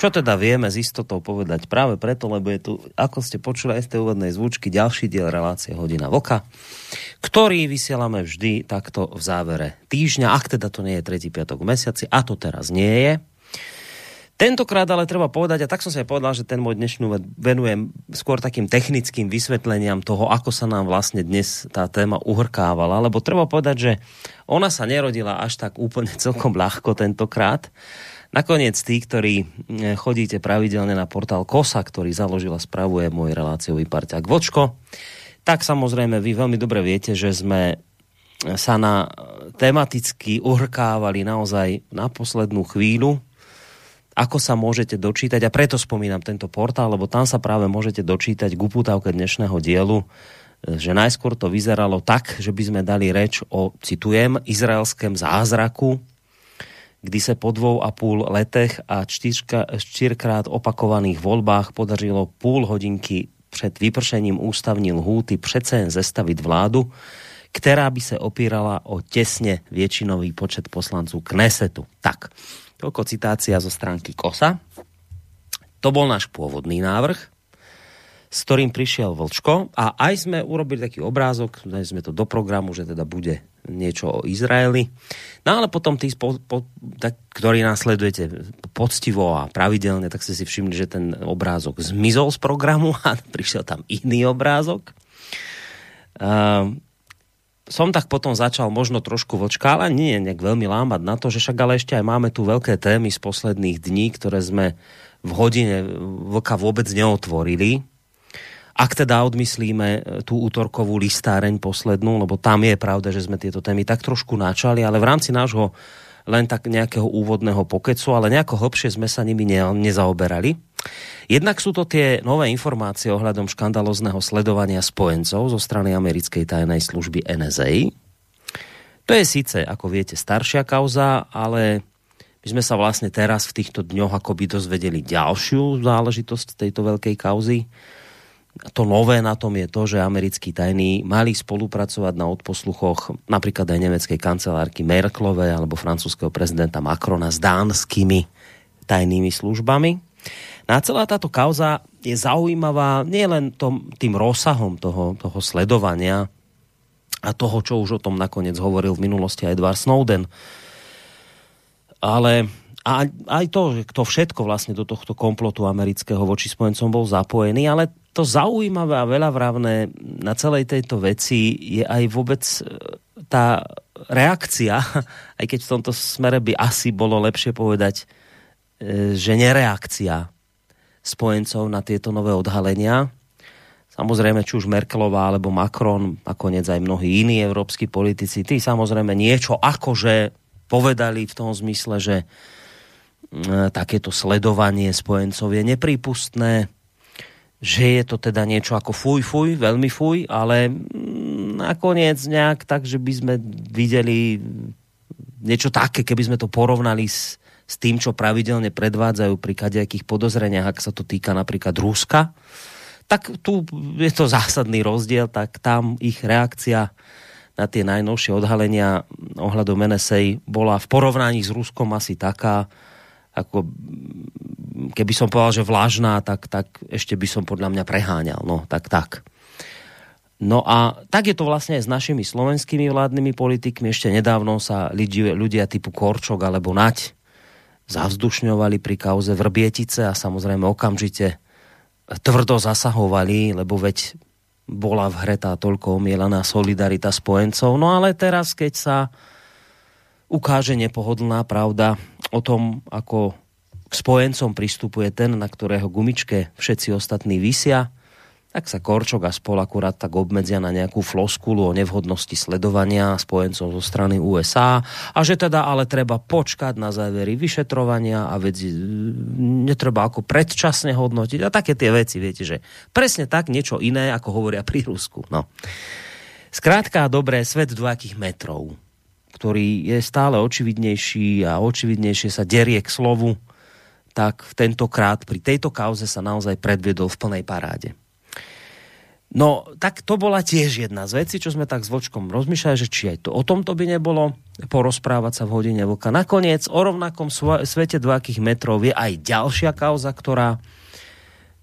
čo teda vieme s istotou povedať práve preto, lebo je tu, ako ste počuli aj z tej úvodnej zvučky, ďalší diel relácie Hodina Voka, ktorý vysielame vždy takto v závere týždňa, ak teda to nie je tretí piatok v mesiaci, a to teraz nie je. Tentokrát ale treba povedať, a tak som si aj povedal, že ten môj dnešnú venujem skôr takým technickým vysvetleniam toho, ako sa nám vlastne dnes tá téma uhrkávala, lebo treba povedať, že ona sa nerodila až tak úplne celkom ľahko tentokrát. Nakoniec tí, ktorí eh, chodíte pravidelne na portál KOSA, ktorý založil a spravuje môj reláciový parťák Vočko, tak samozrejme vy veľmi dobre viete, že sme sa na tematicky uhrkávali naozaj na poslednú chvíľu, ako sa môžete dočítať, a preto spomínam tento portál, lebo tam sa práve môžete dočítať k uputávke dnešného dielu, eh, že najskôr to vyzeralo tak, že by sme dali reč o, citujem, izraelském zázraku, kdy se po dvou a půl letech a čtyřkrát opakovaných volbách podařilo půl hodinky před vypršením ústavní lhůty přece jen zestavit vládu, která by se opírala o tesne většinový počet poslanců Knesetu. Tak, toľko citácia zo stránky KOSA. To bol náš pôvodný návrh, s ktorým prišiel Vlčko a aj sme urobili taký obrázok, dali sme to do programu, že teda bude niečo o Izraeli. No ale potom tí, po, po, tak, ktorí následujete poctivo a pravidelne, tak ste si všimli, že ten obrázok zmizol z programu a prišiel tam iný obrázok. Uh, som tak potom začal možno trošku vlčka, ale nie nejak veľmi lámať na to, že však ale ešte aj máme tu veľké témy z posledných dní, ktoré sme v hodine vlka vôbec neotvorili ak teda odmyslíme e, tú útorkovú listáreň poslednú, lebo tam je pravda, že sme tieto témy tak trošku načali, ale v rámci nášho len tak nejakého úvodného pokecu, ale nejako hlbšie sme sa nimi ne, nezaoberali. Jednak sú to tie nové informácie ohľadom škandalozného sledovania spojencov zo strany americkej tajnej služby NSA. To je síce, ako viete, staršia kauza, ale my sme sa vlastne teraz v týchto dňoch akoby dozvedeli ďalšiu záležitosť tejto veľkej kauzy to nové na tom je to, že americkí tajní mali spolupracovať na odposluchoch napríklad aj nemeckej kancelárky Merklovej alebo francúzského prezidenta Macrona s dánskymi tajnými službami. No a celá táto kauza je zaujímavá nielen tým rozsahom toho, toho sledovania a toho, čo už o tom nakoniec hovoril v minulosti aj Edward Snowden, ale a aj to, že kto všetko vlastne do tohto komplotu amerického voči spojencom bol zapojený, ale to zaujímavé a veľavravné na celej tejto veci je aj vôbec e, tá reakcia, aj keď v tomto smere by asi bolo lepšie povedať, e, že nereakcia spojencov na tieto nové odhalenia. Samozrejme, či už Merkelová alebo Macron, nakoniec aj mnohí iní európsky politici, tí samozrejme niečo akože povedali v tom zmysle, že e, takéto sledovanie spojencov je nepripustné, že je to teda niečo ako fuj, fuj, veľmi fuj, ale nakoniec nejak tak, že by sme videli niečo také, keby sme to porovnali s, s tým, čo pravidelne predvádzajú pri kadejakých podozreniach, ak sa to týka napríklad Ruska, tak tu je to zásadný rozdiel, tak tam ich reakcia na tie najnovšie odhalenia ohľadom NSA bola v porovnaní s Ruskom asi taká, ako keby som povedal, že vlažná, tak, tak ešte by som podľa mňa preháňal. No, tak, tak. No a tak je to vlastne aj s našimi slovenskými vládnymi politikmi. Ešte nedávno sa ľudia, ľudia typu Korčok alebo Nať zavzdušňovali pri kauze Vrbietice a samozrejme okamžite tvrdo zasahovali, lebo veď bola v hre tá toľko omielaná solidarita spojencov. No ale teraz, keď sa ukáže nepohodlná pravda o tom, ako k spojencom pristupuje ten, na ktorého gumičke všetci ostatní vysia, tak sa Korčok a spol akurát tak obmedzia na nejakú floskulu o nevhodnosti sledovania spojencov zo strany USA a že teda ale treba počkať na závery vyšetrovania a veci netreba ako predčasne hodnotiť a také tie veci, viete, že presne tak niečo iné, ako hovoria pri Rusku. No. Skrátka, dobré, svet dvojakých metrov, ktorý je stále očividnejší a očividnejšie sa derie k slovu, tak tentokrát pri tejto kauze sa naozaj predviedol v plnej paráde. No, tak to bola tiež jedna z vecí, čo sme tak s Vočkom rozmýšľali, že či aj to o tomto by nebolo porozprávať sa v hodine vlka. Nakoniec o rovnakom svete dvakých metrov je aj ďalšia kauza, ktorá,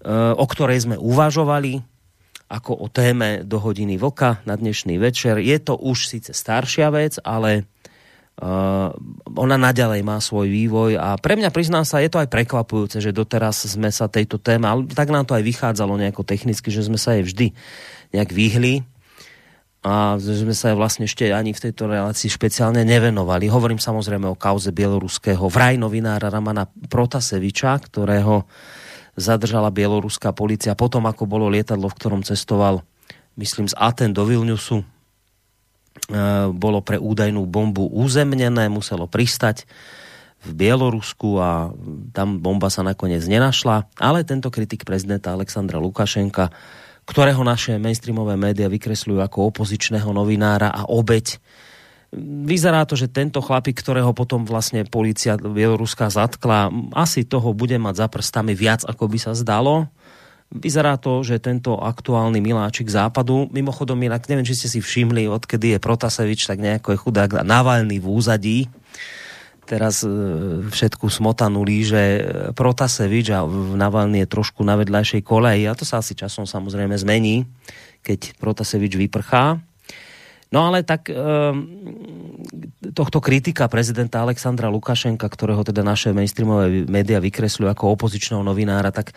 e, o ktorej sme uvažovali ako o téme do hodiny vlka na dnešný večer. Je to už síce staršia vec, ale Uh, ona naďalej má svoj vývoj a pre mňa, priznám sa, je to aj prekvapujúce, že doteraz sme sa tejto téme, ale tak nám to aj vychádzalo nejako technicky, že sme sa jej vždy nejak vyhli a že sme sa vlastne ešte ani v tejto relácii špeciálne nevenovali. Hovorím samozrejme o kauze bieloruského vraj novinára Ramana Protaseviča, ktorého zadržala bieloruská policia potom, ako bolo lietadlo, v ktorom cestoval, myslím, z Aten do Vilniusu, E, bolo pre údajnú bombu uzemnené, muselo pristať v Bielorusku a tam bomba sa nakoniec nenašla, ale tento kritik prezidenta Alexandra Lukašenka, ktorého naše mainstreamové média vykresľujú ako opozičného novinára a obeď, vyzerá to, že tento chlapík, ktorého potom vlastne policia Bieloruská zatkla, asi toho bude mať za prstami viac, ako by sa zdalo. Vyzerá to, že tento aktuálny miláčik západu, mimochodom inak, neviem, či ste si všimli, odkedy je Protasevič, tak nejako je chudák Navalny v úzadí. Teraz e, všetku smotanu líže e, Protasevič a Navalny je trošku na vedľajšej koleji a to sa asi časom samozrejme zmení, keď Protasevič vyprchá. No ale tak ehm, tohto kritika prezidenta Alexandra Lukašenka, ktorého teda naše mainstreamové média vykresľujú ako opozičného novinára, tak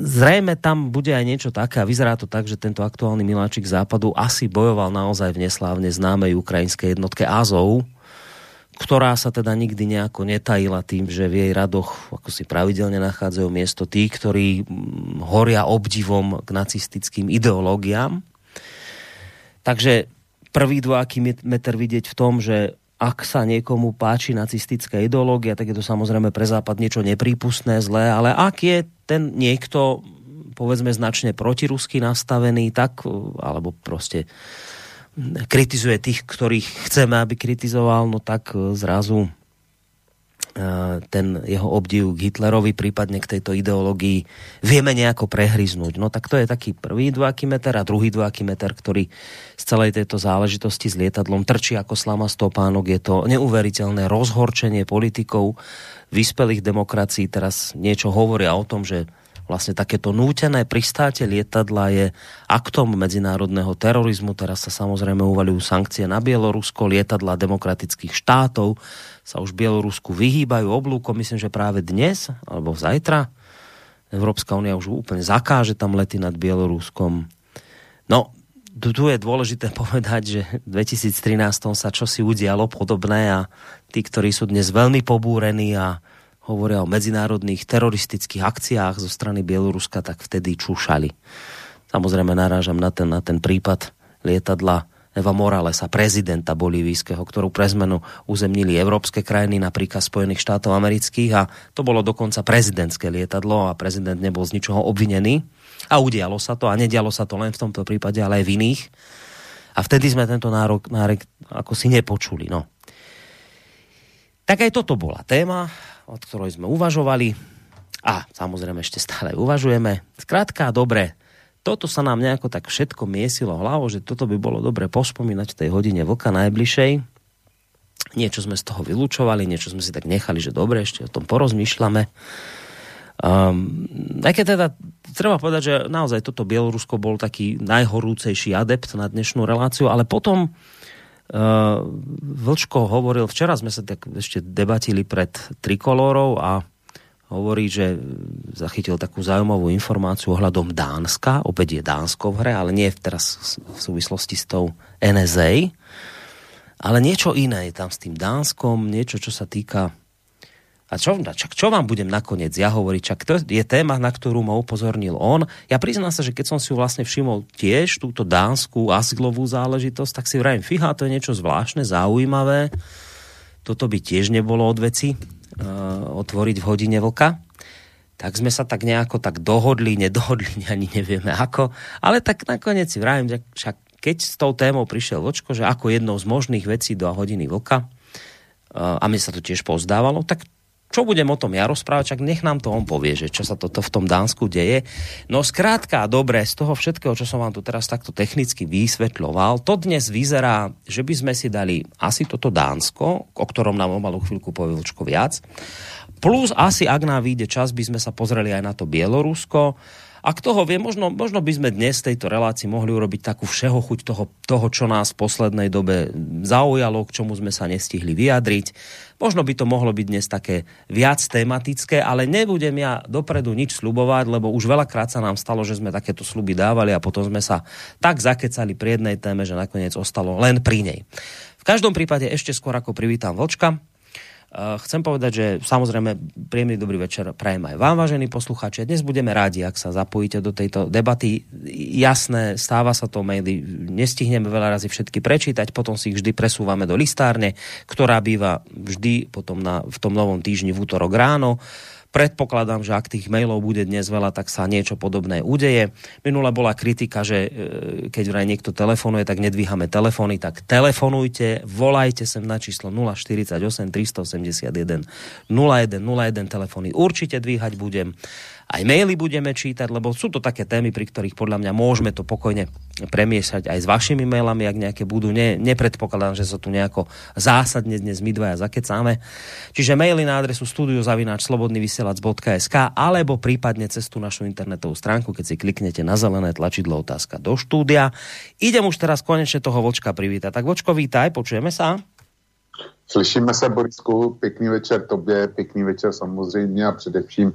zrejme tam bude aj niečo také a vyzerá to tak, že tento aktuálny miláčik západu asi bojoval naozaj v neslávne známej ukrajinskej jednotke Azov, ktorá sa teda nikdy nejako netajila tým, že v jej radoch ako si pravidelne nachádzajú miesto tí, ktorí horia obdivom k nacistickým ideológiám. Takže prvý dvojaký meter vidieť v tom, že ak sa niekomu páči nacistická ideológia, tak je to samozrejme pre Západ niečo neprípustné, zlé, ale ak je ten niekto povedzme značne protirusky nastavený, tak, alebo proste kritizuje tých, ktorých chceme, aby kritizoval, no tak zrazu ten jeho obdiv k Hitlerovi, prípadne k tejto ideológii, vieme nejako prehryznúť. No tak to je taký prvý dvojaký meter a druhý dvojaký meter, ktorý z celej tejto záležitosti s lietadlom trčí ako slama stopánok. Je to neuveriteľné rozhorčenie politikov vyspelých demokracií. Teraz niečo hovoria o tom, že vlastne takéto nútené pristáte lietadla je aktom medzinárodného terorizmu. Teraz sa samozrejme uvalujú sankcie na Bielorusko, lietadla demokratických štátov sa už Bielorusku vyhýbajú oblúkom, myslím, že práve dnes alebo zajtra. Európska únia už úplne zakáže tam lety nad Bieloruskom. No, tu je dôležité povedať, že v 2013 sa čosi udialo podobné a tí, ktorí sú dnes veľmi pobúrení a hovoria o medzinárodných teroristických akciách zo strany Bieloruska, tak vtedy čúšali. Samozrejme narážam na ten, na ten prípad lietadla Eva Moralesa, prezidenta bolívijského, ktorú pre zmenu uzemnili európske krajiny, napríklad Spojených štátov amerických a to bolo dokonca prezidentské lietadlo a prezident nebol z ničoho obvinený. A udialo sa to a nedialo sa to len v tomto prípade, ale aj v iných. A vtedy sme tento nárok, nárek ako si nepočuli. No. Tak aj toto bola téma, od ktorej sme uvažovali a samozrejme ešte stále uvažujeme. Skrátka, dobre, toto sa nám nejako tak všetko miesilo hlavo, že toto by bolo dobre pospomínať v tej hodine vlka najbližšej. Niečo sme z toho vylúčovali, niečo sme si tak nechali, že dobre, ešte o tom porozmýšľame. Um, aj keď teda treba povedať, že naozaj toto Bielorusko bol taký najhorúcejší adept na dnešnú reláciu, ale potom Vlčko hovoril, včera sme sa tak ešte debatili pred trikolórou a hovorí, že zachytil takú zaujímavú informáciu ohľadom Dánska. Opäť je Dánsko v hre, ale nie teraz v súvislosti s tou NSA. Ale niečo iné je tam s tým Dánskom, niečo, čo sa týka A čo, čak, čo vám budem nakoniec ja hovoriť? Čak to je téma, na ktorú ma upozornil on. Ja priznám sa, že keď som si ju vlastne všimol tiež, túto dánsku asilovú záležitosť, tak si vrajím, fíha, to je niečo zvláštne, zaujímavé. Toto by tiež nebolo od veci uh, otvoriť v hodine vlka. Tak sme sa tak nejako tak dohodli, nedohodli, ani nevieme ako. Ale tak nakoniec si vrajím, že však keď s tou témou prišiel Vočko, že ako jednou z možných vecí do hodiny vlka, uh, a mi sa to tiež pozdávalo, tak čo budem o tom ja rozprávať, čak nech nám to on povie, že čo sa toto v tom Dánsku deje. No skrátka, dobre, z toho všetkého, čo som vám tu teraz takto technicky vysvetľoval, to dnes vyzerá, že by sme si dali asi toto Dánsko, o ktorom nám o malú chvíľku povie viac, plus asi, ak nám vyjde čas, by sme sa pozreli aj na to Bielorusko, a kto ho vie, možno, možno by sme dnes v tejto relácii mohli urobiť takú všeho chuť toho, toho, čo nás v poslednej dobe zaujalo, k čomu sme sa nestihli vyjadriť. Možno by to mohlo byť dnes také viac tematické, ale nebudem ja dopredu nič slubovať, lebo už veľakrát sa nám stalo, že sme takéto sluby dávali a potom sme sa tak zakecali pri jednej téme, že nakoniec ostalo len pri nej. V každom prípade ešte skôr ako privítam Vočka, Eh, chcem povedať, že samozrejme príjemný dobrý večer prajem aj vám, vážení poslucháči. Dnes budeme rádi, ak sa zapojíte do tejto debaty. Jasné, stáva sa to maily, nestihneme veľa razy všetky prečítať, potom si ich vždy presúvame do listárne, ktorá býva vždy potom na, v tom novom týždni v útorok ráno. Predpokladám, že ak tých mailov bude dnes veľa, tak sa niečo podobné udeje. Minule bola kritika, že e, keď vraj niekto telefonuje, tak nedvíhame telefóny, tak telefonujte, volajte sem na číslo 048 381 0101 telefóny. Určite dvíhať budem aj maily budeme čítať, lebo sú to také témy, pri ktorých podľa mňa môžeme to pokojne premiesať aj s vašimi mailami, ak nejaké budú. Ne, nepredpokladám, že sa tu nejako zásadne dnes my dvaja zakecáme. Čiže maily na adresu studiozavináč.slobodnyvysielac.sk alebo prípadne cez tú našu internetovú stránku, keď si kliknete na zelené tlačidlo otázka do štúdia. Idem už teraz konečne toho Vočka privítať. Tak Vočko, vítaj, počujeme sa. Slyšíme se, Borisku, pěkný večer tobě, pěkný večer samozřejmě a především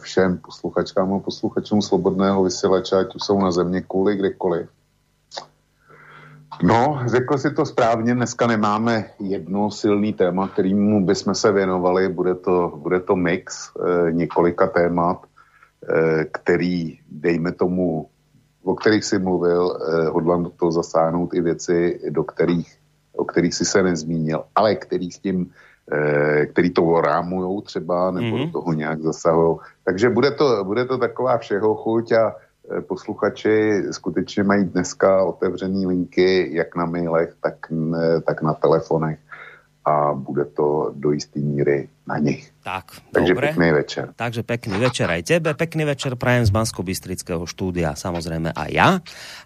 všem posluchačkám a posluchačům Slobodného vysílače, ať už jsou na země kvůli kdekoliv. No, řekl si to správně, dneska nemáme jedno silný téma, kterýmu bychom se věnovali, bude to, bude to mix e, několika témat, e, který, dejme tomu, o kterých si mluvil, e, hodlám do toho zasáhnout i věci, do kterých, o kterých si se nezmínil, ale který s tím Eh, který to rámujou třeba, nebo mm-hmm. toho nějak zasahují. Takže bude to, bude to taková všeho chuť a eh, posluchači skutečně mají dneska otevřené linky jak na mailech, tak, tak na telefonech a bude to do istý míry na nich. Tak, Takže dobre. pekný večer. Takže pekný večer aj tebe, pekný večer prajem z bansko bystrického štúdia, samozrejme aj ja.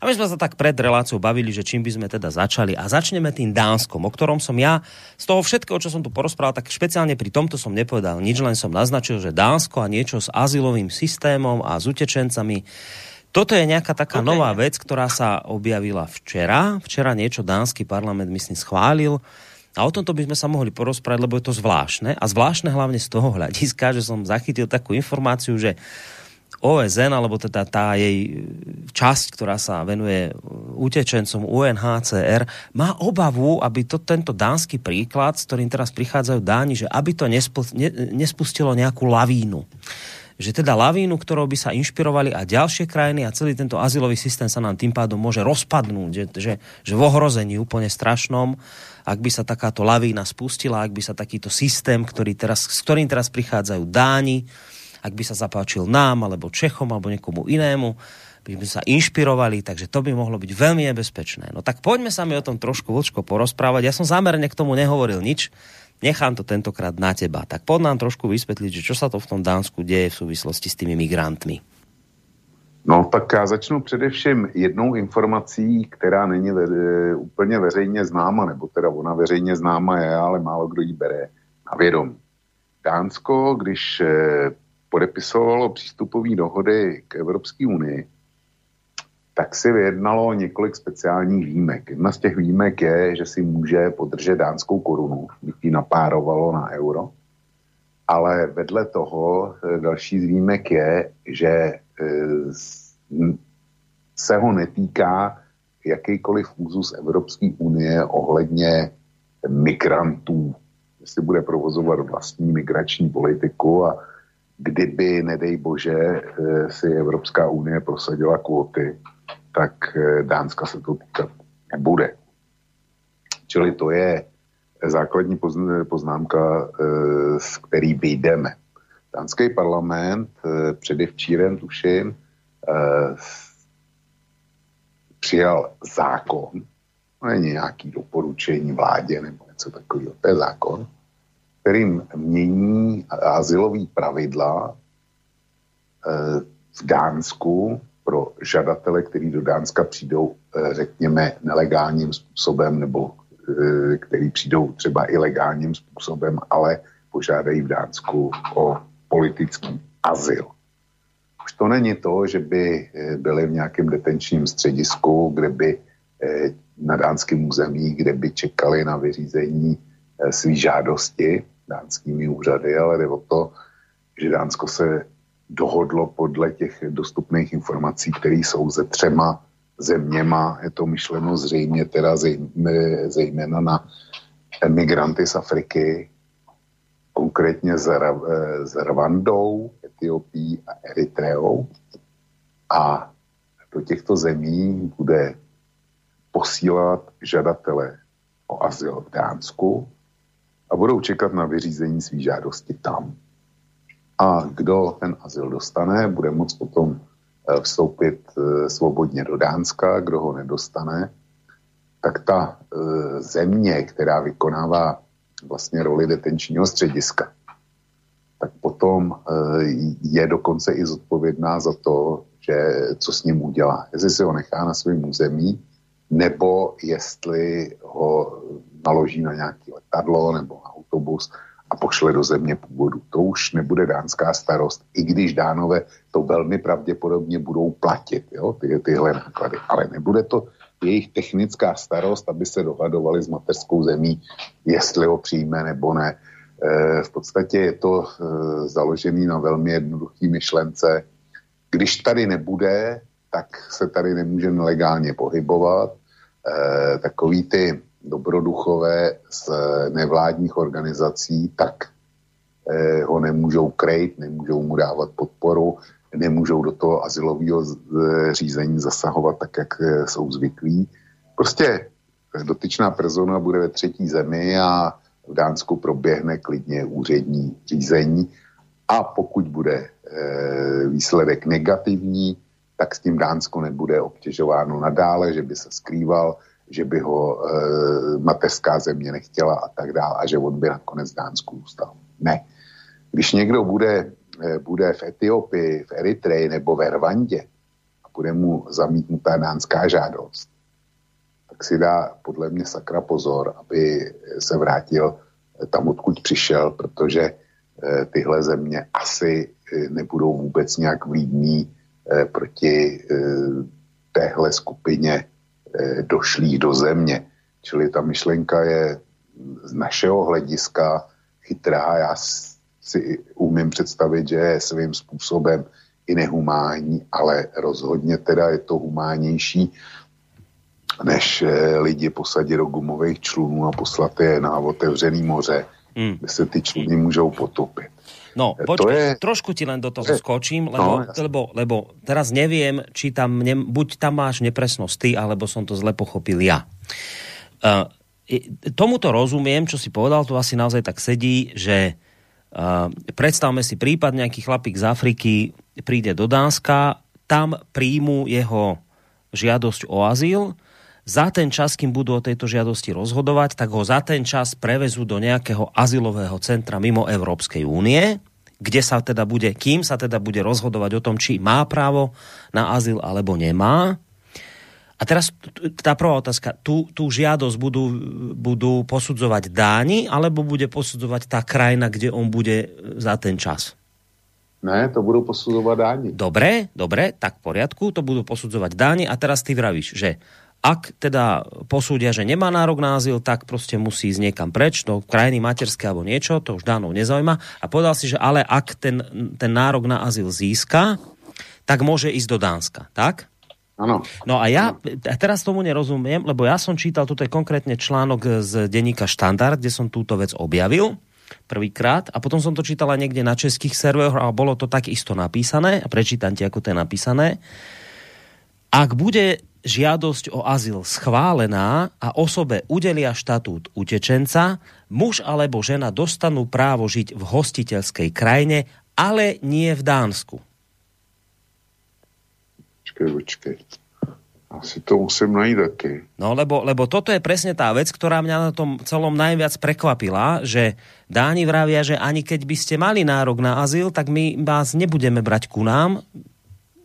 A my sme sa tak pred reláciou bavili, že čím by sme teda začali. A začneme tým Dánskom, o ktorom som ja z toho všetkého, čo som tu porozprával, tak špeciálne pri tomto som nepovedal nič, len som naznačil, že Dánsko a niečo s azylovým systémom a s utečencami toto je nejaká taká okay. nová vec, ktorá sa objavila včera. Včera niečo dánsky parlament, myslím, schválil a o tomto by sme sa mohli porozprávať, lebo je to zvláštne. A zvláštne hlavne z toho hľadiska, že som zachytil takú informáciu, že OSN, alebo teda tá jej časť, ktorá sa venuje utečencom UNHCR, má obavu, aby to, tento dánsky príklad, s ktorým teraz prichádzajú Dáni, že aby to nespustilo nejakú lavínu že teda lavínu, ktorou by sa inšpirovali a ďalšie krajiny a celý tento azylový systém sa nám tým pádom môže rozpadnúť, že, že, že v ohrození úplne strašnom ak by sa takáto lavína spustila, ak by sa takýto systém, ktorý teraz, s ktorým teraz prichádzajú Dáni, ak by sa zapáčil nám, alebo Čechom, alebo niekomu inému, by sme sa inšpirovali, takže to by mohlo byť veľmi nebezpečné. No tak poďme sa mi o tom trošku vlčko porozprávať. Ja som zámerne k tomu nehovoril nič, nechám to tentokrát na teba. Tak poď nám trošku vysvetliť, že čo sa to v tom Dánsku deje v súvislosti s tými migrantmi. No tak já začnu především jednou informací, která není ve, e, úplně veřejně známa, nebo teda ona veřejně známa je, ale málo kdo ji bere na vědomí. Dánsko, když e, podepisovalo přístupové dohody k Evropské unii, tak si vyjednalo několik speciálních výjimek. Jedna z těch výjimek je, že si může podržet dánskou korunu, ji napárovalo na euro. Ale vedle toho e, další z výjimek je, že se ho netýká jakýkoliv úzus Evropské unie ohledně migrantů jestli bude provozovat vlastní migrační politiku a kdyby, nedej bože, eh, si Evropská unie prosadila kvóty, tak eh, Dánska se to týkat nebude. Čili to je základní poznámka, z který vyjdeme. Dánský parlament předevčírem, tuším, přijal zákon, není nějaký doporučení vládě nebo něco takového, to je zákon, kterým mění asilový pravidla eh, v Dánsku pro žadatele, kteří do Dánska přijdou, eh, řekněme, nelegálním způsobem nebo eh, který přijdou třeba ilegálním způsobem, ale požádají v Dánsku o politický azyl. Už to není to, že by byli v nějakém detenčním středisku, kde by na dánském území, kde by čekali na vyřízení své žádosti, dánskými úřady, ale jde o to, že Dánsko se dohodlo podle těch dostupných informací, které jsou ze třema zeměma. Je to myšleno zřejmě teda zejména na emigranty z Afriky, konkrétně s, s Rwandou, Etiopií a Eritreou. A do těchto zemí bude posílat žadatele o azyl v Dánsku a budou čekat na vyřízení své žádosti tam. A kdo ten azyl dostane, bude moct potom eh, vstoupit eh, svobodně do Dánska, kdo ho nedostane, tak ta země, která vykonává vlastně roli detenčního střediska, tak potom je dokonce i zodpovědná za to, že co s ním udělá. Jestli si ho nechá na svém území, nebo jestli ho naloží na nějaké letadlo nebo autobus a pošle do země původu. To už nebude dánská starost, i když dánové to velmi pravděpodobně budou platit, jo, ty, tyhle náklady. Ale nebude to jejich technická starost, aby se dohadovali s mateřskou zemí, jestli ho přijme nebo ne. E, v podstatě je to e, založený na velmi jednoduché myšlence. Když tady nebude, tak se tady nemůže nelegálně pohybovat. E, takový ty dobroduchové z nevládních organizací, tak eh, ho nemůžou krejt, nemůžou mu dávat podporu, nemůžou do toho asilového řízení zasahovat tak, jak eh, jsou zvyklí. Prostě dotyčná persona bude ve třetí zemi a v Dánsku proběhne klidně úřední řízení a pokud bude e, výsledek negativní, tak s tím Dánsko nebude obtěžováno nadále, že by se skrýval, že by ho e, mateřská země nechtěla a tak dále a že on by nakonec Dánsku zůstal. Ne. Když někdo bude, bude v Etiopii, v Eritreji nebo ve Rwandě a bude mu zamítnutá dánská žádost, tak si dá podle mě sakra pozor, aby se vrátil tam, odkud přišel, protože e, tyhle země asi nebudou vůbec nějak vlídní proti téhle skupině Eh, došlých do země. Čili ta myšlenka je z našeho hlediska chytrá. Já si umím představit, že je svým způsobem i nehumánní, ale rozhodně teda je to humánnější, než eh, lidi posadit do gumových člunů a poslat je na otevřený moře, hmm. kde se ty čluny můžou potopit. No, počkej, je... trošku ti len do toho skočím, lebo, no, lebo, lebo teraz neviem, či tam, ne, buď tam máš nepresnosť ty, alebo som to zle pochopil ja. Uh, tomuto rozumiem, čo si povedal, to asi naozaj tak sedí, že predstavme si prípad, nejaký chlapík z Afriky príde do Dánska, tam príjmu jeho žiadosť o azyl, za ten čas, kým budú o tejto žiadosti rozhodovať, tak ho za ten čas prevezú do nejakého azylového centra mimo Európskej únie, kde sa teda bude, kým sa teda bude rozhodovať o tom, či má právo na azyl alebo nemá. A teraz tá prvá otázka. Tú, tú žiadosť budú, budú posudzovať Dáni, alebo bude posudzovať tá krajina, kde on bude za ten čas? Ne, to budú posudzovať Dáni. Dobre, dobre, tak v poriadku, to budú posudzovať Dáni. A teraz ty vravíš, že ak teda posúdia, že nemá nárok na azyl, tak proste musí ísť niekam preč, do krajiny materské alebo niečo, to už dánov nezaujíma. A povedal si, že ale ak ten, ten nárok na azyl získa, tak môže ísť do Dánska, tak? Ano. No a ja a teraz tomu nerozumiem, lebo ja som čítal, toto je konkrétne článok z denníka Štandard, kde som túto vec objavil prvýkrát a potom som to čítal aj niekde na českých serveroch a bolo to tak isto napísané a prečítam ti, ako to je napísané. Ak bude žiadosť o azyl schválená a osobe udelia štatút utečenca, muž alebo žena dostanú právo žiť v hostiteľskej krajine, ale nie v Dánsku počkej, počkej. Asi to musím najít taky. No, lebo, lebo toto je presne tá vec, ktorá mňa na tom celom najviac prekvapila, že Dáni vravia, že ani keď by ste mali nárok na azyl, tak my vás nebudeme brať ku nám.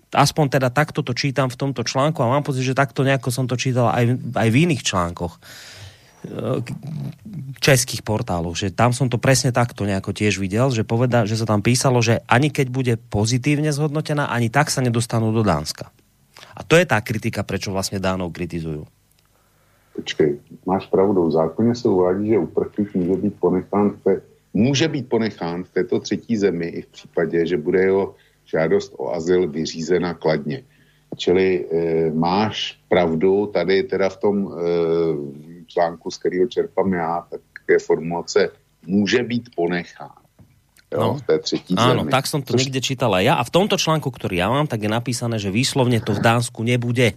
Aspoň teda takto to čítam v tomto článku a mám pocit, že takto nejako som to čítal aj, aj v iných článkoch českých portálov, že tam som to presne takto nejako tiež videl, že poveda, že sa tam písalo, že ani keď bude pozitívne zhodnotená, ani tak sa nedostanú do Dánska. A to je tá kritika, prečo vlastně Dánov kritizujú. Počkej, máš pravdu, v zákoně se uvádí, že uprchlík může být ponechán v té, může být ponechán v této třetí zemi i v případě, že bude jeho žádost o azyl vyřízena kladně. Čili e, máš pravdu, tady teda v tom e, článku, z kterého čerpám já, tak je formulace může být ponechán. Jo, no, v té třetí áno, zemi. tak som to Což... niekde čítal aj ja. A v tomto článku, ktorý ja mám, tak je napísané, že výslovne to v Dánsku nebude.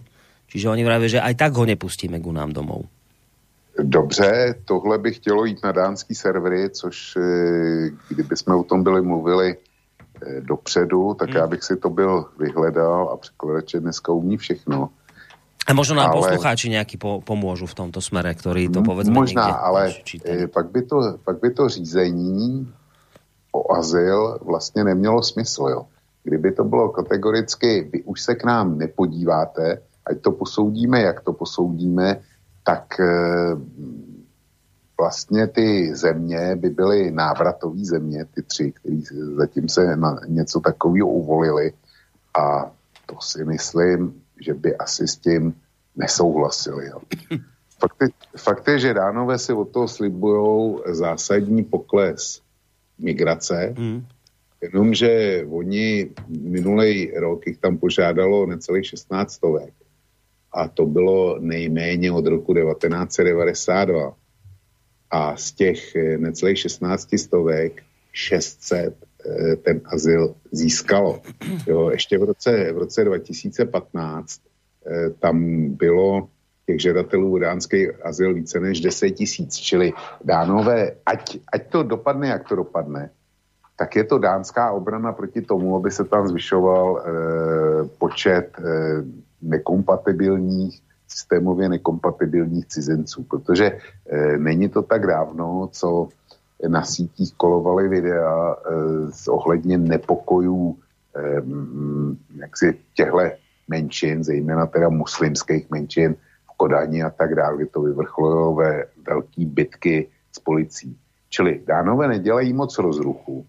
Čiže oni vravia, že aj tak ho nepustíme ku nám domov. Dobře, tohle by chtělo jít na dánský servery, což eh, kdyby jsme o tom byli mluvili eh, dopředu, tak hmm. já bych si to byl vyhledal a překladače dneska umí všechno. A možno nám ale... poslucháči nejaký po, pomôžu v tomto smere, ktorý to povedzme Možná, ale čítajú. pak by, to, pak by to řízení o azyl vlastně nemělo smysl. Jo. Kdyby to bylo kategoricky, vy už se k nám nepodíváte, ať to posoudíme, jak to posoudíme, tak e, vlastně ty země by byly návratové země, ty tři, které zatím se na něco takového uvolili a to si myslím, že by asi s tím nesouhlasili. Jo. Fakt, je, fakt je, že Dánové si od toho slibují zásadní pokles migrace, hmm. jenomže oni minulý rok jich tam požádalo necelých 16 stovek a to bylo nejméně od roku 1992. A z těch necelých 16 stovek 600 Eh, ten azyl získalo. Jo, ještě v roce, v roce 2015 eh, tam bylo těch žadatelů dánský azyl více než 10 tisíc, čili dánové, ať, ať to dopadne, jak to dopadne, tak je to dánská obrana proti tomu, aby se tam zvyšoval eh, počet eh, nekompatibilních, systémově nekompatibilních cizinců, protože eh, není to tak dávno, co na sítích kolovaly videa eh, ohledně nepokojů eh, jaksi těchto menšin, zejména teda muslimských menšin v Kodani a tak dále, kde to vyvrcholilo ve velké bitky s policií. Čili dánové nedělají moc rozruchu,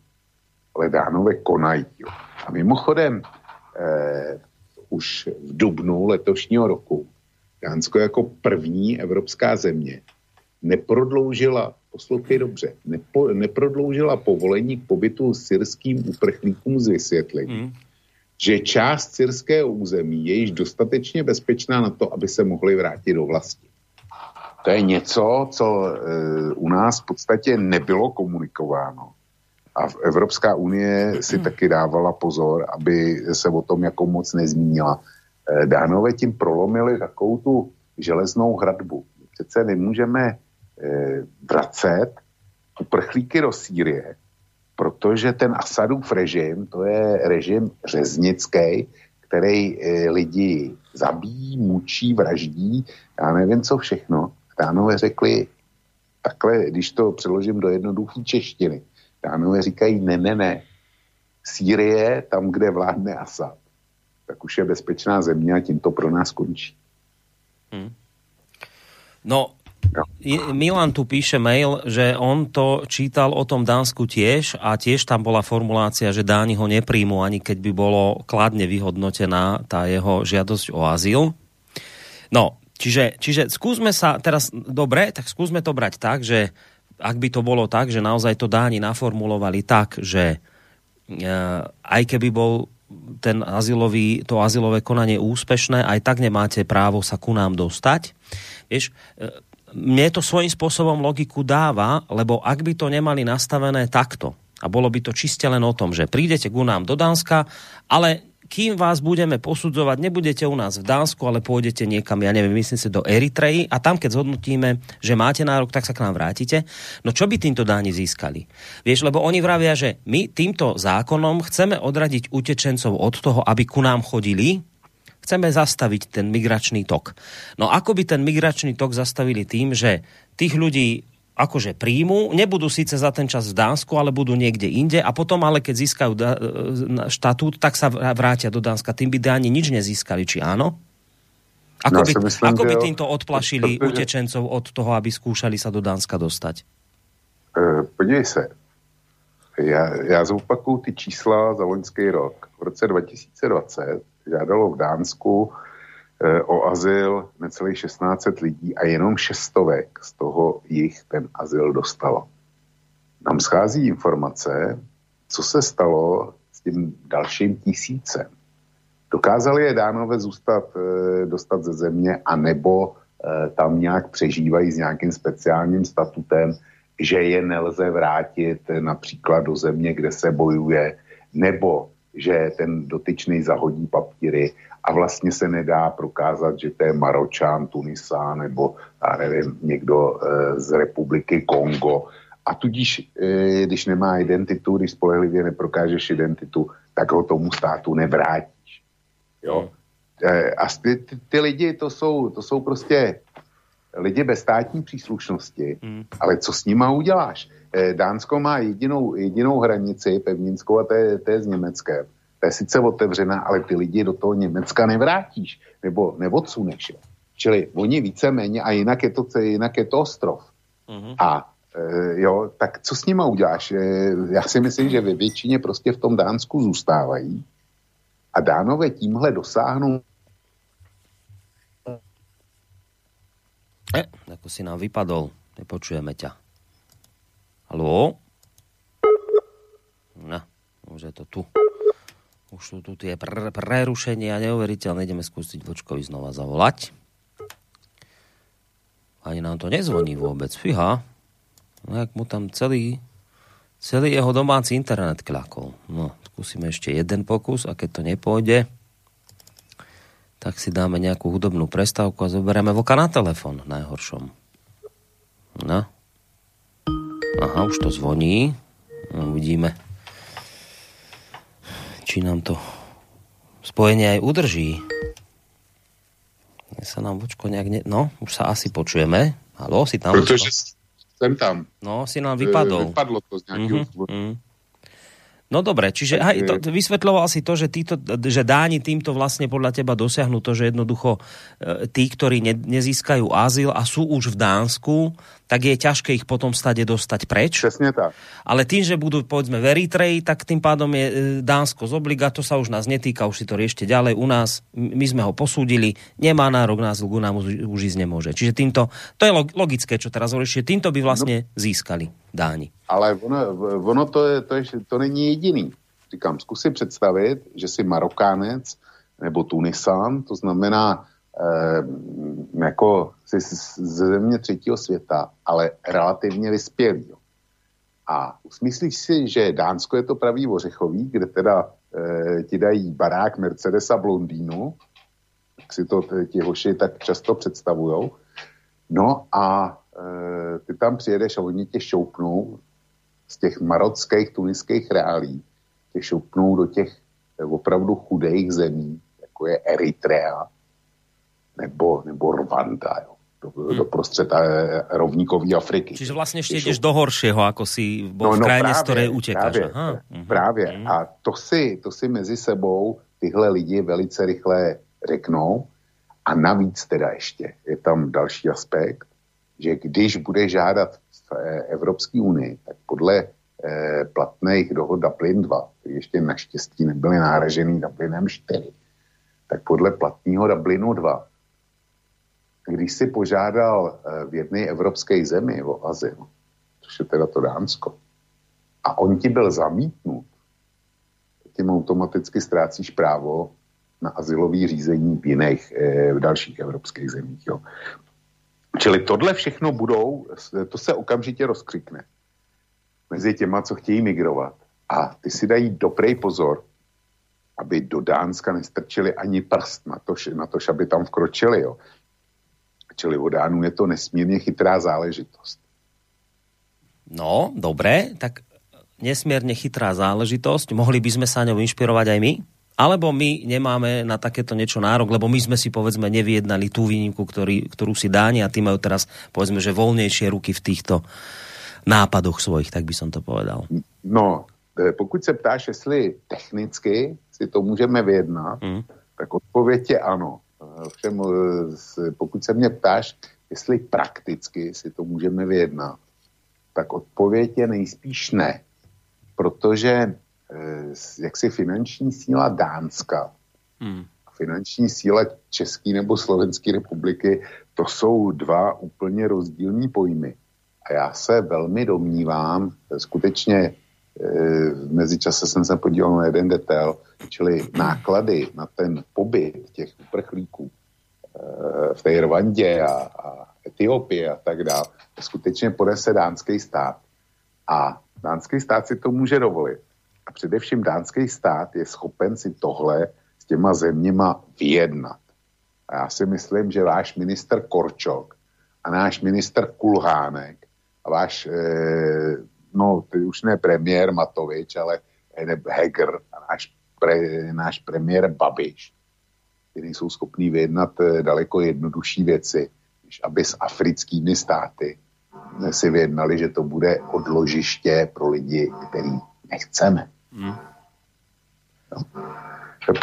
ale dánové konají. Jo. A mimochodem, eh, už v dubnu letošního roku Dánsko jako první evropská země neprodloužila poslouchej dobře, nepo, neprodloužila povolení k pobytu syrským uprchlíkům z vysvětlení, mm. že část syrského území je již dostatečně bezpečná na to, aby se mohli vrátit do vlasti. To je něco, co e, u nás v podstatě nebylo komunikováno. A Evropská unie si mm. taky dávala pozor, aby se o tom jako moc nezmínila. E, Dánové tím prolomili takovou tu železnou hradbu. Přece nemůžeme vracet uprchlíky do Sýrie, protože ten Asadův režim, to je režim řeznický, který e, lidi zabíjí, mučí, vraždí, já nevím co všechno. Dánové řekli, takhle, když to přeložím do jednoduché češtiny, Dánové říkají, ne, ne, ne, Sýrie, tam, kde vládne Asad, tak už je bezpečná země a tím to pro nás končí. Hmm. No, Milan tu píše mail, že on to čítal o tom Dánsku tiež a tiež tam bola formulácia, že Dáni ho nepríjmu, ani keď by bolo kladne vyhodnotená tá jeho žiadosť o azyl. No, čiže, čiže skúsme sa teraz, dobre, tak skúsme to brať tak, že ak by to bolo tak, že naozaj to Dáni naformulovali tak, že e, aj keby bol ten azylový, to azylové konanie úspešné, aj tak nemáte právo sa ku nám dostať. Vieš, e, mne to svojím spôsobom logiku dáva, lebo ak by to nemali nastavené takto, a bolo by to čiste len o tom, že prídete ku nám do Dánska, ale kým vás budeme posudzovať, nebudete u nás v Dánsku, ale pôjdete niekam, ja neviem, myslím si do Eritreji a tam, keď zhodnotíme, že máte nárok, tak sa k nám vrátite. No čo by týmto dáni získali? Vieš, lebo oni vravia, že my týmto zákonom chceme odradiť utečencov od toho, aby ku nám chodili, chceme zastaviť ten migračný tok. No ako by ten migračný tok zastavili tým, že tých ľudí akože príjmu, nebudú síce za ten čas v Dánsku, ale budú niekde inde a potom ale keď získajú e, štatút, tak sa vrátia do Dánska. Tým by Dáni nič nezískali, či áno? Ako, no, by, myslím, ako by týmto odplašili protože... utečencov od toho, aby skúšali sa do Dánska dostať? Uh, podívej se, já, já zopakuju ty čísla za loňský rok. V roce 2020 žádalo v Dánsku E, o azyl necelých 1600 lidí a jenom šestovek z toho jich ten azyl dostalo. Nám schází informace, co se stalo s tím dalším tisícem. Dokázali je dánové zůstat, e, dostat ze země a nebo e, tam nějak přežívají s nějakým speciálním statutem, že je nelze vrátit například do země, kde se bojuje, nebo že ten dotyčný zahodí papíry a vlastně se nedá prokázat, že to je Maročán, Tunisa nebo já nevím, někdo e, z republiky Kongo. A tudíž, e, když nemá identitu, když spolehlivě neprokážeš identitu, tak ho tomu státu nevrátíš. Jo? E, a ty, ty, ty lidi, to jsou, to jsou prostě lidi bez státní příslušnosti, hmm. ale co s nima uděláš? E, Dánsko má jedinou, jedinou hranici pevninskou a to je, to je s Německem to je sice otevřená, ale ty lidi do toho Německa nevrátíš, nebo neodsuneš. Čili oni víceméně, a jinak je to, jinak je to ostrov. Mm-hmm. A e, jo, tak co s nima uděláš? E, já si myslím, že ve většině prostě v tom Dánsku zůstávají a Dánové tímhle dosáhnou E, ako si nám vypadol. Nepočujeme ťa. Haló? No, už je to tu. Už sú tu tie pr- prerušenia neuveriteľné. Ideme skúsiť Vočkovi znova zavolať. Ani nám to nezvoní vôbec. Fíha. No, jak mu tam celý, celý jeho domáci internet kľakol. No, skúsime ešte jeden pokus a keď to nepôjde, tak si dáme nejakú hudobnú prestávku a zoberieme voka na telefon najhoršom. No. Aha, už to zvoní. No, uvidíme či nám to spojenie aj udrží. Ja sa nám vočko nejak... Ne... No, už sa asi počujeme. Halo, si tam? Protože som tam. No, si nám vypadol. Vypadlo to z nejakého uh-huh. No dobre, čiže aj to, vysvetľoval si to, že, títo, že Dáni týmto vlastne podľa teba dosiahnu to, že jednoducho e, tí, ktorí ne, nezískajú azyl a sú už v Dánsku, tak je ťažké ich potom stade dostať preč. Presne tak. Ale tým, že budú povedzme v Eritreji, tak tým pádom je e, Dánsko z obliga, to sa už nás netýka, už si to riešte ďalej. U nás, my sme ho posúdili, nemá nárok na azyl, nám už, už ísť nemôže. Čiže týmto, to je logické, čo teraz hovoríš, týmto by vlastne no. získali Dáni. Ale ono, ono to, je, to, je, to není jediný. Říkám, zkus si představit, že jsi Marokánec nebo Tunisán, to znamená eh, jako jsi ze země třetího světa, ale relativně vyspělý. A usmyslíš si, že Dánsko je to pravý ořechový, kde teda eh, ti dají barák Mercedesa v Londýnu, tak si to ti hoši tak často představujou. No a ty tam přijedeš a oni tě šoupnou z těch marockých, tuniských reálí, tě šoupnou do těch opravdu chudých zemí, jako je Eritrea nebo, nebo Rwanda, jo. Do, hmm. do prostřed eh, rovníkový Afriky. Čiže vlastně ještě jdeš do horšího, jako si bol no, no, v krajine, právě, z které utěkáš. Právě, Aha. Mhm. právě. Hmm. A to si, to si mezi sebou tyhle lidi velice rychle řeknou. A navíc teda ještě je tam další aspekt, že když bude žádat v eh, Evropské unii, tak podle eh, platných dohod Dublin 2, které ještě naštěstí nebyly náražený Dublinem 4, tak podle platného Dublinu 2, když si požádal eh, v jedné evropské zemi o azyl, což je teda to Dánsko, a on ti byl zamítnut, tím automaticky ztrácíš právo na asilový řízení v jiných, v dalších evropských zemích. Jo. Čili tohle všechno budou, to se okamžitě rozkřikne mezi těma, co chtějí migrovat. A ty si dají dobrý pozor, aby do Dánska nestrčili ani prst na to, na to aby tam vkročili. Jo. Čili o Dánu je to nesmírně chytrá záležitost. No, dobré, tak nesmierne chytrá záležitosť. Mohli by sme sa ňou inšpirovať aj my? Alebo my nemáme na takéto niečo nárok, lebo my sme si povedzme nevyjednali tú výnimku, ktorý, ktorú si dáni a tí majú teraz povedzme, že voľnejšie ruky v týchto nápadoch svojich, tak by som to povedal. No, e, pokud se ptáš, jestli technicky si to můžeme vyjednat, mm. tak odpověď je ano. E, všem, e, pokud se mě ptáš, jestli prakticky si to můžeme vyjednat, tak odpověď je nejspíš ne. Protože jaksi finanční síla Dánska, mm. finanční síla České nebo Slovenské republiky, to jsou dva úplně rozdílní pojmy. A já se velmi domnívám, skutečně e, v mezičase jsem se podíval na jeden detail, čili náklady na ten pobyt těch uprchlíků e, v té Rwandě a, a Etiopii a tak dále, skutečně ponese dánský stát. A dánský stát si to může dovolit. A především dánský stát je schopen si tohle s těma zeměma vyjednat. A já si myslím, že váš minister Korčok a náš minister Kulhánek a váš, e, no ty už ne premiér Matovič, ale Heger a náš, pre, náš premiér Babiš, kteří jsou schopní vyjednat e, daleko jednodušší věci, než aby s africkými státy si vyjednali, že to bude odložiště pro lidi, který nechceme. Hmm.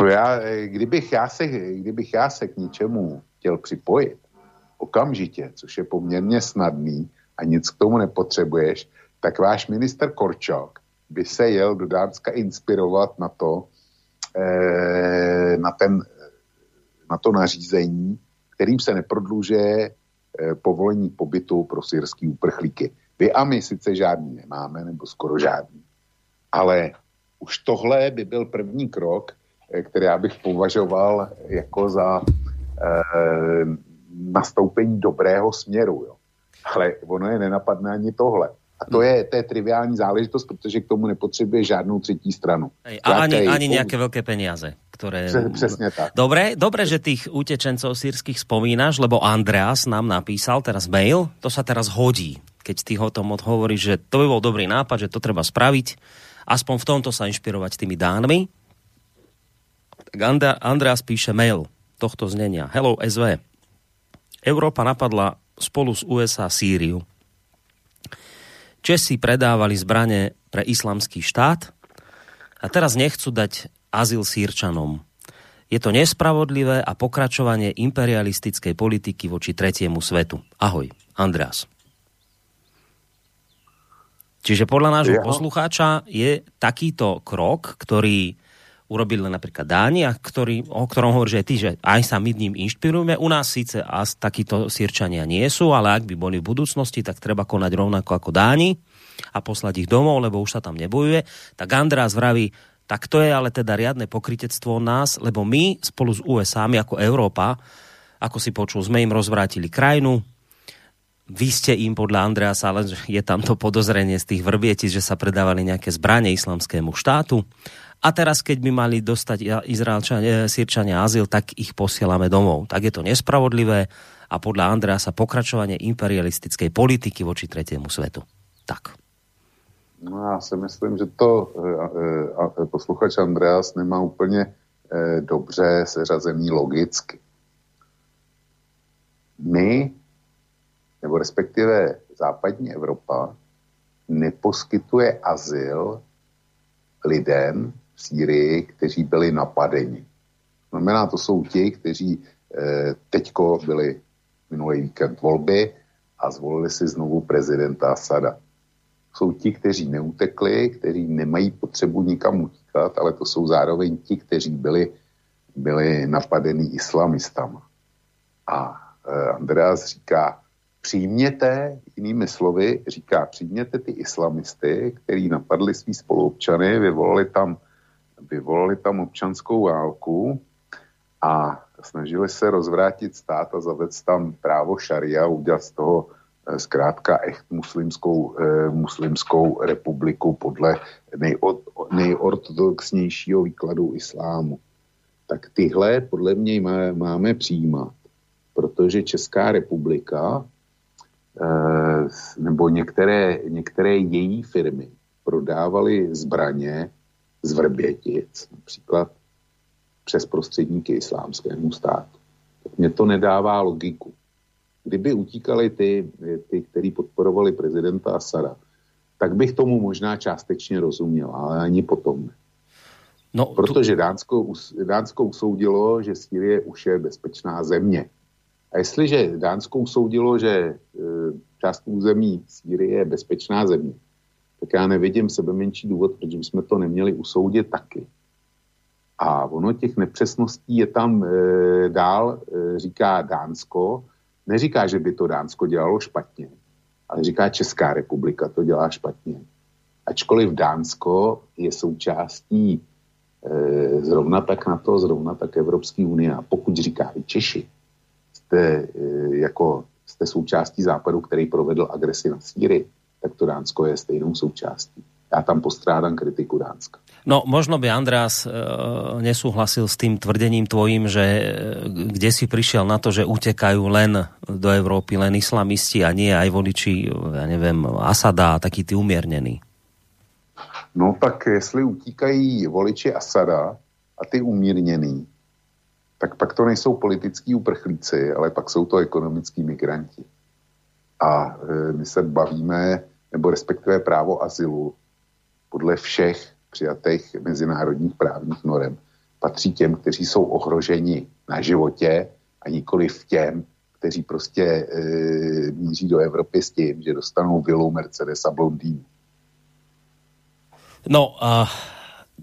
Já, e, kdybych, já se, kdybych já se k něčemu chtěl připojit okamžitě, což je poměrně snadný, a nic k tomu nepotřebuješ, tak váš minister Korčok by se jel do Dánska inspirovat na to, eh, na, ten, na to nařízení, kterým se neprodlužuje eh, povolení pobytu pro syrský uprchlíky. Vy a my sice žádný nemáme, nebo skoro žádný. Ale už tohle by byl první krok, eh, který já bych považoval jako za eh, nastoupení dobrého směru. Jo ale ono je nenapadne ani tohle. A to je, to je triviální záležitost, protože k tomu nepotřebuje žádnou třetí stranu. Ej, a ani, ani nejaké veľké peniaze. Ktoré... Přesně tak. Dobre, dobre, že tých utečencov sírskych spomínaš, lebo Andreas nám napísal teraz mail, to sa teraz hodí, keď ty ho tom hovoríš, že to by bol dobrý nápad, že to treba spraviť, aspoň v tomto sa inšpirovať tými dánmi. Tak Andreas píše mail tohto znenia. Hello SV. Európa napadla spolu s USA Sýriu. Česi predávali zbrane pre islamský štát a teraz nechcú dať azyl Sýrčanom. Je to nespravodlivé a pokračovanie imperialistickej politiky voči tretiemu svetu. Ahoj, Andreas. Čiže podľa nášho poslucháča je takýto krok, ktorý urobili napríklad Dánia, ktorý, o ktorom hovorí, že ty, že aj sa my ním inšpirujeme. U nás síce as takíto sírčania nie sú, ale ak by boli v budúcnosti, tak treba konať rovnako ako Dáni a poslať ich domov, lebo už sa tam nebojuje. Tak András vraví, tak to je ale teda riadne pokritectvo nás, lebo my spolu s USA, my ako Európa, ako si počul, sme im rozvrátili krajinu, vy ste im podľa Andreasa, ale je tam to podozrenie z tých vrbietic, že sa predávali nejaké zbranie islamskému štátu a teraz, keď by mali dostať Izraelčania, Sýrčania azyl, tak ich posielame domov. Tak je to nespravodlivé a podľa Andreasa pokračovanie imperialistickej politiky voči tretiemu svetu. Tak. No já si myslím, že to e, e, posluchač Andreas nemá úplně e, dobře seřazený logicky. My, nebo respektive západní Evropa, neposkytuje azyl lidem, Sýrii, kteří byli napadeni. Znamená, to jsou ti, kteří eh, teďko byli minulý víkend volby a zvolili si znovu prezidenta Asada. Jsou ti, kteří neutekli, kteří nemají potřebu nikam utíkat, ale to jsou zároveň ti, kteří byli, byli napadení islamistama. A eh, Andreas říká, přijměte, jinými slovy, říká, přijměte ty islamisty, který napadli svý spoluobčany, vyvolali tam vyvolali tam občanskou válku a snažili se rozvrátit stát a zavést tam právo šaria, udělat z toho eh, zkrátka echt muslimskou, eh, muslimskou republiku podle nejod, nejortodoxnějšího výkladu islámu. Tak tyhle podle mě má, máme přijímat, protože Česká republika nebo některé, některé její firmy prodávaly zbraně z Vrbětic, například přes prostředníky islámskému státu. Tak mě to nedává logiku. Kdyby utíkali ty, ty kteří podporovali prezidenta Asada, tak bych tomu možná částečně rozuměl, ale ani potom ne. No, Protože Dánsko, Dánsko usoudilo, že Sýrie už je bezpečná země. A jestliže Dánsko usoudilo, že e, část území Sýrie je bezpečná země, tak já nevidím sebe menší důvod, proč bychom to neměli usoudit taky. A ono těch nepřesností je tam e, dál, e, říká Dánsko, neříká, že by to Dánsko dělalo špatně, ale říká Česká republika to dělá špatně. Ačkoliv Dánsko je součástí e, zrovna tak na to, zrovna tak Evropské unie. A pokud říká i Češi, jste, e, jako, jste součástí západu, který provedl agresi na Sýrii, tak to Dánsko je stejnou součástí. Já tam postrádám kritiku Dánska. No, možno by Andreas e, nesúhlasil s tým tvrdením tvojim, že e, kde si prišiel na to, že utekajú len do Európy len islamisti a nie aj voliči, ja neviem, Asada a takí tí umiernení. No tak jestli utíkají voliči Asada a ty umírněný, tak pak to nejsou politický uprchlíci, ale pak jsou to ekonomický migranti. A e, my se bavíme, nebo respektive právo azylu podle všech přijatých mezinárodních právních norem patří těm, kteří jsou ohroženi na životě a nikoli v těm, kteří prostě e, míří do Evropy s tím, že dostanou vilu Mercedes a blondýnu. No, uh,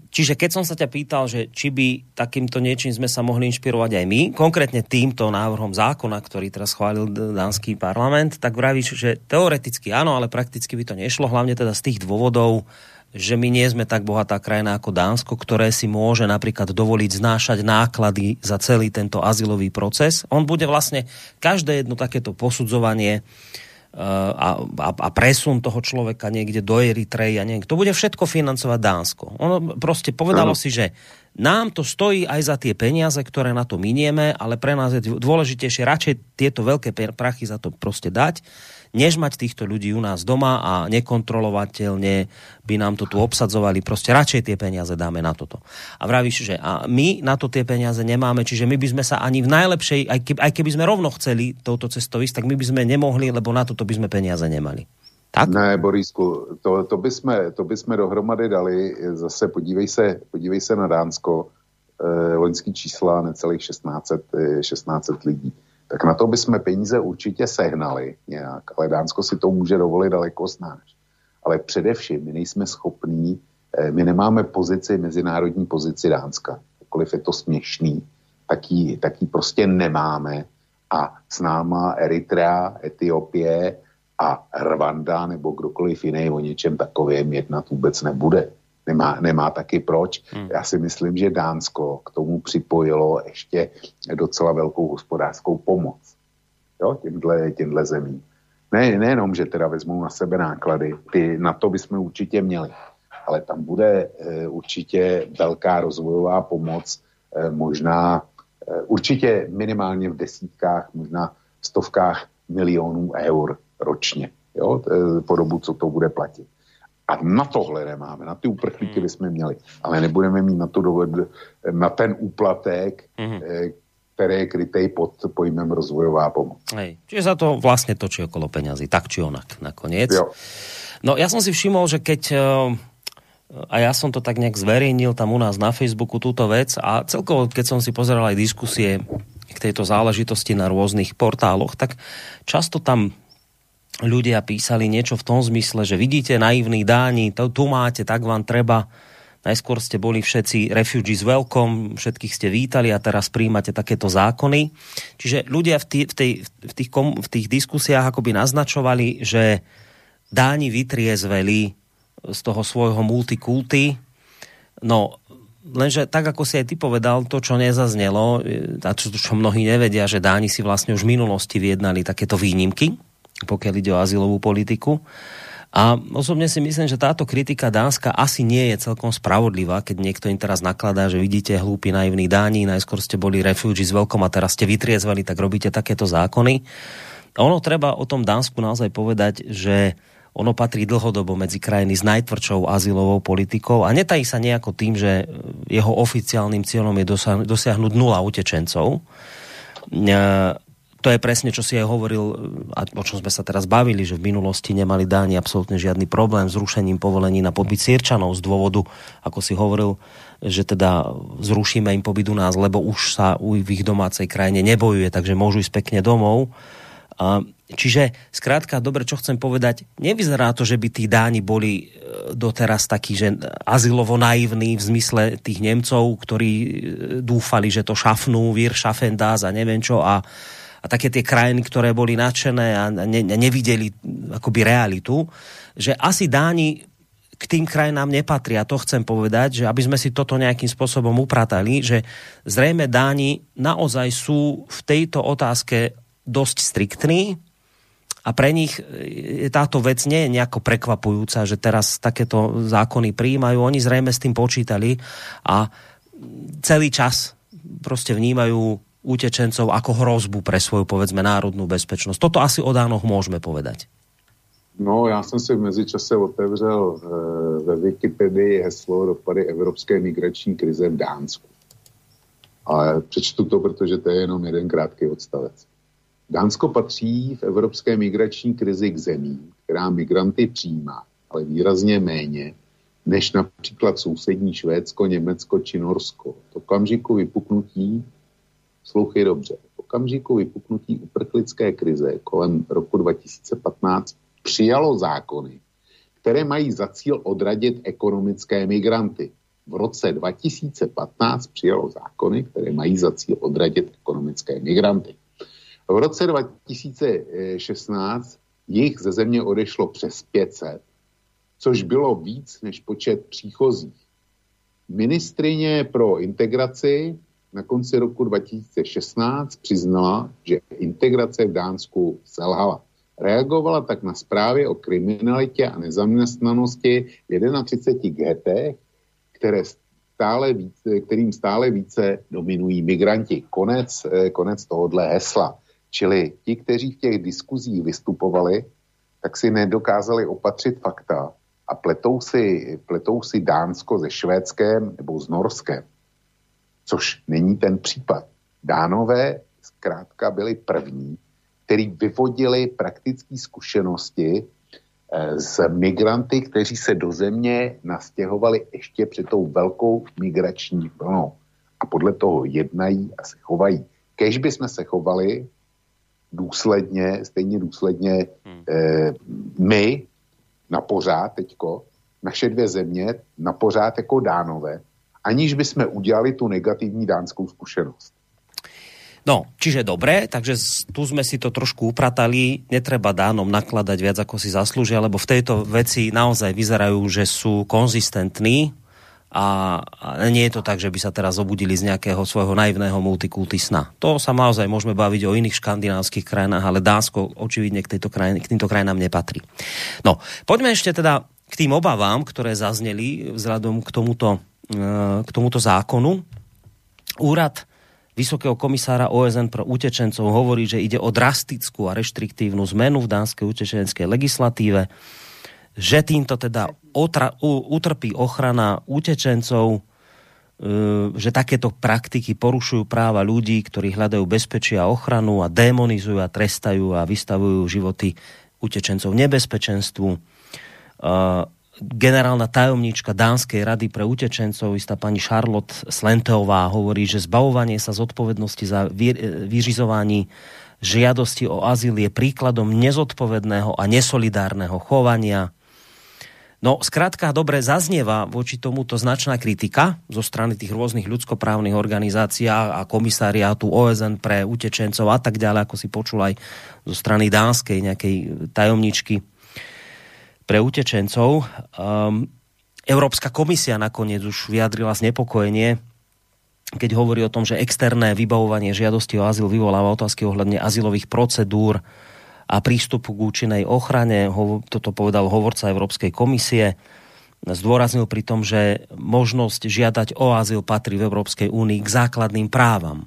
čiže keď som sa ťa pýtal, že či by takýmto niečím sme sa mohli inšpirovať aj my, konkrétne týmto návrhom zákona, ktorý teraz schválil dánsky parlament, tak vravíš, že teoreticky áno, ale prakticky by to nešlo, hlavne teda z tých dôvodov, že my nie sme tak bohatá krajina ako Dánsko, ktoré si môže napríklad dovoliť znášať náklady za celý tento azylový proces. On bude vlastne každé jedno takéto posudzovanie uh, a, a, a presun toho človeka niekde do Eritreji a niekde. To bude všetko financovať Dánsko. Ono proste povedalo si, že nám to stojí aj za tie peniaze, ktoré na to minieme, ale pre nás je dôležitejšie radšej tieto veľké prachy za to proste dať než mať týchto ľudí u nás doma a nekontrolovateľne by nám to tu obsadzovali. Proste radšej tie peniaze dáme na toto. A vravíš, že a my na to tie peniaze nemáme, čiže my by sme sa ani v najlepšej, aj keby, aj keby sme rovno chceli touto cestou ísť, tak my by sme nemohli, lebo na toto by sme peniaze nemali. Tak? Ne, Borisku, to, to, by jsme, to by jsme dohromady dali. Zase podívej se, podívej se na Dánsko. Eh, loňský čísla necelých 1600, 1600 eh, lidí tak na to bychom peníze určitě sehnali nějak, ale Dánsko si to může dovolit daleko snáš. Ale především my nejsme schopní, eh, my nemáme pozici, mezinárodní pozici Dánska. Jakkoliv je to směšný, tak ji, tak ji prostě nemáme. A s náma Eritrea, Etiopie a Rwanda nebo kdokoliv jiný o něčem takovém jednat vůbec nebude nemá, nemá taky proč. Hmm. Já si myslím, že Dánsko k tomu připojilo ještě docela velkou hospodářskou pomoc jo, těmhle, těmhle zemím. Ne, nejenom, že teda vezmou na sebe náklady, ty, na to bychom určitě měli, ale tam bude e, určitě velká rozvojová pomoc, e, možná e, určitě minimálně v desítkách, možná stovkách milionů eur ročně, jo, e, po dobu, co to bude platit. A na tohle nemáme, na ty uprchlíky hmm. bychom měli, ale nebudeme mít na, to doved, na ten úplatek, mm. který je krytej pod pojmem rozvojová pomoc. Hej. Čiže za to vlastne točí okolo peňazí, tak či onak nakoniec. Jo. No ja som si všimol, že keď eh, a ja som to tak nejak zverejnil tam u nás na Facebooku túto vec a celkovo, keď som si pozeral aj diskusie k tejto záležitosti na rôznych portáloch, tak často tam ľudia písali niečo v tom zmysle, že vidíte naivní dáni, to, tu máte, tak vám treba. Najskôr ste boli všetci refugees welcome, všetkých ste vítali a teraz príjmate takéto zákony. Čiže ľudia v, tý, v, tej, v, tých, kom, v tých diskusiách akoby naznačovali, že dáni vytriezveli z toho svojho multikulty. No, Lenže tak, ako si aj ty povedal, to, čo nezaznelo, e, a čo, čo mnohí nevedia, že Dáni si vlastne už v minulosti vyjednali takéto výnimky, pokiaľ ide o azylovú politiku. A osobne si myslím, že táto kritika Dánska asi nie je celkom spravodlivá, keď niekto im teraz nakladá, že vidíte hlúpi naivní Dáni, najskôr ste boli refugi s veľkom a teraz ste vytriezvali, tak robíte takéto zákony. Ono treba o tom Dánsku naozaj povedať, že ono patrí dlhodobo medzi krajiny s najtvrdšou azylovou politikou a netají sa nejako tým, že jeho oficiálnym cieľom je dosiahnuť nula utečencov. E, to je presne, čo si aj hovoril, a o čom sme sa teraz bavili, že v minulosti nemali dáni absolútne žiadny problém s rušením povolení na pobyt Sýrčanov z dôvodu, ako si hovoril, že teda zrušíme im pobyt u nás, lebo už sa v ich domácej krajine nebojuje, takže môžu ísť pekne domov. Čiže skrátka, dobre, čo chcem povedať, nevyzerá to, že by tí Dáni boli e, doteraz takí, že azylovo naivní v zmysle tých Nemcov, ktorí e, dúfali, že to šafnú, vír šafendás a neviem čo a, a také tie krajiny, ktoré boli nadšené a ne, nevideli akoby realitu, že asi Dáni k tým krajinám nepatria. To chcem povedať, že aby sme si toto nejakým spôsobom upratali, že zrejme Dáni naozaj sú v tejto otázke dosť striktní, a pre nich e, táto vec nie je nejako prekvapujúca, že teraz takéto zákony prijímajú. Oni zrejme s tým počítali a celý čas proste vnímajú utečencov ako hrozbu pre svoju, povedzme, národnú bezpečnosť. Toto asi o Dánoch môžeme povedať. No, já jsem si v mezičase otevřel e, ve Wikipedii heslo dopady evropské migrační krize v Dánsku. Ale přečtu to, protože to je jenom jeden krátký odstavec. Dánsko patří v evropské migrační krizi k zemím, která migranty přijímá, ale výrazně méně než například sousední Švédsko, Německo či Norsko. V okamžiku vypuknutí, slouchej dobře, v okamžiku vypuknutí uprchlické krize kolem roku 2015 přijalo zákony, které mají za cíl odradit ekonomické migranty. V roce 2015 přijalo zákony, které mají za cíl odradit ekonomické migranty. V roce 2016 jich ze země odešlo přes 500, což bylo víc než počet příchozích. Ministrině pro integraci na konci roku 2016 přiznala, že integrace v Dánsku selhala. Reagovala tak na zprávy o kriminalitě a nezaměstnanosti v 31 getech, které stále více, kterým stále více dominují migranti. Konec, eh, konec tohohle hesla. Čili ti, kteří v těch diskuzích vystupovali, tak si nedokázali opatřit fakta a pletou si, pletou si Dánsko se Švédskem nebo s Norskem. Což není ten případ. Dánové zkrátka byli první, který vyvodili praktické zkušenosti z eh, migranty, kteří se do země nastěhovali ještě před tou velkou migrační vlnou. A podle toho jednají a se chovají. Kež by jsme se chovali, důsledně, stejně důsledně hmm. eh, my na pořád teďko, naše dvě země na pořád jako dánové, aniž by jsme udělali tu negativní dánskou zkušenost. No, čiže dobre, takže tu sme si to trošku upratali, netreba dánom nakladať viac, ako si zaslúžia, lebo v tejto veci naozaj vyzerajú, že sú konzistentní, a, nie je to tak, že by sa teraz obudili z nejakého svojho naivného multikulty sna. To sa naozaj môžeme baviť o iných škandinávskych krajinách, ale Dánsko očividne k, tejto krajine, k týmto krajinám nepatrí. No, poďme ešte teda k tým obavám, ktoré zazneli vzhľadom k tomuto, k tomuto zákonu. Úrad Vysokého komisára OSN pro utečencov hovorí, že ide o drastickú a reštriktívnu zmenu v dánskej utečenskej legislatíve že týmto teda otra, utrpí ochrana utečencov, e, že takéto praktiky porušujú práva ľudí, ktorí hľadajú bezpečie a ochranu a demonizujú a trestajú a vystavujú životy utečencov nebezpečenstvu. E, generálna tajomníčka Dánskej rady pre utečencov, istá pani Charlotte Slenteová, hovorí, že zbavovanie sa zodpovednosti za vyřizovanie žiadosti o azyl je príkladom nezodpovedného a nesolidárneho chovania. No, skrátka, dobre, zaznieva voči tomuto značná kritika zo strany tých rôznych ľudskoprávnych organizácií a komisariátu OSN pre utečencov a tak ďalej, ako si počul aj zo strany dánskej nejakej tajomničky pre utečencov. Um, Európska komisia nakoniec už vyjadrila znepokojenie, keď hovorí o tom, že externé vybavovanie žiadosti o azyl vyvoláva otázky ohľadne azylových procedúr a prístupu k účinnej ochrane. Toto povedal hovorca Európskej komisie. Zdôraznil pri tom, že možnosť žiadať o azyl patrí v Európskej únii k základným právam.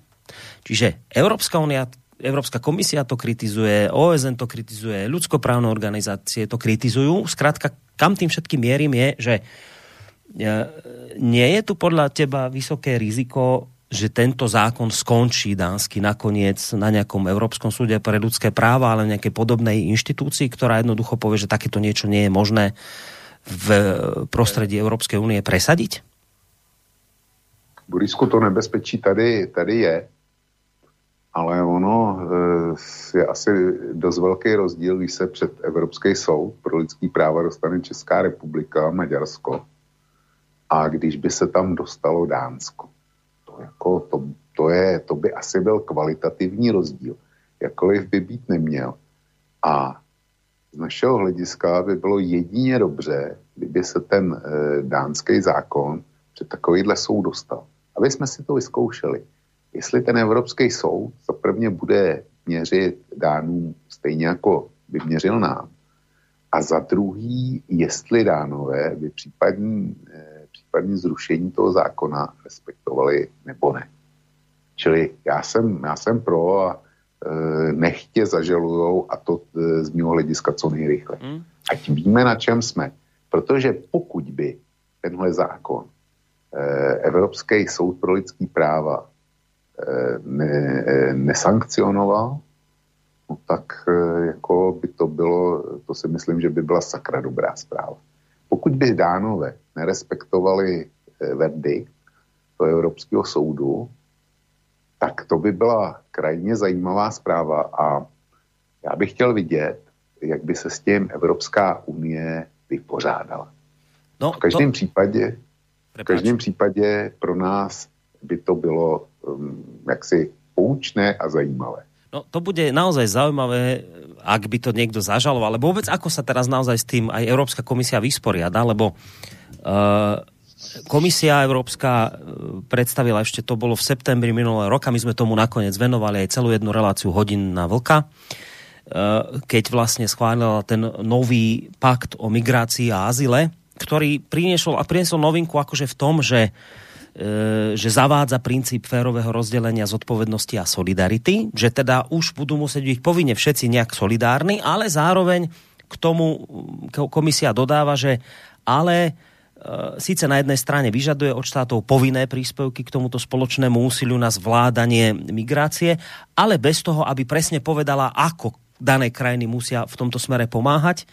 Čiže Európska únia Európska komisia to kritizuje, OSN to kritizuje, ľudskoprávne organizácie to kritizujú. Skrátka, kam tým všetkým mierim je, že nie je tu podľa teba vysoké riziko, že tento zákon skončí dánsky nakoniec na nejakom Európskom súde pre ľudské práva, ale v nejakej podobnej inštitúcii, ktorá jednoducho povie, že takéto niečo nie je možné v prostredí Európskej únie presadiť? Borisku, to nebezpečí tady, tady je, ale ono e, je asi dost velký rozdíl, když se před Evropský soud pro lidský práva dostane Česká republika a Maďarsko a když by se tam dostalo Dánsko. To, jako, to, to, je, to by asi byl kvalitativní rozdíl, jakkoliv by být neměl. A z našeho hlediska by bylo jedině dobře, kdyby se ten e, dánský zákon před takovýhle soud dostal. Aby jsme si to vyzkoušeli. Jestli ten Evropský soud za prvně bude měřit dánům stejně jako by měřil nám. A za druhý, jestli dánové by případní e, případně zrušení toho zákona respektovali nebo ne. Čili já jsem, já jsem pro a e, nechtě zažalujou a to e, z mého hlediska co nejrychleji. Mm. Ať víme, na čem jsme. Protože pokud by tenhle zákon e, Evropský soud pro lidský práva ne, e, nesankcionoval, no tak e, jako by to bylo, to si myslím, že by byla sakra dobrá zpráva. Pokud by dánové nerespektovali eh, verdikt toho Evropského soudu, tak to by byla krajně zajímavá zpráva a já bych chtěl vidět, jak by se s tím Evropská unie vypořádala. No, v každém to... případě v každém případě pro nás by to bylo jaksi poučné a zajímavé. No to bude naozaj zaujímavé, ak by to niekto zažaloval, alebo vôbec ako sa teraz naozaj s tým aj Európska komisia vysporiada, lebo uh, komisia Európska uh, predstavila, ešte to bolo v septembri minulého roka, my sme tomu nakoniec venovali aj celú jednu reláciu hodin na vlka, uh, keď vlastne schválila ten nový pakt o migrácii a azile, ktorý priniesol a priniesol novinku akože v tom, že uh, že zavádza princíp férového rozdelenia zodpovednosti a solidarity, že teda už budú musieť byť povinne všetci nejak solidárni, ale zároveň k tomu komisia dodáva, že ale e, síce na jednej strane vyžaduje od štátov povinné príspevky k tomuto spoločnému úsiliu na zvládanie migrácie, ale bez toho, aby presne povedala, ako dané krajiny musia v tomto smere pomáhať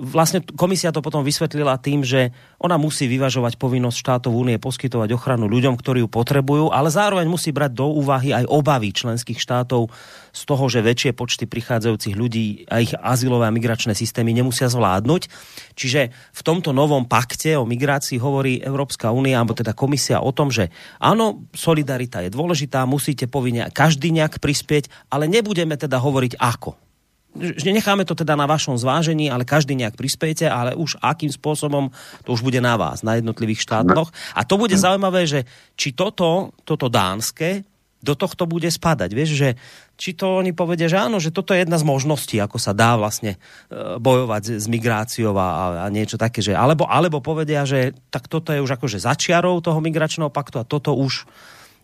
vlastne komisia to potom vysvetlila tým, že ona musí vyvažovať povinnosť štátov únie poskytovať ochranu ľuďom, ktorí ju potrebujú, ale zároveň musí brať do úvahy aj obavy členských štátov z toho, že väčšie počty prichádzajúcich ľudí a ich azylové a migračné systémy nemusia zvládnuť. Čiže v tomto novom pakte o migrácii hovorí Európska únia, alebo teda komisia o tom, že áno, solidarita je dôležitá, musíte povinne každý nejak prispieť, ale nebudeme teda hovoriť ako necháme to teda na vašom zvážení, ale každý nejak prispiejete, ale už akým spôsobom, to už bude na vás, na jednotlivých štátoch. A to bude zaujímavé, že či toto, toto dánske, do tohto bude spadať. Vieš, že či to oni povedia, že áno, že toto je jedna z možností, ako sa dá vlastne e, bojovať s migráciou a, a niečo také, že alebo, alebo povedia, že tak toto je už akože začiarou toho migračného paktu a toto už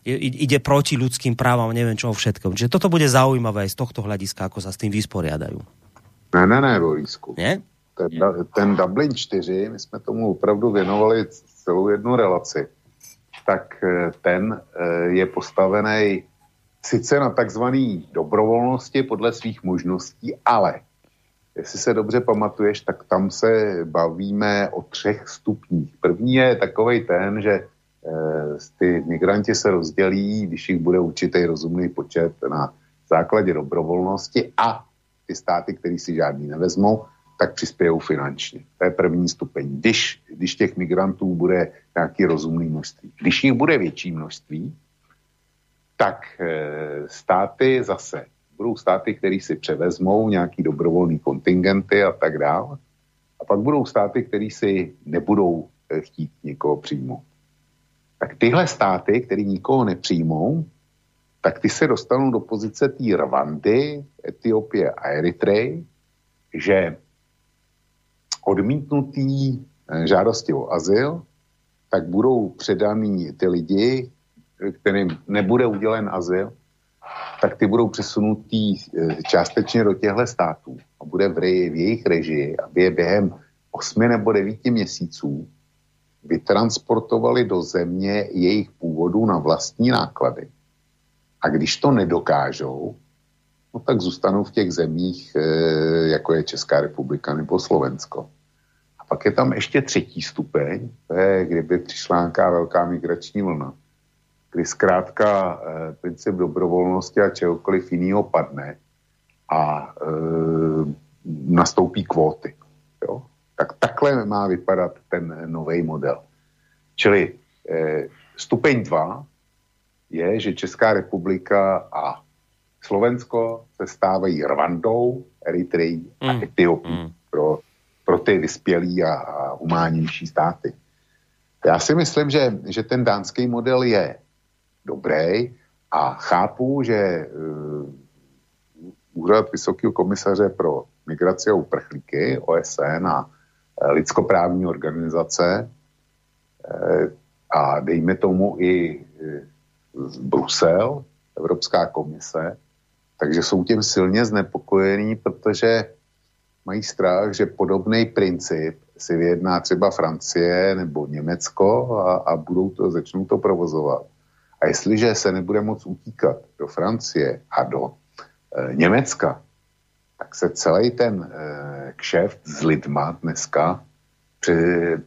ide proti ľudským právam, neviem čoho všetko. Čiže toto bude zaujímavé aj z tohto hľadiska, ako sa s tým vysporiadajú. Ne, ne, ne, Borisku. Nie? Ten, ten Dublin 4, my jsme tomu opravdu věnovali celou jednu relaci, tak eh, ten eh, je postavený sice na takzvaný dobrovolnosti podle svých možností, ale jestli se dobře pamatuješ, tak tam se bavíme o třech stupních. První je takový ten, že ty migranti se rozdělí, když jich bude určitý rozumný počet na základě dobrovolnosti a ty státy, které si žádný nevezmou, tak přispějou finančně. To je první stupeň. Když, když těch migrantů bude nějaký rozumný množství. Když jich bude větší množství, tak e, státy zase budou státy, které si převezmou nějaký dobrovolný kontingenty a tak dále. A pak budou státy, které si nebudou chtít někoho přijmout. Tak tyhle státy, které nikoho nepřijmou, tak ty se dostanou do pozice té Rwandy, Etiopie a Eritrej, že odmítnutý eh, žádosti o azyl, tak budou předaný ty lidi, kterým nebude udělen azyl, tak ty budou přesunutý eh, částečně do těchto států a bude v, v jejich režii, aby je během 8 nebo 9 měsíců vytransportovali do země jejich původu na vlastní náklady. A když to nedokážou, no tak zůstanou v těch zemích, eh, jako je Česká republika nebo Slovensko. A pak je tam ještě třetí stupeň, to je, kdyby přišla nějaká velká migrační vlna, kdy zkrátka eh, princip dobrovolnosti a čehokoliv jiného padne a e, nastoupí kvóty. Jo? Tak takhle má vypadat ten nový model. Čili e, stupeň 2 je, že Česká republika a Slovensko se stávají Rwandou, Eritrejí a mm. Etiopií mm. pro, pro ty vyspělý a, a humánnější státy. Já si myslím, že, že ten dánský model je dobrý a chápu, že uh, úřad Vysokého komisaře pro migraci a uprchlíky, OSN a lidskoprávní organizace uh, a dejme tomu i z Brusel, Evropská komise, takže jsou tím silně znepokojení, protože mají strach, že podobný princip si vyjedná třeba Francie nebo Německo a, a budou to, začnou to provozovat. A jestliže se nebude moc utíkat do Francie a do e, Německa, tak se celý ten e, kšeft s lidma dneska při,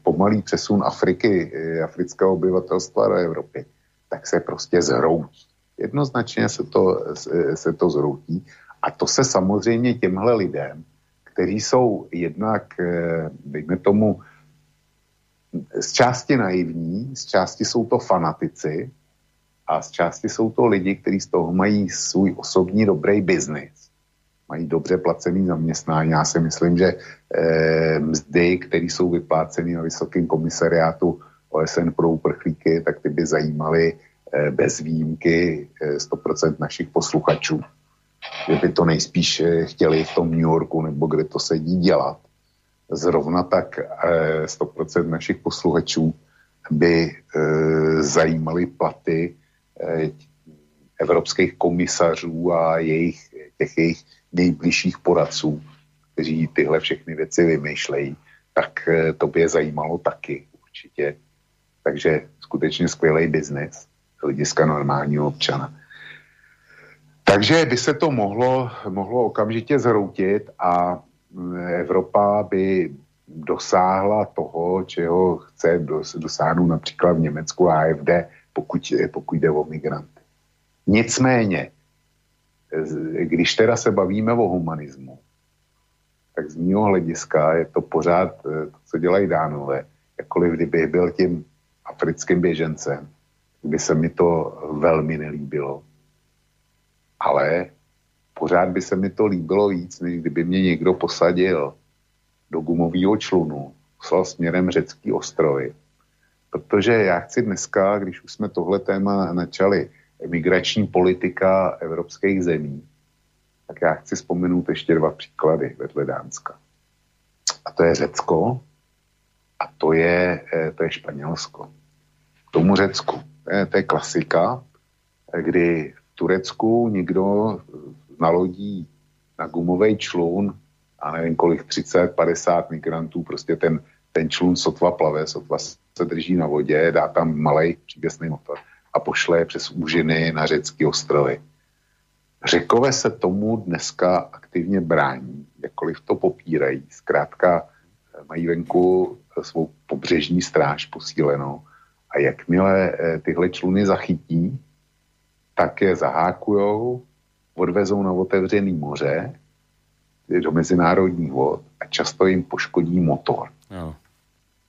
pomalý přesun Afriky, e, afrického obyvatelstva do Evropy tak se prostě zhroutí. Jednoznačně se to, se to zhroutí a to se samozřejmě těmhle lidem, kteří jsou jednak, eh, dejme tomu, z části naivní, z části jsou to fanatici a z části jsou to lidi, kteří z toho mají svůj osobní dobrý biznis. Mají dobře placený zaměstnání. Já si myslím, že eh, mzdy, které jsou vypláceny na Vysokém komisariátu OSN pro uprchlíky, tak ty by zajímaly eh, bez výjimky 100% eh, našich posluchačů. Že by to nejspíš eh, chtěli v tom New Yorku nebo kde to sedí dělat. Zrovna tak 100% našich posluchačů by zajímaly platy evropských komisařů a jejich, těch jejich nejbližších poradců, kteří tyhle všechny věci vymýšlejí, tak to by je zajímalo taky určitě. Takže skutečně skvělý biznis z hlediska normálního občana. Takže by se to mohlo, mohlo okamžitě zhroutit a mm, Evropa by dosáhla toho, čeho chce dosáhnout například v Německu AFD, pokud, pokud jde o migranty. Nicméně, když teda se bavíme o humanismu, tak z mého hlediska je to pořád eh, to, co dělají dánové, jakkoliv kdyby byl tím africkým běžencem, by se mi to velmi nelíbilo. Ale pořád by se mi to líbilo víc, než kdyby mě někdo posadil do gumového člunu, poslal směrem řecký ostrovy. Protože já chci dneska, když už jsme tohle téma načali, migrační politika evropských zemí, tak já chci vzpomenout ještě dva příklady vedle Dánska. A to je Řecko a to je, eh, to je Španělsko k tomu Řecku. To je, to je klasika, kdy v Turecku někdo nalodí na gumový člun a nevím kolik, 30, 50 migrantů, prostě ten, ten člun sotva plave, sotva se drží na vodě, dá tam malý příběsný motor a pošle přes úžiny na řecké ostrovy. Řekové se tomu dneska aktivně brání, jakkoliv to popírají. Zkrátka mají venku svou pobřežní stráž posílenou a jakmile eh, tyhle čluny zachytí, tak je zahákujou, odvezou na otevřený moře, do mezinárodních vod a často jim poškodí motor. No.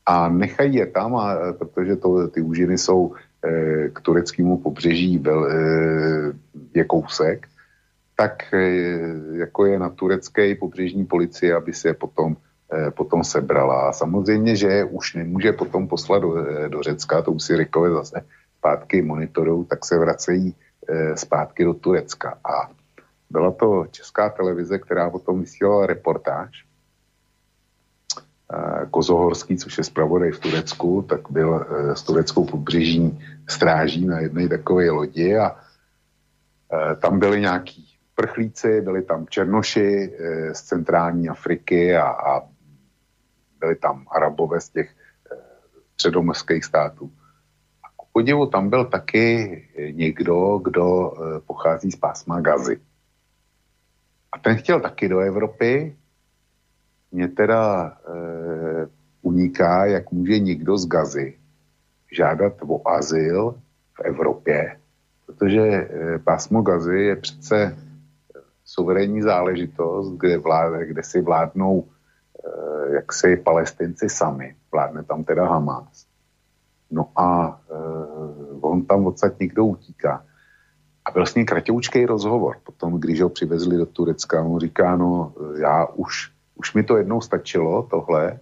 A nechají je tam, a, eh, protože to, ty úžiny jsou k tureckému pobřeží vel, e, je kousek, tak e, jako je na turecké pobřežní policii, aby se potom potom sebrala. Samozřejmě, že už nemůže potom poslat do, do Řecka, to už si Rikové zase zpátky monitorují, tak se vracejí zpátky do Turecka. A byla to česká televize, která potom vysílala reportáž. Kozohorský, což je zpravodaj v Turecku, tak byl s tureckou pobřežní stráží na jedné takové lodi a tam byli nějaký prchlíci, byli tam černoši eh, z centrální Afriky a, a byli tam arabové z těch středomorských států. A ku podivu tam byl taky někdo, kdo pochází z pásma Gazy. A ten chtěl taky do Evropy. Mně teda e, uniká, jak může někdo z Gazy žádat o azyl v Evropě, protože e, pásmo Gazy je přece suverénní záležitost, kde, vlád, kde si vládnou eh, jak si palestinci sami. Vládne tam teda Hamas. No a eh, on tam odsaď někdo utíká. A byl s ním kratoučký rozhovor. Potom, když ho přivezli do Turecka, on říká, no já už, už mi to jednou stačilo, tohle,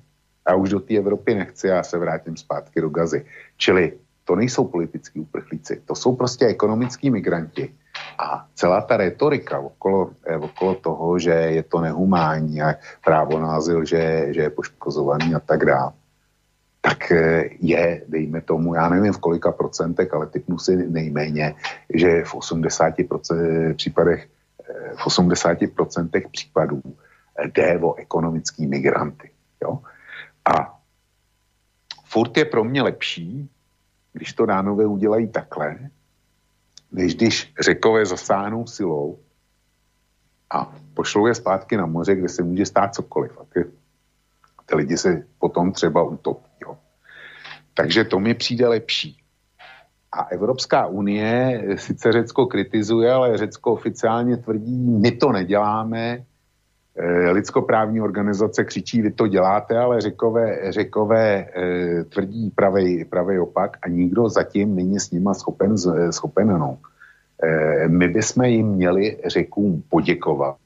já už do té Evropy nechci, já se vrátím zpátky do Gazy. Čili to nejsou politický uprchlíci, to jsou prostě ekonomický migranti, a celá ta retorika okolo, eh, okolo toho, že je to nehumánní a právo na azyl, že, že je poškozovaný a tak dále, tak eh, je, dejme tomu, já nevím v kolika procentech, ale typnu si nejméně, že v 80% případech, eh, v 80% případů jde o ekonomický migranty. Jo? A furt je pro mě lepší, když to dánové udělají takhle, než když řekové zasáhnou silou a pošlou je zpátky na moře, kde se může stát cokoliv. A ty, ty lidi se potom třeba utopí. Jo. Takže to mi přijde lepší. A Evropská unie sice Řecko kritizuje, ale Řecko oficiálně tvrdí, my to neděláme, lidskoprávní organizace křičí, vy to děláte, ale řekové, řekové e, tvrdí pravej, pravej opak a nikdo zatím není s nima schopen, eh, schopen no. My bychom jim měli řekům poděkovat.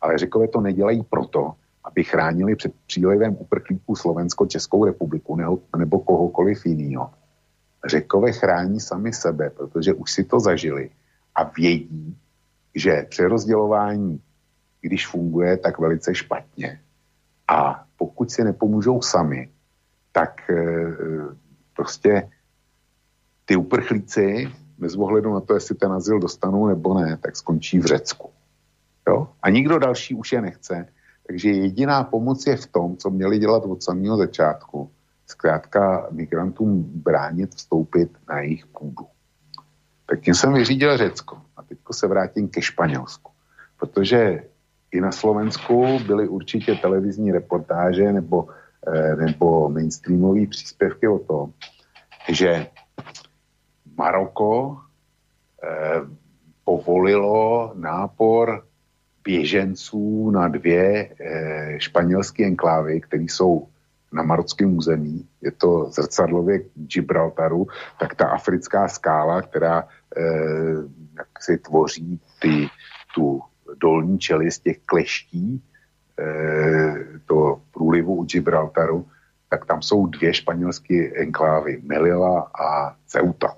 Ale řekové to nedělají proto, aby chránili před přílivem uprchlíků Slovensko, Českou republiku nebo kohokoliv jiného. Řekové chrání sami sebe, protože už si to zažili a vědí, že přerozdělování když funguje, tak velice špatně. A pokud si nepomůžou sami, tak e, prostě ty uprchlíci, bez ohledu na to, jestli ten azyl dostanou nebo ne, tak skončí v Řecku. Jo? A nikdo další už je nechce. Takže jediná pomoc je v tom, co měli dělat od samého začátku. Zkrátka migrantům bránit vstoupit na jejich půdu. Tak tím jsem vyřídil Řecko. A teď se vrátím ke Španělsku. Protože i na Slovensku byly určitě televizní reportáže nebo, eh, nebo mainstreamové příspěvky o tom, že Maroko eh, povolilo nápor běženců na dvě eh, španělské enklávy, které jsou na marockém území, je to zrcadlově Gibraltaru, tak ta africká skála, která eh, jak si tvoří ty, tu dolní čelist těch kleští, eh, to průlivu u Gibraltaru, tak tam jsou dvě španělské enklávy, Melilla a Ceuta.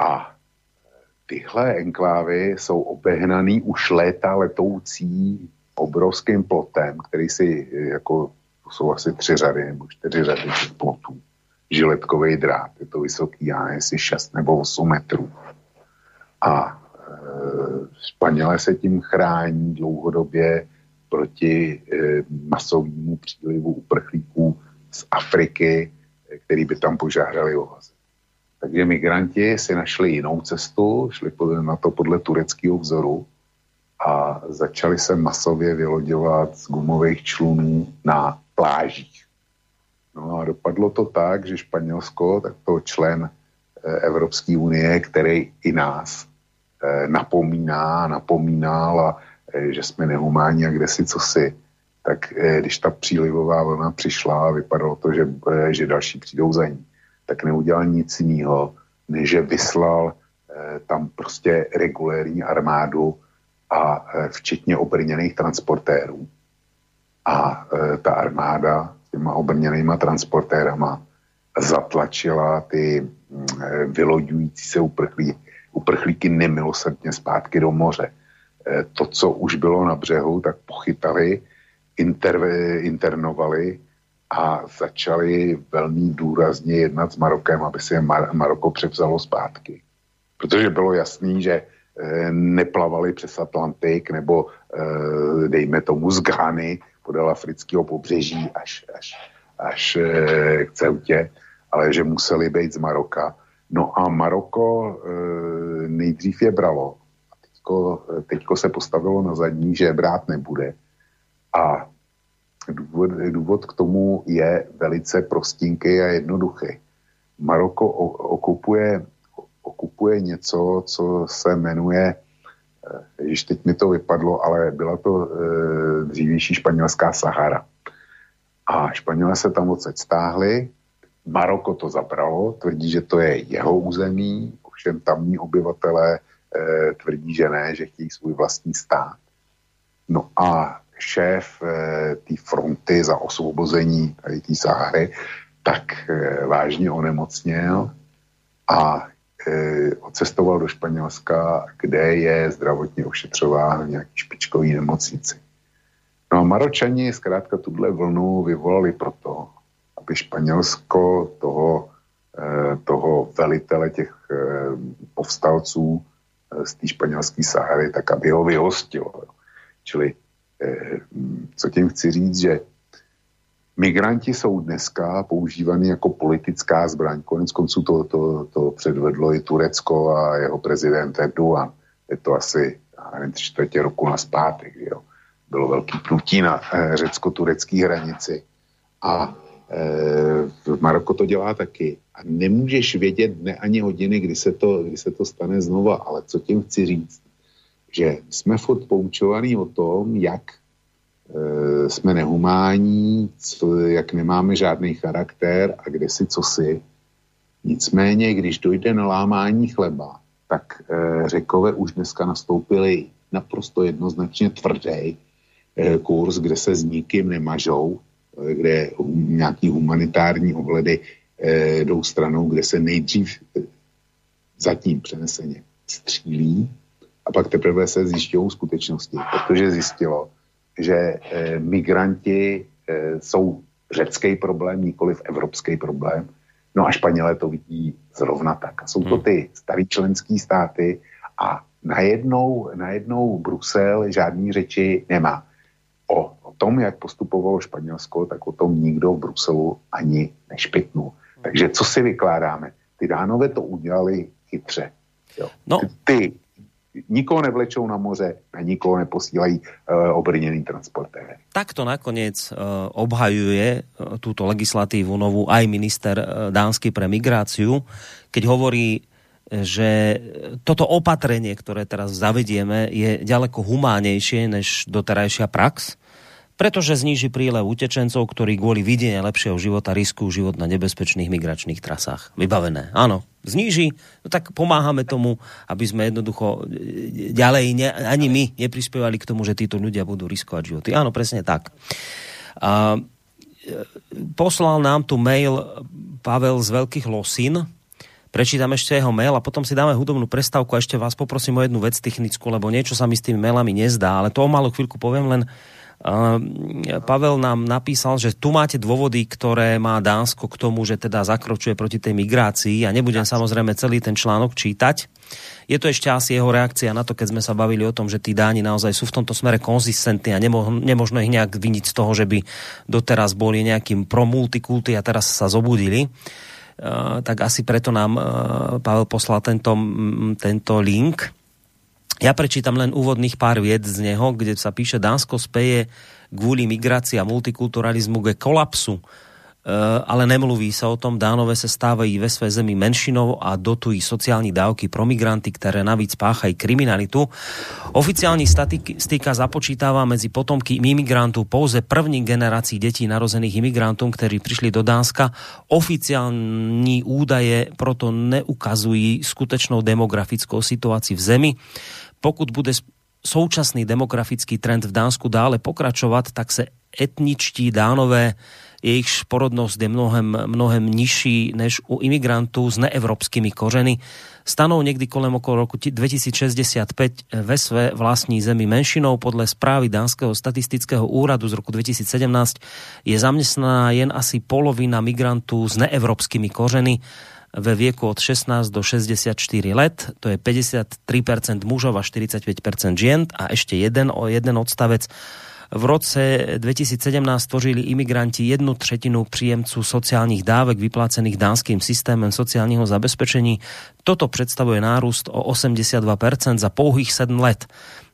A tyhle enklávy jsou obehnaný už léta letoucí obrovským plotem, který si jako, to jsou asi tři řady nebo čtyři řady plotů. Žiletkový drát, je to vysoký, já jestli 6 nebo 8 metrů. A Španělé se tím chrání dlouhodobě proti eh, masovému přílivu uprchlíků z Afriky, eh, který by tam požádali o. Takže migranti si našli jinou cestu, šli na to podle tureckého vzoru a začali se masově vyloďovat z gumových člunů na plážích. No a dopadlo to tak, že Španělsko, tak to člen eh, Evropské unie, který i nás napomíná, napomínal a eh, že jsme nehumánní a kde si co si, tak eh, když ta přílivová vlna přišla a vypadalo to, že, že další přijdou za ní, tak neudělal nic jiného, než že vyslal tam prostě regulérní armádu a včetně obrněných transportérů. A ta armáda s těma obrněnýma transportérama zatlačila ty mm, vyloďující se uprchlí, uprchlíky nemilosrdně zpátky do moře. To, co už bylo na břehu, tak pochytali, inter, internovali a začali velmi důrazně jednat s Marokem, aby si je Mar- Maroko převzalo zpátky. Protože bylo jasný, že e, neplavali přes Atlantik nebo e, dejme tomu z Ghany podél afrického pobřeží až, až, až e, k Ceutě, ale že museli být z Maroka. No a Maroko e, nejdřív je bralo. Teďko, teďko se postavilo na zadní, že brát nebude. A důvod, důvod k tomu je velice prostinky a jednoduchý. Maroko okupuje, okupuje něco, co se jmenuje, když teď mi to vypadlo, ale byla to e, dřívější španělská Sahara. A Španělé se tam odsaď stáhli, Maroko to zabralo, tvrdí, že to je jeho území, ovšem tamní obyvatelé e, tvrdí, že ne, že chtějí svůj vlastní stát. No a šéf e, té fronty za osvobození tady té Sahary, tak e, vážně onemocněl a e, odcestoval do Španělska, kde je zdravotně ošetřován v nějaký špičkový nemocnici. No a Maročani zkrátka tuhle vlnu vyvolali proto, aby Španělsko toho, e, toho velitele těch e, povstalců e, z té španělské Sahary, tak aby ho vyhostilo. Čili Eh, co tím chci říct, že migranti jsou dneska používaný jako politická zbraň. Konec konců to, to, to předvedlo i Turecko a jeho prezident Erdogan. Je to asi, nevím, čtvrtě roku na zpátek. Bylo velký prutí na eh, řecko-turecké hranici. A eh, Maroko to dělá taky. A nemůžeš vědět dne ani hodiny, kdy se to, kdy se to stane znova. Ale co tím chci říct? že jsme furt poučovaní o tom, jak e, jsme nehumání, jak nemáme žádný charakter a kde si co si. Nicméně, když dojde na lámání chleba, tak e, řekové už dneska nastoupili naprosto jednoznačně tvrdý kurz, kde se s nikým nemažou, kde nějaký humanitární ohledy e, jdou stranou, kde se nejdřív e, zatím přeneseně střílí, a pak teprve se zjišťují skutečnosti, protože zjistilo, že e, migranti e, jsou řecký problém, nikoliv evropský problém. No a Španělé to vidí zrovna tak. A jsou to hmm. ty starý členský státy a najednou, najednou Brusel žádný řeči nemá. O, tom, jak postupovalo Španělsko, tak o tom nikdo v Bruselu ani nešpitnul. Takže co si vykládáme? Ty dánové to udělali chytře. Jo. No. Ty, nikoho nevlečou na moře a nikoho neposílají uh, obrněný transportéry. Takto nakoniec uh, obhajuje uh, túto legislatívu novú aj minister uh, dánsky pre migráciu, keď hovorí, že toto opatrenie, ktoré teraz zavedieme, je ďaleko humánejšie než doterajšia prax pretože zníži prílev utečencov, ktorí kvôli videnia lepšieho života riskujú život na nebezpečných migračných trasách. Vybavené. Áno, zníži, no tak pomáhame tomu, aby sme jednoducho e, ďalej ne, ani my neprispievali k tomu, že títo ľudia budú riskovať životy. Áno, presne tak. A, e, poslal nám tu mail Pavel z Veľkých Losín, prečítam ešte jeho mail a potom si dáme hudobnú prestávku a ešte vás poprosím o jednu vec technickú, lebo niečo sa mi s tými mailami nezdá, ale to o malú chvíľku poviem len Pavel nám napísal, že tu máte dôvody, ktoré má Dánsko k tomu, že teda zakročuje proti tej migrácii a nebudem samozrejme celý ten článok čítať. Je to ešte asi jeho reakcia na to, keď sme sa bavili o tom, že tí Dáni naozaj sú v tomto smere konzistentní a nemo, nemožno ich nejak vyniť z toho, že by doteraz boli nejakým pro multikulty a teraz sa zobudili. Uh, tak asi preto nám uh, Pavel poslal tento, tento link. Ja prečítam len úvodných pár vied z neho, kde sa píše, Dánsko speje kvôli migrácii a multikulturalizmu ke kolapsu, ale nemluví sa o tom. Dánové sa stávají ve své zemi menšinou a dotují sociální dávky pro migranty, které navíc páchají kriminalitu. Oficiální statika započítává medzi potomky imigrantů pouze první generací detí narozených imigrantům, ktorí prišli do Dánska. Oficiální údaje proto neukazují skutečnou demografickou situaci v zemi pokud bude současný demografický trend v Dánsku dále pokračovat, tak se etničtí dánové jejich porodnosť je mnohem, mnohem nižší než u imigrantů s neevropskými kořeny. Stanou někdy kolem okolo roku 2065 ve své vlastní zemi menšinou. Podle zprávy Dánskeho statistického úradu z roku 2017 je zaměstnaná jen asi polovina migrantů s neevropskými kořeny ve věku od 16 do 64 let, to je 53% mužov a 45% žien a ešte jeden, jeden odstavec v roce 2017 tvořili imigranti jednu třetinu příjemců sociálních dávek vyplácených dánským systémem sociálního zabezpečení. Toto představuje nárůst o 82% za pouhých 7 let.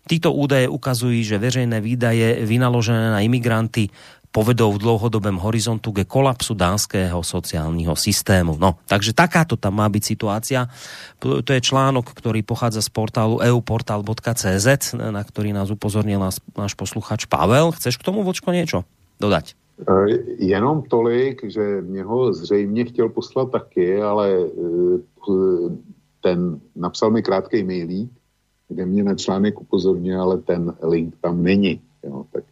Títo údaje ukazují, že veřejné výdaje vynaložené na imigranty povedou v dlouhodobém horizontu ke kolapsu dánskeho sociálního systému. No, takže takáto tam má byť situácia. To je článok, ktorý pochádza z portálu euportal.cz, na ktorý nás upozornil náš, posluchač Pavel. Chceš k tomu, Vočko, niečo dodať? E, jenom tolik, že mě ho zřejmě chtěl poslat taky, ale e, ten napsal mi krátký mailík, kde mě na článek upozornil, ale ten link tam není. Jo, tak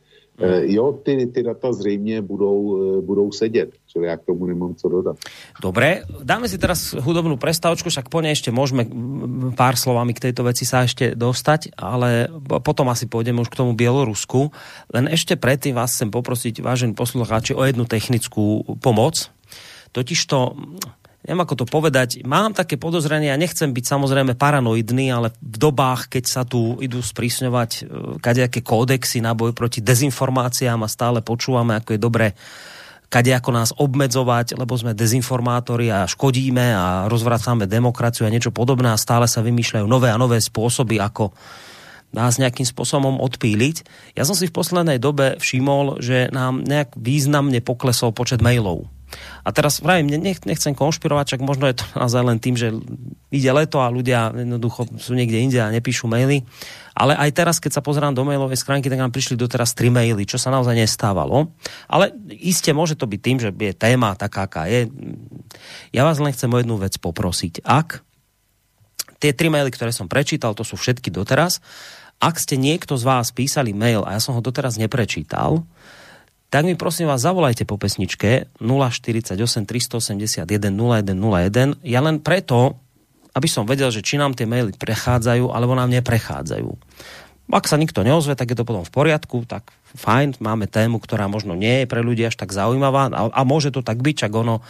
jo, ty, ty data zřejmě budou, e, budou sedět, čili já k tomu nemám co dodat. Dobre, dáme si teraz hudobnú prestávku, však po nej ešte môžeme pár slovami k tejto veci sa ešte dostať, ale potom asi pôjdeme už k tomu Bielorusku. Len ešte predtým vás chcem poprosiť, vážení poslucháči, o jednu technickú pomoc. Totižto neviem ako to povedať, mám také podozrenie, ja nechcem byť samozrejme paranoidný, ale v dobách, keď sa tu idú sprísňovať e, kadejaké kódexy na boj proti dezinformáciám a stále počúvame, ako je dobré kade ako nás obmedzovať, lebo sme dezinformátori a škodíme a rozvracame demokraciu a niečo podobné a stále sa vymýšľajú nové a nové spôsoby, ako nás nejakým spôsobom odpíliť. Ja som si v poslednej dobe všimol, že nám nejak významne poklesol počet mailov a teraz vravím, nech, nechcem konšpirovať, čak možno je to naozaj len tým, že ide leto a ľudia jednoducho sú niekde inde a nepíšu maily. Ale aj teraz, keď sa pozerám do mailovej schránky, tak nám prišli doteraz tri maily, čo sa naozaj nestávalo. Ale iste môže to byť tým, že je téma taká, aká je. Ja vás len chcem o jednu vec poprosiť. Ak tie tri maily, ktoré som prečítal, to sú všetky doteraz, ak ste niekto z vás písali mail a ja som ho doteraz neprečítal, tak mi prosím vás zavolajte po pesničke 048 381 0101. Ja len preto, aby som vedel, že či nám tie maily prechádzajú, alebo nám neprechádzajú. Ak sa nikto neozve, tak je to potom v poriadku, tak fajn, máme tému, ktorá možno nie je pre ľudí až tak zaujímavá a, a môže to tak byť, čak ono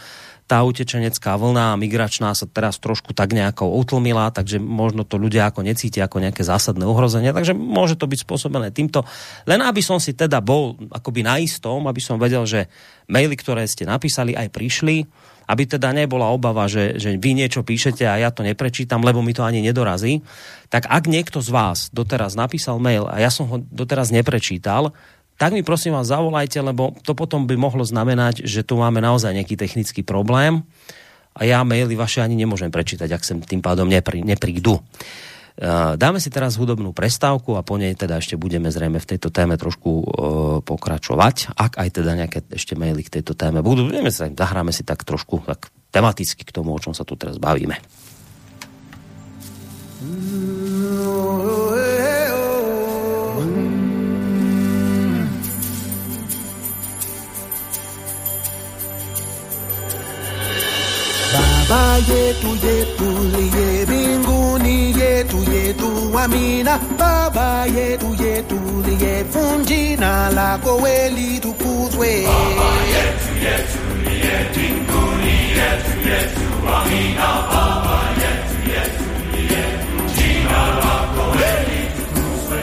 tá utečenecká vlna migračná sa teraz trošku tak nejako utlmila, takže možno to ľudia ako necítia ako nejaké zásadné ohrozenie, takže môže to byť spôsobené týmto. Len aby som si teda bol akoby na istom, aby som vedel, že maily, ktoré ste napísali, aj prišli, aby teda nebola obava, že, že vy niečo píšete a ja to neprečítam, lebo mi to ani nedorazí, tak ak niekto z vás doteraz napísal mail a ja som ho doteraz neprečítal, tak mi prosím vás zavolajte, lebo to potom by mohlo znamenať, že tu máme naozaj nejaký technický problém a ja maily vaše ani nemôžem prečítať, ak sem tým pádom neprí, neprídu. E, dáme si teraz hudobnú prestávku a po nej teda ešte budeme zrejme v tejto téme trošku uh, pokračovať. Ak aj teda nejaké ešte maily k tejto téme budú, vieme sa, zahráme si tak trošku tak tematicky k tomu, o čom sa tu teraz bavíme. Mm, Baba yetu yetu liye mbinguni yetu yetu amina. Baba yetu yetu liye funjina lako weli tukuzwe. Baba yetu yetu liye mbinguni yetu yetu amina. Baba yetu yetu liye funjina lako weli tukuzwe.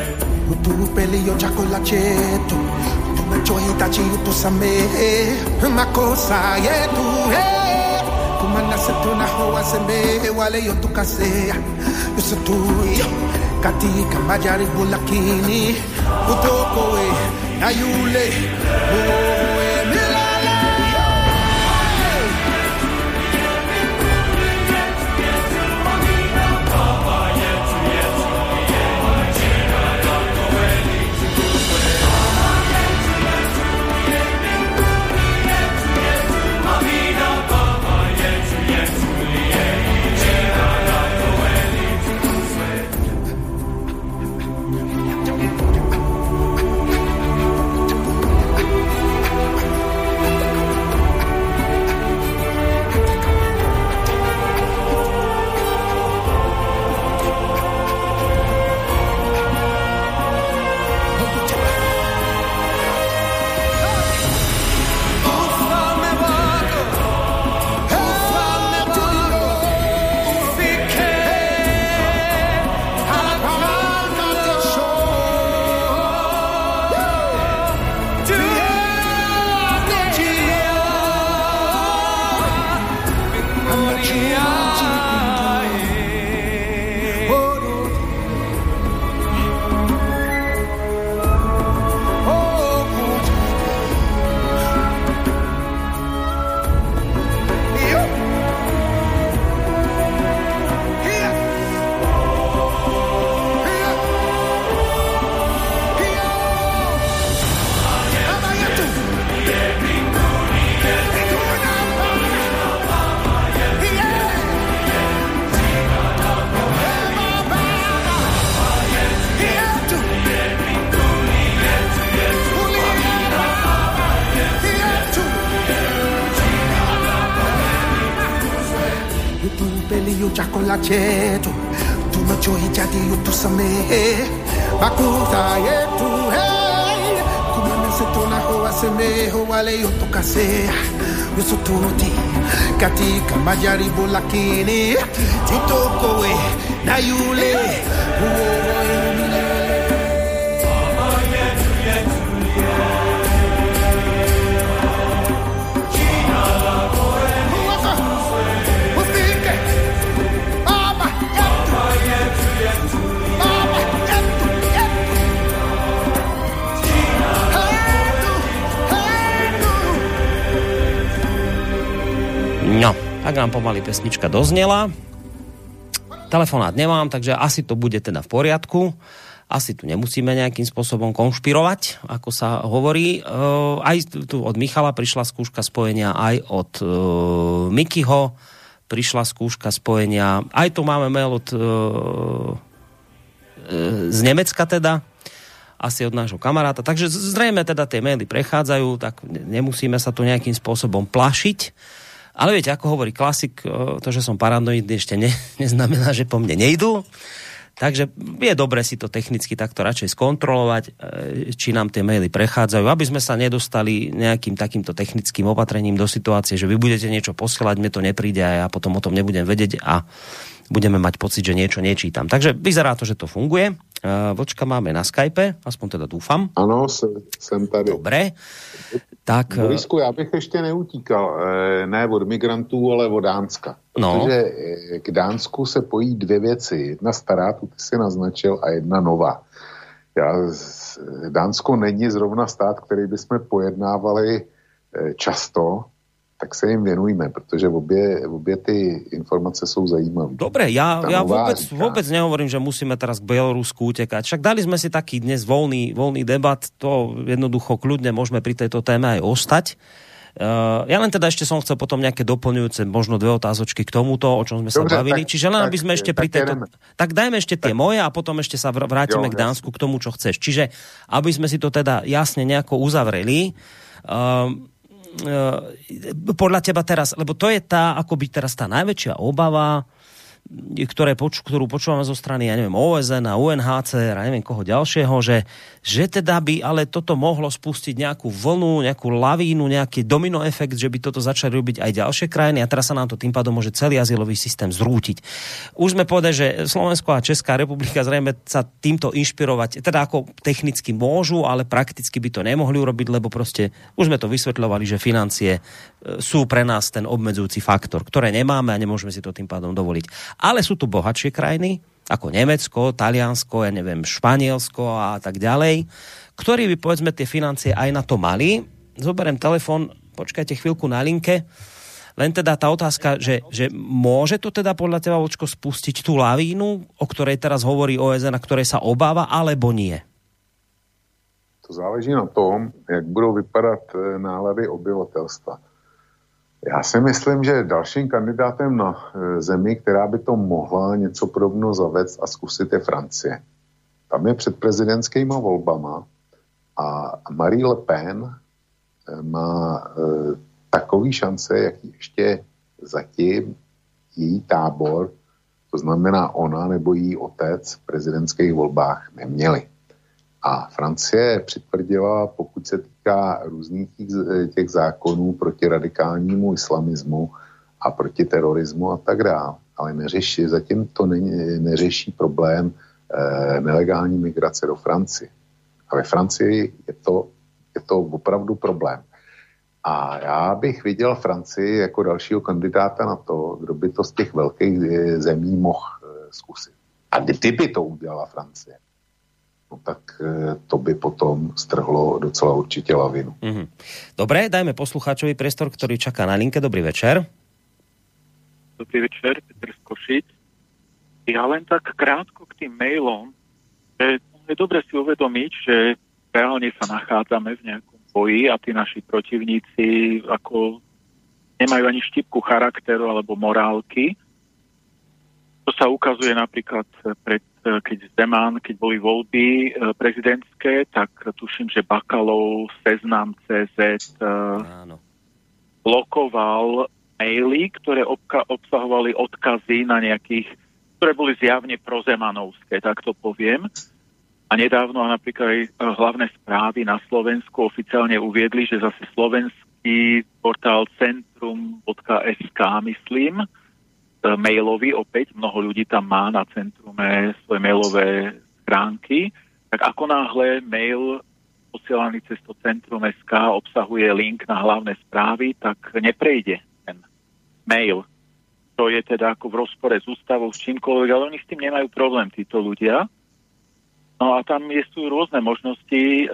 Utupe liyo chakula chetu tunachohitaji utusamehe makosa yetu hey. Tumana satuna hoa sembe wale yo tukasea Yusutui katika majaribu bulakini utokowe na yule. lucha con la cheto. Tu macho ya di tu same. Bakuta ye tu hey. Se to na se me ho wale yo to kase yo so tu no ti katika majaribu lakini tutoko we eh, na yule tak nám pomaly pesnička doznela. Telefonát nemám, takže asi to bude teda v poriadku. Asi tu nemusíme nejakým spôsobom konšpirovať, ako sa hovorí. Uh, aj tu od Michala prišla skúška spojenia, aj od uh, Mikyho prišla skúška spojenia. Aj tu máme mail od uh, z Nemecka teda, asi od nášho kamaráta. Takže zrejme teda tie maily prechádzajú, tak nemusíme sa tu nejakým spôsobom plašiť. Ale viete, ako hovorí klasik, to, že som paranoidný, ešte ne, neznamená, že po mne nejdú. Takže je dobre si to technicky takto radšej skontrolovať, e, či nám tie maily prechádzajú, aby sme sa nedostali nejakým takýmto technickým opatrením do situácie, že vy budete niečo posielať, mne to nepríde a ja potom o tom nebudem vedieť a budeme mať pocit, že niečo nečítam. Takže vyzerá to, že to funguje. E, Vlčka máme na Skype, aspoň teda dúfam. Ano, jsem tady. Dobre. Tak, eh, Borisku, já bych ještě neutíkal, eh, ne od migrantů, ale od Dánska. No. Protože eh, k Dánsku se pojí dvě věci. Jedna stará, tu ty si naznačil, a jedna nová. Já, Dánsko není zrovna stát, který bychom pojednávali často, tak se jim věnujme, protože obě, obě ty informace jsou zajímavé. Dobre, ja, ja vôbec, vôbec nehovorím, že musíme teraz k Bielorusku utekať. Však dali sme si taký dnes voľný, voľný debat, to jednoducho kľudne môžeme pri tejto téme aj ostať. Uh, ja len teda ešte som chcel potom nejaké doplňujúce, možno dve otázočky k tomuto, o čom sme sa Dobre, bavili. Tak, Čiže len aby sme ešte pri tejto... Tak dajme ešte tie tak, moje a potom ešte sa vrátime jo, k Dánsku, k tomu, čo chceš. Čiže aby sme si to teda jasne nejako uzavreli. Uh, podľa teba teraz, lebo to je tá, akoby teraz tá najväčšia obava, ktoré, ktorú počúvame zo strany, ja neviem, OSN a UNHCR a neviem koho ďalšieho, že, že teda by ale toto mohlo spustiť nejakú vlnu, nejakú lavínu, nejaký domino efekt, že by toto začali robiť aj ďalšie krajiny a teraz sa nám to tým pádom môže celý azylový systém zrútiť. Už sme povedali, že Slovensko a Česká republika zrejme sa týmto inšpirovať, teda ako technicky môžu, ale prakticky by to nemohli urobiť, lebo proste už sme to vysvetľovali, že financie sú pre nás ten obmedzujúci faktor, ktoré nemáme a nemôžeme si to tým pádom dovoliť ale sú tu bohatšie krajiny, ako Nemecko, Taliansko, ja neviem, Španielsko a tak ďalej, ktorí by povedzme tie financie aj na to mali. Zoberiem telefon, počkajte chvíľku na linke. Len teda tá otázka, že, že môže to teda podľa teba, Vočko, spustiť tú lavínu, o ktorej teraz hovorí OSN a ktorej sa obáva, alebo nie? To záleží na tom, jak budou vypadat eh, nálady obyvatelstva. Já si myslím, že dalším kandidátem na e, zemi, která by to mohla něco podobného zavést a zkusit je Francie. Tam je před prezidentskými volbama a Marie Le Pen e, má e, takový šance, jaký ještě zatím její tábor, to znamená ona nebo její otec v prezidentských volbách neměli. A Francie přitvrdila, pokud se týká různých těch zákonů proti radikálnímu islamismu a proti terorismu a tak dále, ale neřeší, zatím to ne, neřeší problém eh, nelegální migrace do Francie. A ve Francii je to, je to opravdu problém. A já bych viděl Francii jako dalšího kandidáta na to, kdo by to z těch velkých eh, zemí mohl eh, zkusit. A kdyby to udělala Francie, no tak to by potom strhlo docela určitě lavinu. Mm-hmm. Dobre, dajme poslucháčovi priestor, ktorý čaká na linke. Dobrý večer. Dobrý večer, Petr Skošic. Ja len tak krátko k tým mailom, že je dobre si uvedomiť, že reálne sa nachádzame v nejakom boji a tí naši protivníci ako nemajú ani štipku charakteru alebo morálky. To sa ukazuje napríklad pred, keď Zeman, keď boli voľby e, prezidentské, tak tuším, že Bakalov, Seznam CZ e, Áno. blokoval maily, ktoré obka- obsahovali odkazy na nejakých, ktoré boli zjavne prozemanovské, tak to poviem. A nedávno napríklad aj e, hlavné správy na Slovensku oficiálne uviedli, že zase slovenský portál centrum.sk, myslím, e, mailový opäť, mnoho ľudí tam má na centrume svoje mailové schránky, tak ako náhle mail posielaný cez to centrum SK obsahuje link na hlavné správy, tak neprejde ten mail. To je teda ako v rozpore s ústavou, s čímkoľvek, ale oni s tým nemajú problém, títo ľudia No a tam sú rôzne možnosti, e,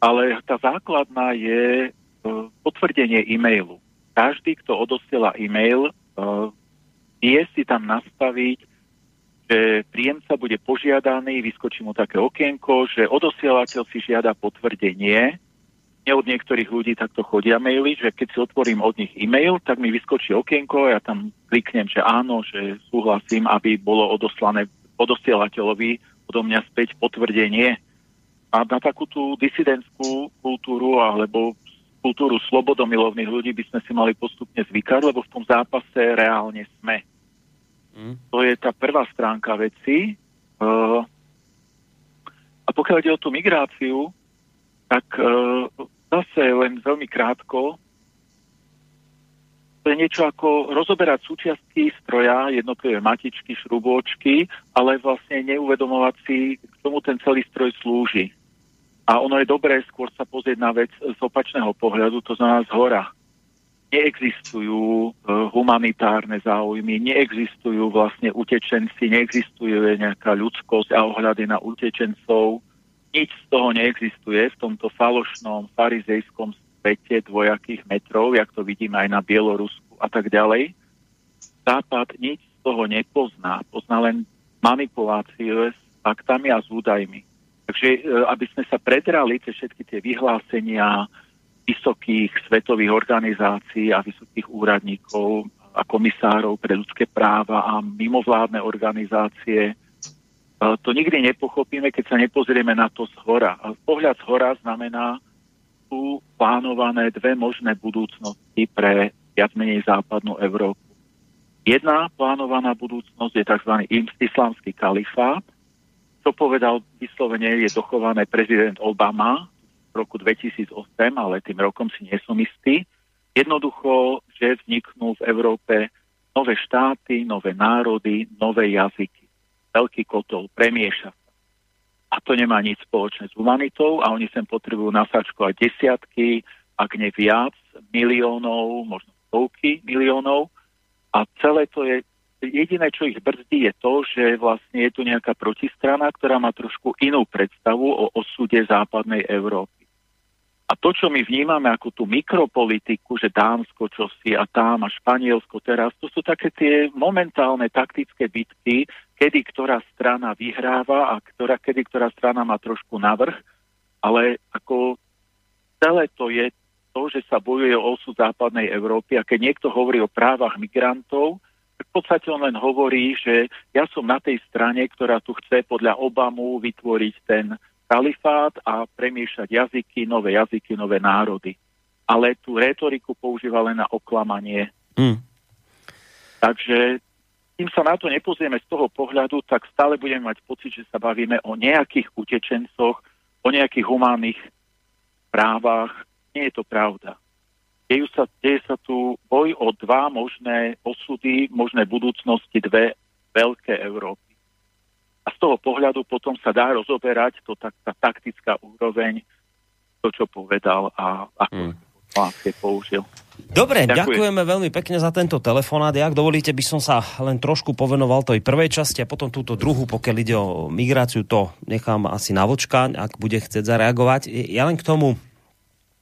ale tá základná je e, potvrdenie e-mailu. Každý, kto odosiela e-mail, e, vie si tam nastaviť, že príjemca bude požiadaný, vyskočí mu také okienko, že odosielateľ si žiada potvrdenie. Nie od niektorých ľudí takto chodia maily, že keď si otvorím od nich e-mail, tak mi vyskočí okienko, ja tam kliknem, že áno, že súhlasím, aby bolo odoslané odosielateľovi odo mňa späť potvrdenie. A na takú tú disidentskú kultúru alebo kultúru slobodomilovných ľudí by sme si mali postupne zvykať, lebo v tom zápase reálne sme. Mm. To je tá prvá stránka veci. Uh, a pokiaľ ide o tú migráciu, tak uh, zase len veľmi krátko, to je niečo ako rozoberať súčiastky stroja, jednotlivé matičky, šrubôčky, ale vlastne neuvedomovať si, k čomu ten celý stroj slúži. A ono je dobré skôr sa pozrieť na vec z opačného pohľadu, to znamená z hora. Neexistujú e, humanitárne záujmy, neexistujú vlastne utečenci, neexistuje nejaká ľudskosť a ohľady na utečencov. Nič z toho neexistuje v tomto falošnom farizejskom svete dvojakých metrov, jak to vidíme aj na Bielorusku a tak ďalej. Západ nič z toho nepozná, pozná len manipulácie s faktami a s údajmi. Takže e, aby sme sa predrali cez všetky tie vyhlásenia vysokých svetových organizácií a vysokých úradníkov a komisárov pre ľudské práva a mimovládne organizácie, e, to nikdy nepochopíme, keď sa nepozrieme na to z hora. A pohľad z hora znamená sú plánované dve možné budúcnosti pre viac menej západnú Európu. Jedna plánovaná budúcnosť je tzv. islamský kalifát, čo povedal vyslovene, je dochované prezident Obama v roku 2008, ale tým rokom si nie som istý. Jednoducho, že vzniknú v Európe nové štáty, nové národy, nové jazyky. Veľký kotol premieša a to nemá nič spoločné s humanitou a oni sem potrebujú nasačkovať desiatky, ak nie viac, miliónov, možno stovky miliónov a celé to je, jediné, čo ich brzdí je to, že vlastne je tu nejaká protistrana, ktorá má trošku inú predstavu o osude západnej Európy. A to, čo my vnímame ako tú mikropolitiku, že Dánsko čosi a tam a Španielsko teraz, to sú také tie momentálne taktické bitky, kedy ktorá strana vyhráva a ktorá, kedy ktorá strana má trošku navrh, ale ako celé to je to, že sa bojuje o osud západnej Európy a keď niekto hovorí o právach migrantov, v podstate on len hovorí, že ja som na tej strane, ktorá tu chce podľa Obamu vytvoriť ten kalifát a premiešať jazyky, nové jazyky, nové národy. Ale tú retoriku používa len na oklamanie. Mm. Takže kým sa na to nepozrieme z toho pohľadu, tak stále budeme mať pocit, že sa bavíme o nejakých utečencoch, o nejakých humánnych právach. Nie je to pravda. Dejú sa, deje sa tu boj o dva možné osudy, možné budúcnosti, dve veľké Európy. A z toho pohľadu potom sa dá rozoberať to, tak, tá taktická úroveň, to, čo povedal a ako mm. použil. Dobre, Ďakujem. ďakujeme veľmi pekne za tento telefonát. Ak dovolíte, by som sa len trošku povenoval tej prvej časti a potom túto druhú, pokiaľ ide o migráciu, to nechám asi na vočka, ak bude chcieť zareagovať. Ja len k tomu,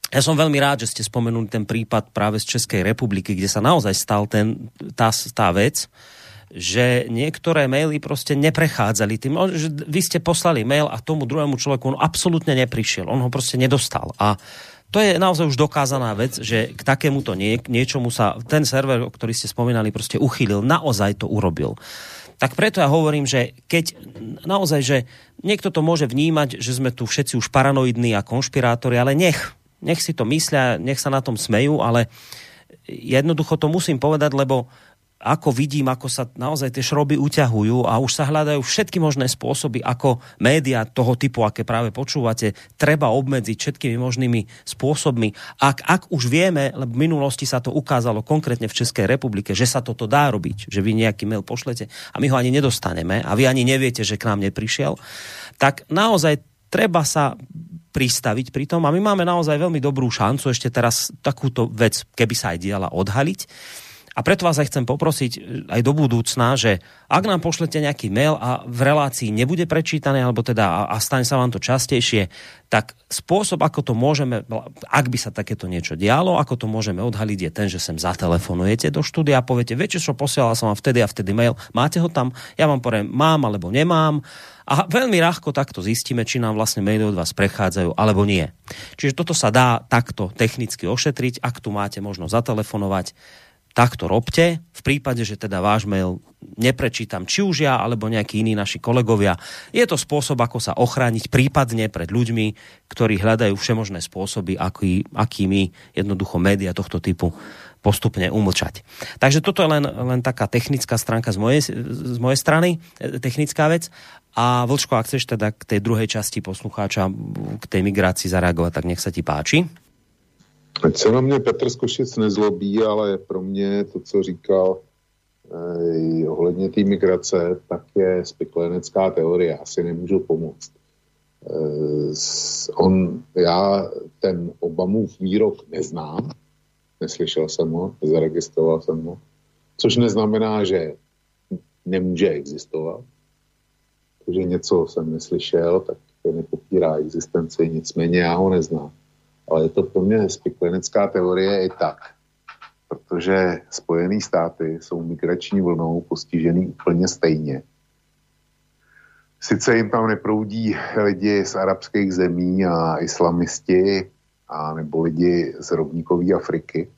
ja som veľmi rád, že ste spomenuli ten prípad práve z Českej republiky, kde sa naozaj stal ten, tá, tá vec, že niektoré maily proste neprechádzali tým. Že vy ste poslali mail a tomu druhému človeku on absolútne neprišiel. On ho proste nedostal. A to je naozaj už dokázaná vec, že k takémuto nie, niečomu sa ten server, ktorý ste spomínali, proste uchýlil. Naozaj to urobil. Tak preto ja hovorím, že keď naozaj, že niekto to môže vnímať, že sme tu všetci už paranoidní a konšpirátori, ale nech, nech si to myslia, nech sa na tom smejú, ale jednoducho to musím povedať, lebo ako vidím, ako sa naozaj tie šroby uťahujú a už sa hľadajú všetky možné spôsoby, ako média toho typu, aké práve počúvate, treba obmedziť všetkými možnými spôsobmi. Ak, ak už vieme, lebo v minulosti sa to ukázalo konkrétne v Českej republike, že sa toto dá robiť, že vy nejaký mail pošlete a my ho ani nedostaneme a vy ani neviete, že k nám neprišiel, tak naozaj treba sa pristaviť pri tom. A my máme naozaj veľmi dobrú šancu ešte teraz takúto vec, keby sa aj diala, odhaliť a preto vás aj chcem poprosiť e, aj do budúcna, že ak nám pošlete nejaký mail a v relácii nebude prečítané, alebo teda a, a stane sa vám to častejšie, tak spôsob, ako to môžeme, ak by sa takéto niečo dialo, ako to môžeme odhaliť, je ten, že sem zatelefonujete do štúdia a poviete, viete čo, posielal som vám vtedy a vtedy mail, máte ho tam? Ja vám poviem, mám alebo nemám. A veľmi ľahko takto zistíme, či nám vlastne maily od vás prechádzajú alebo nie. Čiže toto sa dá takto technicky ošetriť, ak tu máte možnosť zatelefonovať tak to robte. V prípade, že teda váš mail neprečítam, či už ja, alebo nejakí iní naši kolegovia. Je to spôsob, ako sa ochrániť prípadne pred ľuďmi, ktorí hľadajú všemožné spôsoby, aký, akými jednoducho média tohto typu postupne umlčať. Takže toto je len, len taká technická stránka z mojej, z mojej strany, e, technická vec. A Vlčko, ak chceš teda k tej druhej časti poslucháča, k tej migrácii zareagovať, tak nech sa ti páči. Ať se na mě Petr Skošic nezlobí, ale pro mě to, co říkal eh, ohledně té migrace, tak je speklenecká teorie. Asi nemůžu pomoct. Eh, on, já ten Obamův výrok neznám, neslyšel jsem ho, zaregistroval jsem ho, což neznamená, že nemůže existovat. Protože něco jsem neslyšel, tak nepopírá existenci, nicméně já ho neznám ale je to pro mě spiklenecká teorie i tak. Protože Spojené státy jsou migrační vlnou postižený úplně stejně. Sice jim tam neproudí lidi z arabských zemí a islamisti, a nebo lidi z rovníkové Afriky,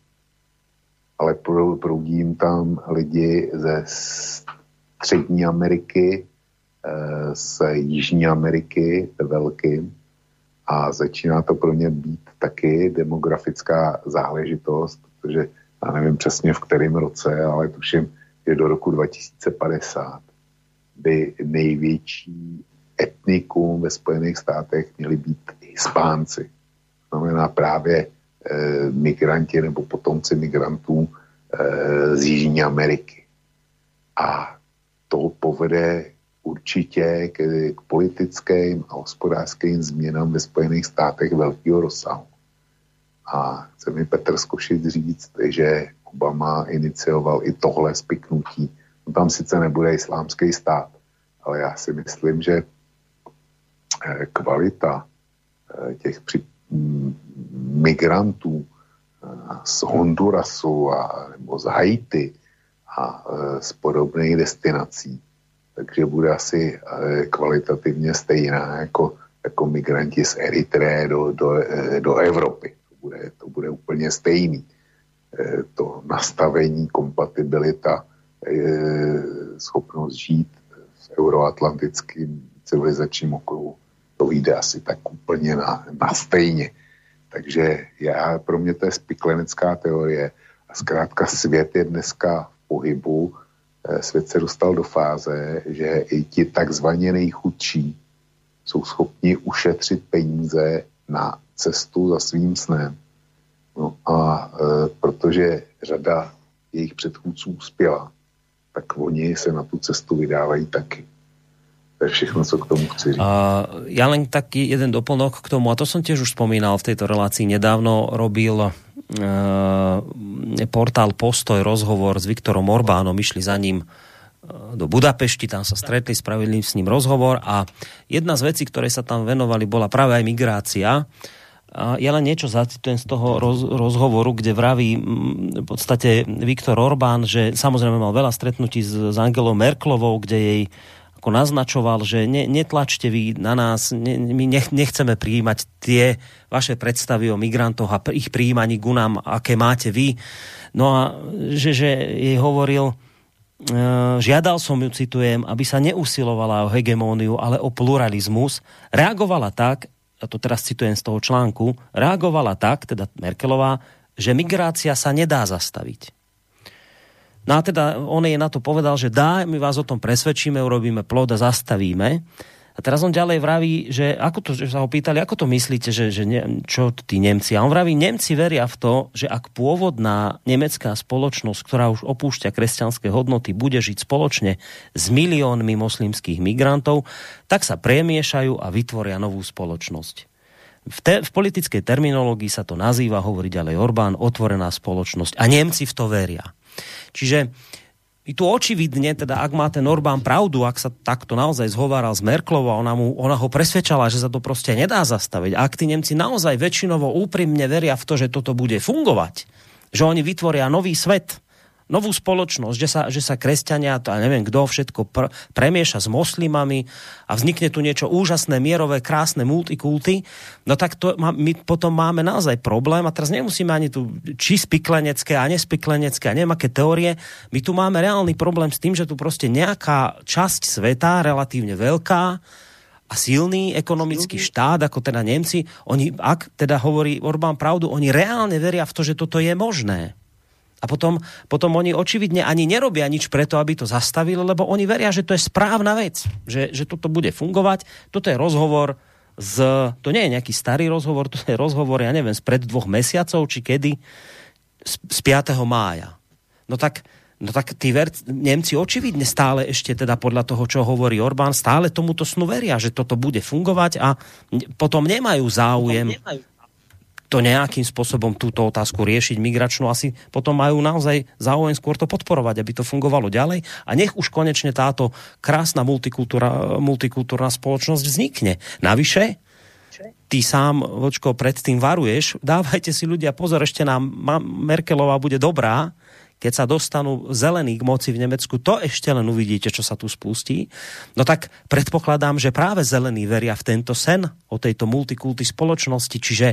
ale proudí jim tam lidi ze Střední Ameriky, eh, z Jižní Ameriky, velkým, a začíná to pro ně být taky demografická záležitost, protože já nevím přesně v kterém roce, ale tuším, že do roku 2050 by největší etnikum ve Spojených státech měli být Hispánci. Znamená právě e, migranti nebo potomci migrantů e, z Jižní Ameriky. A to povede určitě k, k politickým a hospodářským změnám ve Spojených státech velkého rozsahu. A chce mi Petr Skošit říct, že Obama inicioval i tohle spiknutí. No tam sice nebude islámský stát, ale já si myslím, že eh, kvalita eh, těch při, migrantů eh, z Hondurasu a, nebo z Haiti a z podobných destinací takže bude asi eh, kvalitativně stejná jako, jako migranti z Eritreje do, do, eh, do Evropy. To bude, to bude úplně stejný. Eh, to nastavení, kompatibilita, schopnost žít v euroatlantickém civilizačním okruhu, to vyjde asi tak úplně na, na stejně. Takže já, pro mě to je spiklenecká teorie a zkrátka svět je dneska v pohybu, svět se dostal do fáze, že i ti takzvaně nejchudší jsou schopni ušetřit peníze na cestu za svým snem. No a e, protože řada jejich předchůdců uspěla, tak oni se na tu cestu vydávají taky. To je všechno, co k tomu chci říct. Uh, ja len taký jeden doplnok k tomu, a to som tiež už spomínal v tejto relácii, nedávno robil portál Postoj rozhovor s Viktorom Orbánom, išli za ním do Budapešti, tam sa stretli, spravili s ním rozhovor a jedna z vecí, ktoré sa tam venovali, bola práve aj migrácia. A ja len niečo zacitujem z toho roz, rozhovoru, kde vraví v podstate Viktor Orbán, že samozrejme mal veľa stretnutí s, s Angelou Merklovou, kde jej ako naznačoval, že ne, netlačte vy na nás, ne, my nech, nechceme prijímať tie vaše predstavy o migrantoch a ich prijímaní ku nám, aké máte vy. No a že, že jej hovoril, e, žiadal som ju, citujem, aby sa neusilovala o hegemóniu, ale o pluralizmus. Reagovala tak, a to teraz citujem z toho článku, reagovala tak, teda Merkelová, že migrácia sa nedá zastaviť. No a teda on je na to povedal, že dá, my vás o tom presvedčíme, urobíme plod a zastavíme. A teraz on ďalej vraví, že ako to, že sa ho pýtali, ako to myslíte, že, že ne, čo tí Nemci? A on vraví, Nemci veria v to, že ak pôvodná nemecká spoločnosť, ktorá už opúšťa kresťanské hodnoty, bude žiť spoločne s miliónmi moslimských migrantov, tak sa premiešajú a vytvoria novú spoločnosť. V, te, v politickej terminológii sa to nazýva, hovorí ďalej Orbán, otvorená spoločnosť. A Nemci v to veria. Čiže i tu očividne, teda ak má ten Orbán pravdu, ak sa takto naozaj zhováral s Merklovou, ona, mu, ona ho presvedčala, že sa to proste nedá zastaviť. Ak tí Nemci naozaj väčšinovo úprimne veria v to, že toto bude fungovať, že oni vytvoria nový svet, novú spoločnosť, že sa, že sa kresťania, to neviem kto všetko pr- premieša s moslimami a vznikne tu niečo úžasné, mierové, krásne multikulty, no tak to, my potom máme naozaj problém a teraz nemusíme ani tu či spiklenecké a nespiklenecké a neviem aké teórie, my tu máme reálny problém s tým, že tu proste nejaká časť sveta, relatívne veľká, a silný ekonomický štát, ako teda Nemci, oni, ak teda hovorí Orbán pravdu, oni reálne veria v to, že toto je možné. A potom, potom oni očividne ani nerobia nič preto, aby to zastavili, lebo oni veria, že to je správna vec, že, že toto bude fungovať. Toto je rozhovor z, to nie je nejaký starý rozhovor, to je rozhovor, ja neviem, spred dvoch mesiacov, či kedy, z, z 5. mája. No tak, no tak tí ver, Nemci očividne stále ešte teda podľa toho, čo hovorí Orbán, stále tomuto snu veria, že toto bude fungovať a potom nemajú záujem potom nemajú to nejakým spôsobom túto otázku riešiť migračnú, asi potom majú naozaj záujem skôr to podporovať, aby to fungovalo ďalej. A nech už konečne táto krásna multikultúrna spoločnosť vznikne. Navyše, ty sám, Vočko, predtým varuješ, dávajte si ľudia pozor, ešte nám Merkelová bude dobrá, keď sa dostanú zelení k moci v Nemecku, to ešte len uvidíte, čo sa tu spustí. No tak predpokladám, že práve zelení veria v tento sen o tejto multikulty spoločnosti. Čiže,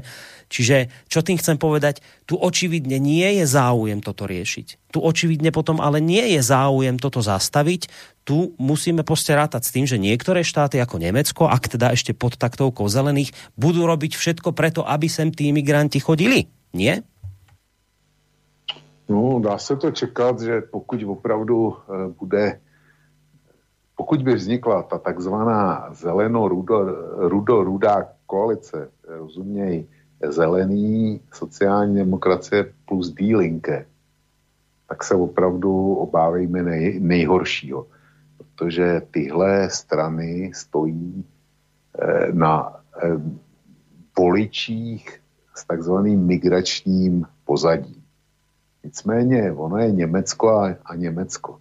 čiže čo tým chcem povedať, tu očividne nie je záujem toto riešiť. Tu očividne potom ale nie je záujem toto zastaviť. Tu musíme posterátať s tým, že niektoré štáty ako Nemecko, ak teda ešte pod taktovkou zelených, budú robiť všetko preto, aby sem tí migranti chodili. Nie? No, dá se to čekat, že pokud opravdu e, bude, pokud by vznikla ta takzvaná zeleno-rudo-rudá koalice, rozuměj, zelený sociální demokracie plus dílinke, tak se opravdu obávejme nej, nejhoršího. Protože tyhle strany stojí e, na e, voličích s takzvaným migračním pozadím. Nicméně ono je Německo a, a Německo.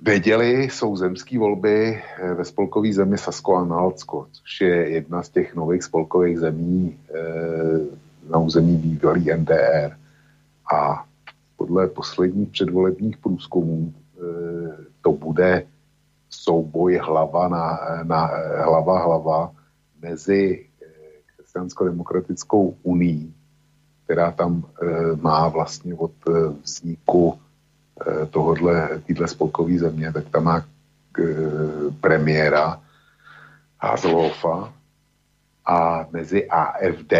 V neděli jsou zemské volby eh, ve spolkové zemi Sasko a Nalcko, což je jedna z těch nových spolkových zemí e, na území bývalý NDR. A podle posledních předvolebních průzkumů e, to bude souboj hlava na, na hlava hlava mezi křesťansko-demokratickou unii která tam e, má vlastně od e, vzniku e, tohodle, týhle spolkové země, tak tam má premiéra Hazelhofa a mezi AFD.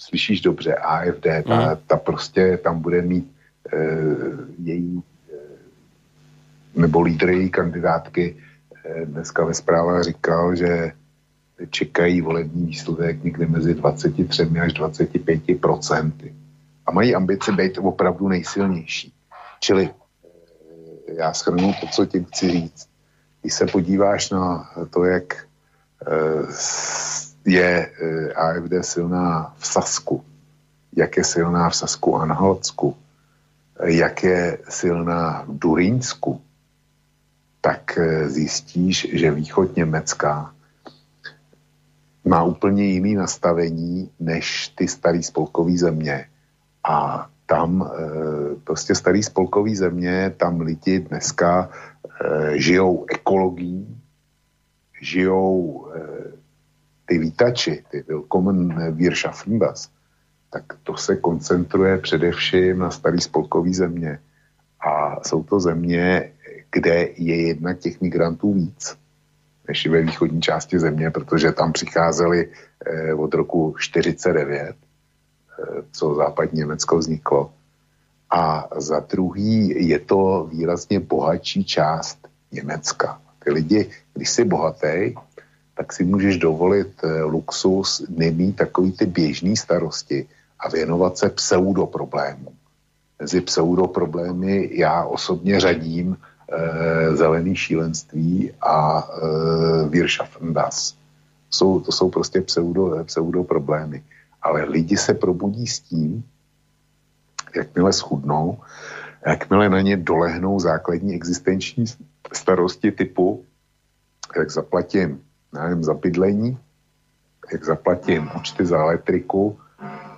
Slyšíš dobře, AFD, ta, mm. ta prostě tam bude mít její nebo lídr její kandidátky dneska ve zprávách říkal, že čekají volební výsledek někde mezi 23 až 25 procenty. A mají ambice být opravdu nejsilnější. Čili eh, já schrnu to, co tím chci říct. Když se podíváš na to, jak eh, je AFD silná v Sasku, jak je silná v Sasku Anhaltsku, jak je silná v Durínsku, tak zjistíš, že východ Německa má úplně jiný nastavení než ty staré spolkové země. A tam e, prostě starý spolkový země, tam lidi dneska e, žijou ekologií, žijou e, ty vítači, ty Willkommen Wirtschaftenbas, tak to se koncentruje především na starý spolkový země. A jsou to země, kde je jednak těch migrantů víc než ve východní části země, protože tam přicházeli eh, od roku 49, eh, co západní Německo vzniklo. A za druhý je to výrazně bohatší část Německa. Ty lidi, když jsi bohatý, tak si můžeš dovolit eh, luxus nemít takový ty běžný starosti a věnovat se pseudoproblémům. Mezi pseudoproblémy já osobně řadím zelený šílenství a e, Wirschaftendas. Jsou, to jsou prostě pseudo, pseudo problémy. Ale lidi se probudí s tím, jakmile schudnou, jakmile na ně dolehnou základní existenční starosti typu, jak zaplatím nevím, za bydlení, jak zaplatím účty za elektriku,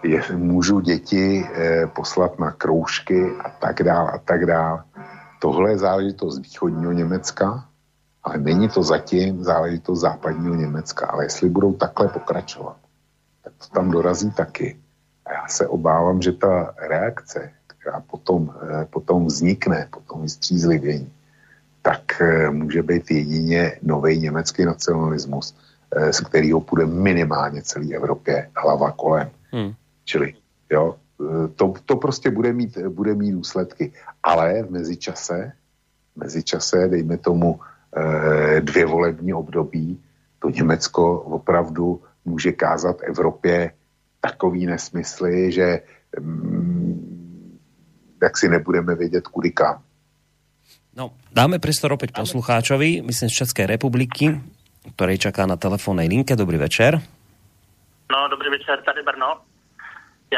je, můžu děti eh, poslat na kroužky a tak dál a tak dál. Tohle je záležitost východního Německa, ale není to zatím záležitost západního Německa. Ale jestli budou takhle pokračovat, tak to tam dorazí taky. A já se obávám, že ta reakce, která potom, eh, potom vznikne, potom vystřízlivění, tak eh, může být jedině nový německý nacionalismus, eh, z kterého půjde minimálně celé Evropě hlava kolem. Hmm. Čili jo, to, to prostě bude mít, bude mít důsledky. Ale v mezičase, v mezičase, dejme tomu eh, dvě volební období, to Německo opravdu může kázat Evropě takový nesmysly, že mm, tak si nebudeme vědět kudy kam. No, dáme priestor opäť poslucháčovi, myslím z Českej republiky, ktorej čaká na telefónnej linke. Dobrý večer. No, dobrý večer, tady Brno.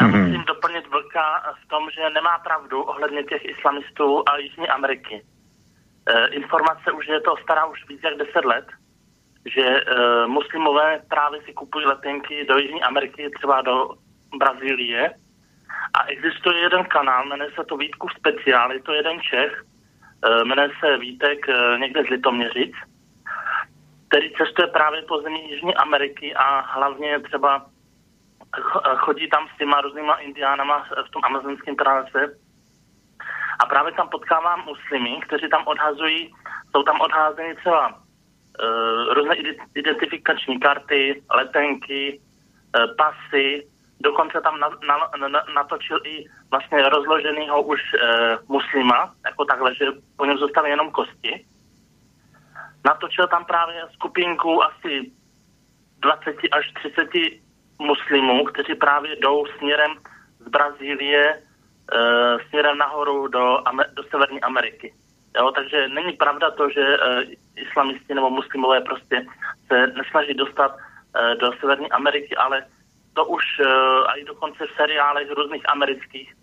Já mm-hmm. musím doplnit Vlka v tom, že nemá pravdu ohledně těch islamistů a Jižní Ameriky. E, informace už je to stará už víc jak 10 let, že e, muslimové právě si kupují letenky do Jižní Ameriky, třeba do Brazílie. A existuje jeden kanál, jmenuje se to Vítku speciál, je to jeden Čech, e, jmenuje se Vítek e, někde z Litoměřic, který cestuje právě po zemí Jižní Ameriky a hlavně třeba chodí tam s těma různýma indiánama v tom amazonském pralese a právě tam potkávám muslimy, kteří tam odhazují, jsou tam odházeny třeba uh, různé identifikační karty, letenky, uh, pasy, dokonce tam na, na, na, natočil i vlastně rozloženýho už uh, muslima, jako takhle, že po něm zůstaly jenom kosti. Natočil tam právě skupinku asi 20 až 30 muslimů, kteří právě jdou směrem z Brazílie e, směrem nahoru do, do Severní Ameriky. Jo, takže není pravda to, že e, islamisti nebo muslimové prostě se nesnaží dostat e, do Severní Ameriky, ale to už e, i dokonce v seriálech různých amerických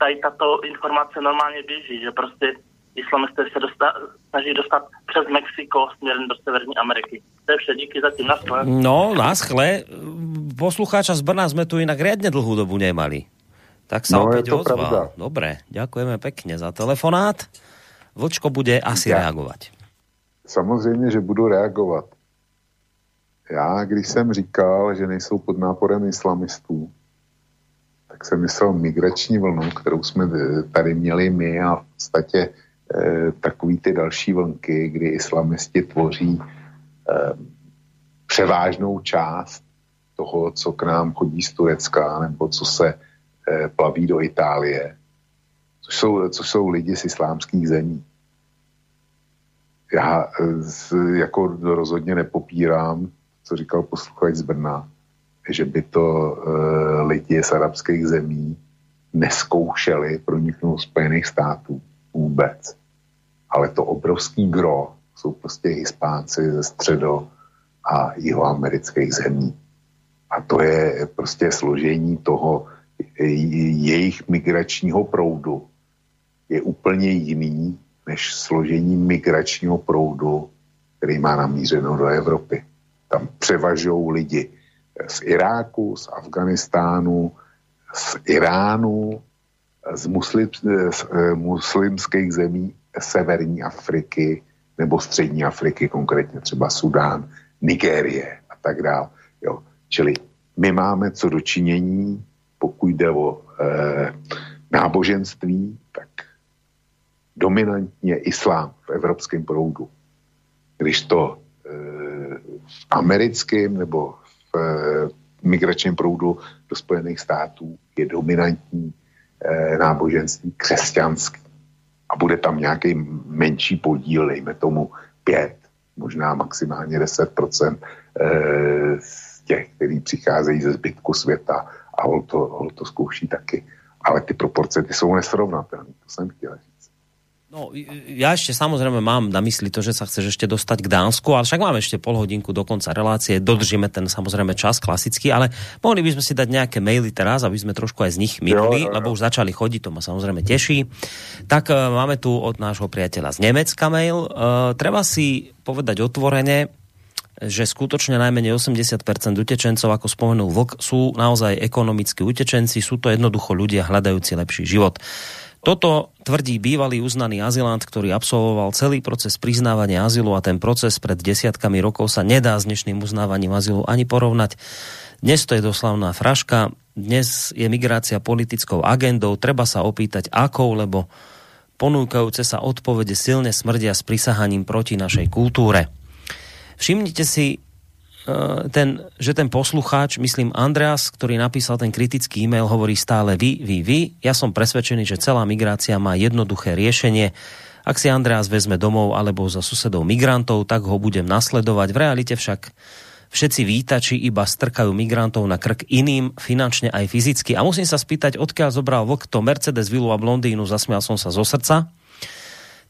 tady tato informace normálně běží, že prostě islamisté se dosta, snaží dostat přes Mexiko směrem do Severní Ameriky. To je vše, díky za tým, naschle. No, naschle. Poslucháča z Brna sme tu inak riadne dlhú dobu nemali. Tak sa no, opäť ozval. Pravda. Dobre, ďakujeme pekne za telefonát. Vlčko bude asi ja. reagovat. Samozřejmě, že budu reagovat. Já, když jsem říkal, že nejsou pod náporem islamistů, tak jsem myslel migrační vlnu, kterou jsme tady měli my a v podstatě takový ty další vlnky, kdy islamisti tvoří eh, převážnou část toho, co k nám chodí z Turecka, nebo co se eh, plaví do Itálie, což jsou, což jsou lidi z islámských zemí. Já z, jako rozhodně nepopírám, co říkal posluchač z Brna, že by to e, lidi z arabských zemí neskoušeli proniknout Spojených států vůbec ale to obrovský gro jsou prostě Hispánci ze středo a jihoamerických zemí. A to je prostě složení toho jejich migračního proudu je úplně jiný než složení migračního proudu, který má namířeno do Evropy. Tam převažují lidi z Iráku, z Afganistánu, z Iránu, z, muslim, z eh, muslimských zemí severní Afriky nebo střední Afriky, konkrétně třeba Sudán, Nigérie a tak dále. Jo. Čili my máme co dočinění, pokud jde o e, náboženství, tak dominantně islám v evropském proudu. Když to e, v americkém nebo v e, migračním proudu do Spojených států je dominantní náboženství křesťanský. A bude tam nějaký menší podíl, dejme tomu 5, možná maximálně 10% e, z těch, kteří přicházejí ze zbytku světa a on to, on to zkouší taky. Ale ty proporce ty jsou nesrovnatelné, to jsem chtěl říct. No, ja ešte samozrejme mám na mysli to, že sa chceš ešte dostať k Dánsku, ale však máme ešte pol hodinku do konca relácie, dodržíme ten samozrejme čas klasický, ale mohli by sme si dať nejaké maily teraz, aby sme trošku aj z nich minuli, jo, jo, jo. lebo už začali chodiť, to ma samozrejme teší. Tak uh, máme tu od nášho priateľa z Nemecka mail. Uh, treba si povedať otvorene, že skutočne najmenej 80% utečencov, ako spomenul Vlk, sú naozaj ekonomickí utečenci, sú to jednoducho ľudia hľadajúci lepší život. Toto tvrdí bývalý uznaný azylant, ktorý absolvoval celý proces priznávania azylu a ten proces pred desiatkami rokov sa nedá s dnešným uznávaním azylu ani porovnať. Dnes to je doslavná fraška, dnes je migrácia politickou agendou, treba sa opýtať akou, lebo ponúkajúce sa odpovede silne smrdia s prisahaním proti našej kultúre. Všimnite si, ten, že ten poslucháč, myslím Andreas, ktorý napísal ten kritický e-mail, hovorí stále vy, vy, vy. Ja som presvedčený, že celá migrácia má jednoduché riešenie. Ak si Andreas vezme domov alebo za susedov migrantov, tak ho budem nasledovať. V realite však všetci vítači iba strkajú migrantov na krk iným, finančne aj fyzicky. A musím sa spýtať, odkiaľ zobral vlk to Mercedes Vilu a Blondínu, zasmial som sa zo srdca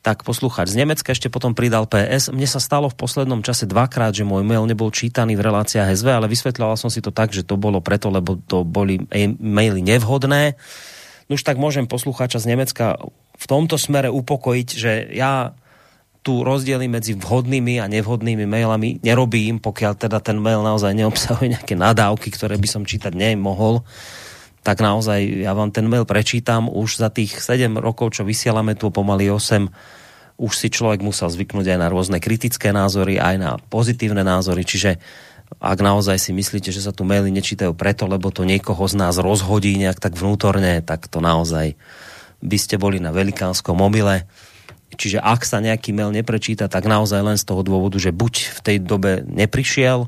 tak poslucháč z Nemecka ešte potom pridal PS. Mne sa stalo v poslednom čase dvakrát, že môj mail nebol čítaný v reláciách SV, ale vysvetľoval som si to tak, že to bolo preto, lebo to boli maily nevhodné. Už tak môžem poslucháča z Nemecka v tomto smere upokojiť, že ja tu rozdiely medzi vhodnými a nevhodnými mailami nerobím, pokiaľ teda ten mail naozaj neobsahuje nejaké nadávky, ktoré by som čítať nemohol tak naozaj ja vám ten mail prečítam. Už za tých 7 rokov, čo vysielame tu pomaly 8, už si človek musel zvyknúť aj na rôzne kritické názory, aj na pozitívne názory, čiže ak naozaj si myslíte, že sa tu maily nečítajú preto, lebo to niekoho z nás rozhodí nejak tak vnútorne, tak to naozaj by ste boli na velikánskom mobile. Čiže ak sa nejaký mail neprečíta, tak naozaj len z toho dôvodu, že buď v tej dobe neprišiel,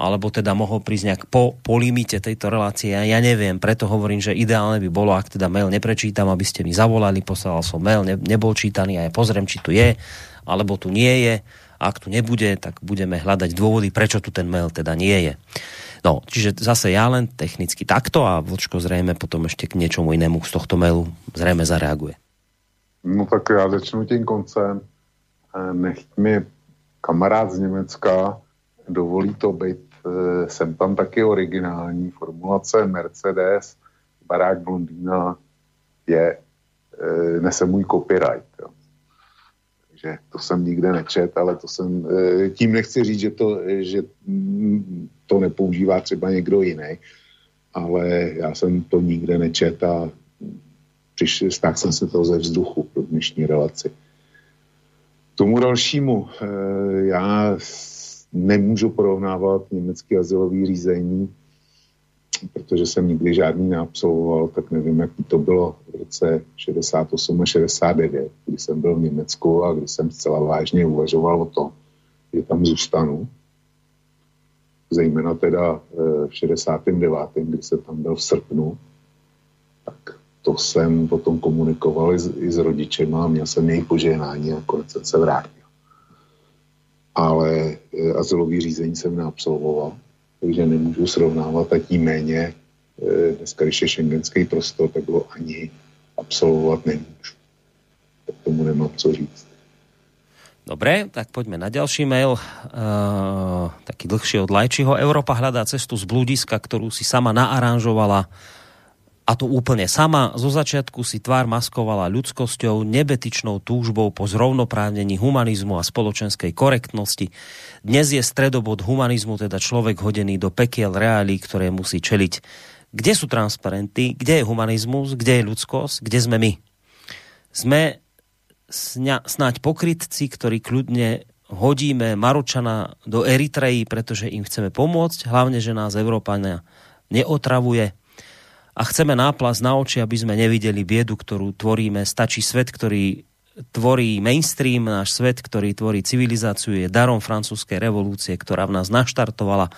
alebo teda mohol prísť nejak po, po limite tejto relácie. Ja neviem, preto hovorím, že ideálne by bolo, ak teda mail neprečítam, aby ste mi zavolali, poslal som mail, ne, nebol čítaný a ja pozriem, či tu je, alebo tu nie je. Ak tu nebude, tak budeme hľadať dôvody, prečo tu ten mail teda nie je. No, čiže zase ja len technicky takto a Vlčko zrejme potom ešte k niečomu inému z tohto mailu zrejme zareaguje. No tak já začnu tím koncem. Eh, nechť mi kamarád z Německa dovolí to Eh, jsem tam taky originální. Formulace Mercedes, barák blondýna je, eh, nese můj copyright. Jo. Takže to jsem nikde nečet, ale to jsem, eh, tím nechci říct, že to, že to nepoužívá třeba někdo jiný, ale já jsem to nikde nečet a přišel, jsem se to ze vzduchu pro dnešní relaci. Tomu dalšímu, já nemůžu porovnávat německý azylový řízení, protože jsem nikdy žádný neabsolvoval, tak nevím, jak to bylo v roce 68 a 69, kdy jsem byl v Německu a kdy jsem zcela vážně uvažoval o tom, že tam zůstanu. Zejména teda eh, v 69., kdy jsem tam byl v srpnu, tak to jsem potom komunikoval i s, i s rodičem a měl jsem jejich požehnání a konec se vrátil ale e, azylový řízení jsem neabsolvoval, takže nemůžu srovnávat a tím méně e, dneska, když je šengenský prostor, tak ho ani absolvovat nemůžu. Tak tomu nemám co říct. Dobre, tak poďme na ďalší mail. Uh, taký dlhší od Lajčiho. Európa hľadá cestu z blúdiska, ktorú si sama naaranžovala a to úplne sama. Zo začiatku si tvár maskovala ľudskosťou, nebetičnou túžbou po zrovnoprávnení humanizmu a spoločenskej korektnosti. Dnes je stredobod humanizmu, teda človek hodený do pekiel reálí, ktoré musí čeliť. Kde sú transparenty? Kde je humanizmus? Kde je ľudskosť? Kde sme my? Sme snáď pokrytci, ktorí kľudne hodíme Maročana do Eritreji, pretože im chceme pomôcť, hlavne, že nás Európania neotravuje a chceme náplas na oči, aby sme nevideli biedu, ktorú tvoríme. Stačí svet, ktorý tvorí mainstream, náš svet, ktorý tvorí civilizáciu, je darom francúzskej revolúcie, ktorá v nás naštartovala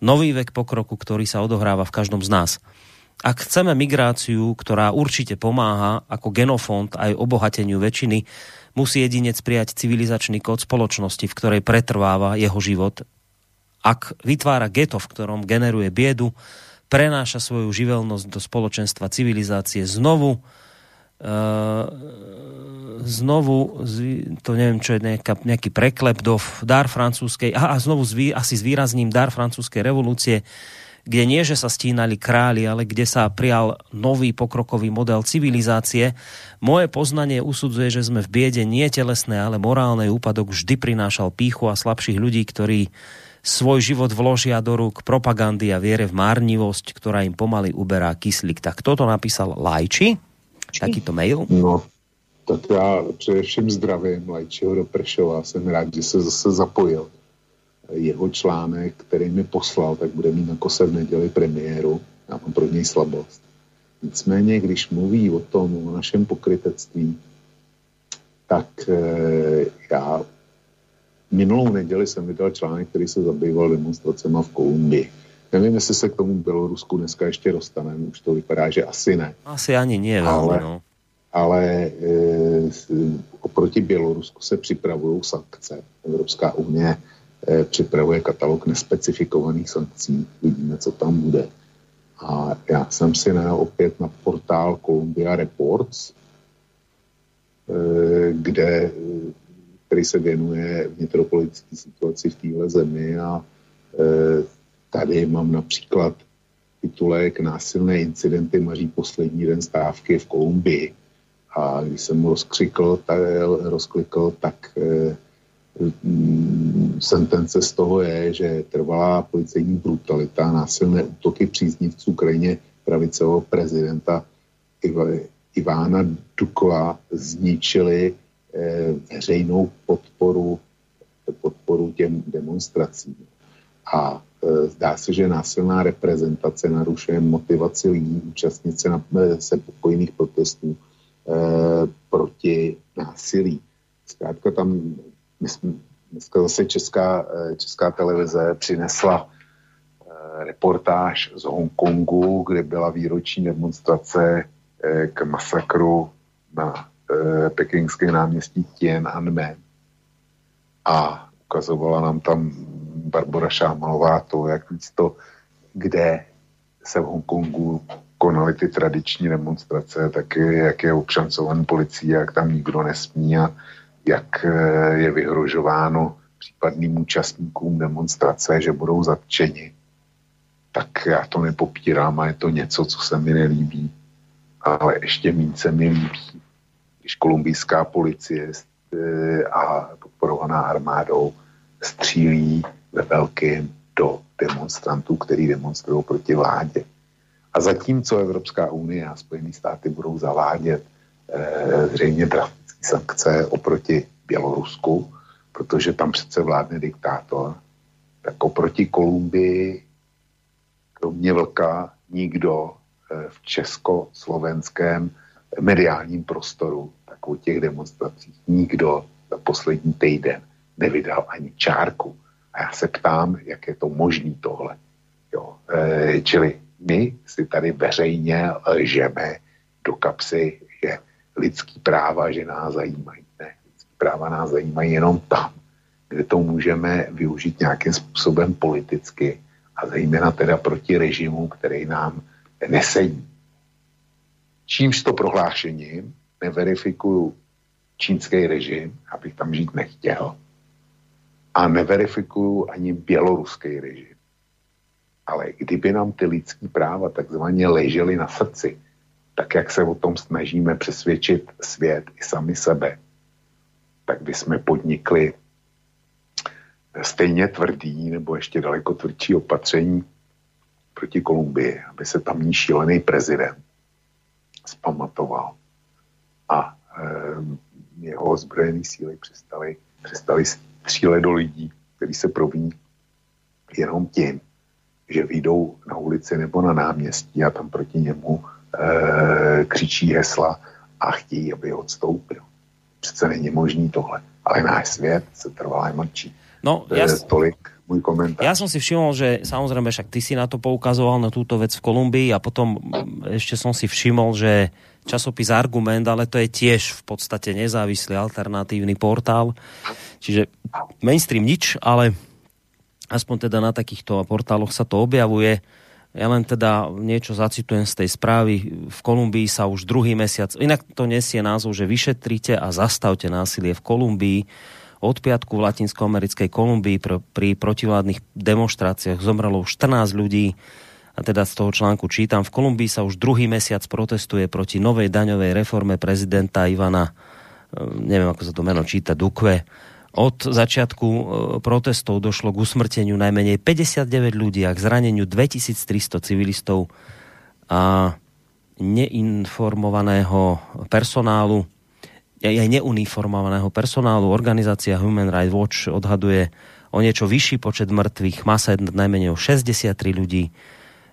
nový vek pokroku, ktorý sa odohráva v každom z nás. Ak chceme migráciu, ktorá určite pomáha ako genofond aj obohateniu väčšiny, musí jedinec prijať civilizačný kód spoločnosti, v ktorej pretrváva jeho život. Ak vytvára geto, v ktorom generuje biedu, prenáša svoju živelnosť do spoločenstva civilizácie znovu, uh, znovu, to neviem, čo je nejaká, nejaký preklep do dar francúzskej, a, a znovu zvý, asi zvýrazním dar francúzskej revolúcie, kde nie, že sa stínali králi, ale kde sa prijal nový pokrokový model civilizácie. Moje poznanie usudzuje, že sme v biede nie telesné, ale morálny úpadok vždy prinášal píchu a slabších ľudí, ktorí svoj život vložia do rúk propagandy a viere v márnivosť, ktorá im pomaly uberá kyslík. Tak toto napísal Lajči, takýto mail. No, tak já především zdravím Lajčiho do Prešova. Jsem rád, že se zase zapojil. Jeho článek, který mi poslal, tak bude mít na kose v neděli premiéru. Já mám pro něj slabost. Nicméně, když mluví o tom, o našem pokrytectví, tak e, já minulou neděli jsem vydal článek, který se zabýval demonstracemi v Kolumbii. Nevím, jestli se k tomu Bělorusku dneska ještě dostaneme, už to vypadá, že asi ne. Asi ani nie, ale, no. ale e, oproti Bělorusku se připravují sankce. Evropská unie e, připravuje katalog nespecifikovaných sankcí. Vidíme, co tam bude. A já jsem si najel opět na portál Columbia Reports, e, kde který se věnuje vnitropolitické situaci v téhle zemi a e, tady mám například titulek Násilné incidenty maří poslední den stávky v Kolumbii. A když jsem mu rozkřikl, tak, rozklikl, tak e, sentence z toho je, že trvalá policejní brutalita, násilné útoky příznivců krajně pravicového prezidenta Ivána Dukova zničili veřejnou podporu, podporu těm demonstracím. A eh, zdá se, že násilná reprezentace narušuje motivaci lidí účastnit se, na, eh, se pokojných protestů proti násilí. Zkrátka tam dneska zase česká, česká televize přinesla reportáž z Hongkongu, kde byla výroční demonstrace k masakru na Eh, pekingské náměstí Tiananmen a ukazovala nám tam Barbara Šámalová to, jak víc to, kde se v Hongkongu konaly ty tradiční demonstrace, tak jak je obšancovaný policií, jak tam nikdo nesmí a jak eh, je vyhrožováno případným účastníkům demonstrace, že budou zatčeni. Tak já to nepopírám a je to něco, co se mi nelíbí. Ale ještě méně mi líbí když kolumbijská policie eh, a podporovaná armádou střílí ve velkém do demonstrantů, který demonstrují proti vládě. A zatímco Evropská unie a Spojené státy budou zavádět e, zřejmě drastické sankce oproti Bělorusku, protože tam přece vládne diktátor, tak oproti Kolumbii, kromě Vlka, nikdo e, v československém mediálním prostoru tak o těch demonstracích nikdo za poslední týden nevydal ani čárku. A já se ptám, jak je to možný tohle. Jo. E, čili my si tady veřejně lžeme do kapsy, že lidský práva, že nás zajímají. Ne, lidský práva nás zajímají jenom tam, kde to můžeme využít nějakým způsobem politicky a zejména teda proti režimu, který nám nesedí. Čímž to prohlášením neverifikuju čínský režim, abych tam žít nechtěl. A neverifikuju ani běloruský režim. Ale kdyby nám ty lidský práva takzvaně ležely na srdci, tak jak se o tom snažíme přesvědčit svět i sami sebe, tak by jsme podnikli stejně tvrdý nebo ještě daleko tvrdší opatření proti Kolumbii, aby se tamní šílený prezident zpamatoval a e, jeho ozbrojené síly přestali, přestali střílet do lidí, kteří se províní jenom tím, že vyjdou na ulici nebo na náměstí a tam proti němu e, křičí hesla a chtějí, aby odstoupil. Přece není možný tohle. Ale náš svět se trvalé mlčí. No, ja, tolik môj komentár. Ja som si všimol, že samozrejme však ty si na to poukazoval na túto vec v Kolumbii a potom ešte som si všimol, že časopis Argument, ale to je tiež v podstate nezávislý alternatívny portál. Čiže mainstream nič, ale aspoň teda na takýchto portáloch sa to objavuje. Ja len teda niečo zacitujem z tej správy. V Kolumbii sa už druhý mesiac, inak to nesie názov, že vyšetrite a zastavte násilie v Kolumbii od piatku v Latinskoamerickej Kolumbii pr- pri protivládnych demonstráciách zomrelo 14 ľudí. A teda z toho článku čítam, v Kolumbii sa už druhý mesiac protestuje proti novej daňovej reforme prezidenta Ivana, e, neviem ako sa to meno číta, Dukve. Od začiatku e, protestov došlo k usmrteniu najmenej 59 ľudí a k zraneniu 2300 civilistov a neinformovaného personálu aj neuniformovaného personálu. Organizácia Human Rights Watch odhaduje o niečo vyšší počet mŕtvych. Má sa najmenej o 63 ľudí.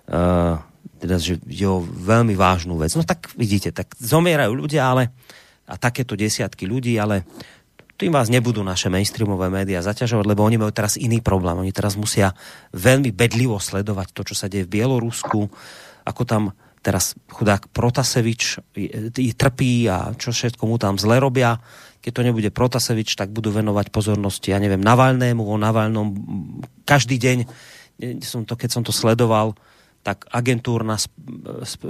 Uh, teda, že je o veľmi vážnu vec. No tak vidíte, tak zomierajú ľudia, ale a takéto desiatky ľudí, ale tým vás nebudú naše mainstreamové médiá zaťažovať, lebo oni majú teraz iný problém. Oni teraz musia veľmi bedlivo sledovať to, čo sa deje v Bielorusku, ako tam teraz chudák Protasevič trpí a čo všetko mu tam zle robia. Keď to nebude Protasevič, tak budú venovať pozornosti, ja neviem, Navalnému, o Navalnom každý deň, som to, keď som to sledoval, tak agentúrna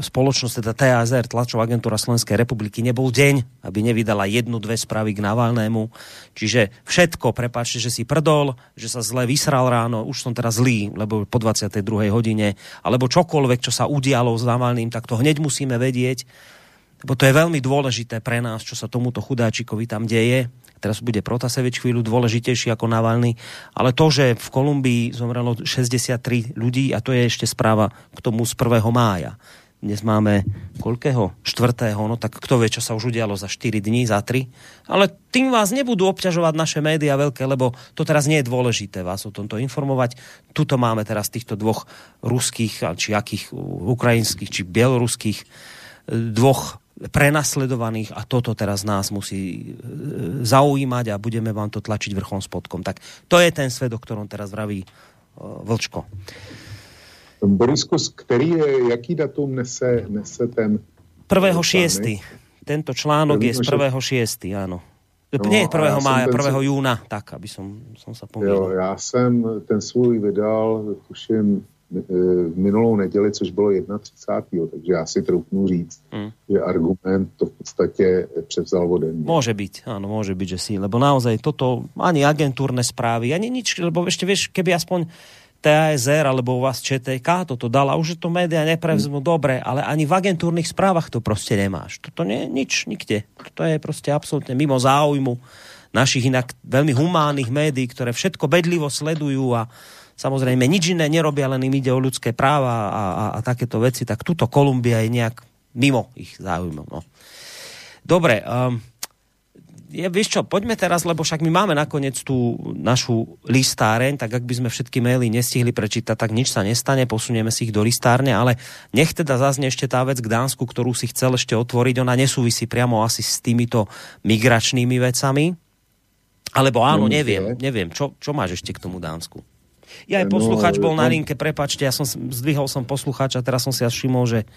spoločnosť, teda TASR, tlačová agentúra Slovenskej republiky, nebol deň, aby nevydala jednu, dve správy k Navalnému. Čiže všetko, prepáčte, že si prdol, že sa zle vysral ráno, už som teraz zlý, lebo po 22. hodine, alebo čokoľvek, čo sa udialo s Navalným, tak to hneď musíme vedieť, lebo to je veľmi dôležité pre nás, čo sa tomuto chudáčikovi tam deje teraz bude Protasevič chvíľu dôležitejší ako Navalny, ale to, že v Kolumbii zomrelo 63 ľudí a to je ešte správa k tomu z 1. mája. Dnes máme koľkého? 4. No tak kto vie, čo sa už udialo za 4 dní, za 3. Ale tým vás nebudú obťažovať naše médiá veľké, lebo to teraz nie je dôležité vás o tomto informovať. Tuto máme teraz týchto dvoch ruských, či akých ukrajinských, či bieloruských dvoch prenasledovaných a toto teraz nás musí e, zaujímať a budeme vám to tlačiť vrchom spodkom. Tak to je ten svet, o ktorom teraz vraví uh, Vlčko. Borisku, který je, jaký datum nese, nese ten... 1.6. Tento článok je z 1.6. áno. No, Nie 1. mája, 1. Ten... júna, tak, aby som, som sa pomýlil. Jo, já jsem ten svůj vydal, tuším, v minulou neděli, což bylo 31. Takže já si troufnu říct, mm. že argument to v podstatě převzal ode mě. Môže byť, áno, môže byť, že si, lebo naozaj toto, ani agentúrne správy, ani nič, lebo ešte vieš, keby aspoň TASR alebo u vás ČTK toto dala, už to médiá neprevzmú mm. dobre, ale ani v agentúrnych správach to proste nemáš. Toto nie nič, nikde. To je proste absolútne mimo záujmu našich inak veľmi humánnych médií, ktoré všetko bedlivo sledujú a samozrejme nič iné nerobia, len im ide o ľudské práva a, a, a takéto veci, tak tuto Kolumbia je nejak mimo ich záujmov. No. Dobre, um, je, vieš čo, poďme teraz, lebo však my máme nakoniec tú našu listáreň, tak ak by sme všetky maily nestihli prečítať, tak nič sa nestane, posunieme si ich do listárne, ale nech teda zaznie ešte tá vec k Dánsku, ktorú si chcel ešte otvoriť, ona nesúvisí priamo asi s týmito migračnými vecami, alebo áno, neviem, neviem, čo, čo máš ešte k tomu Dánsku? Ja aj posluchač bol na linke, prepačte, ja som zdvihol som poslucháča, teraz som si až všimol, že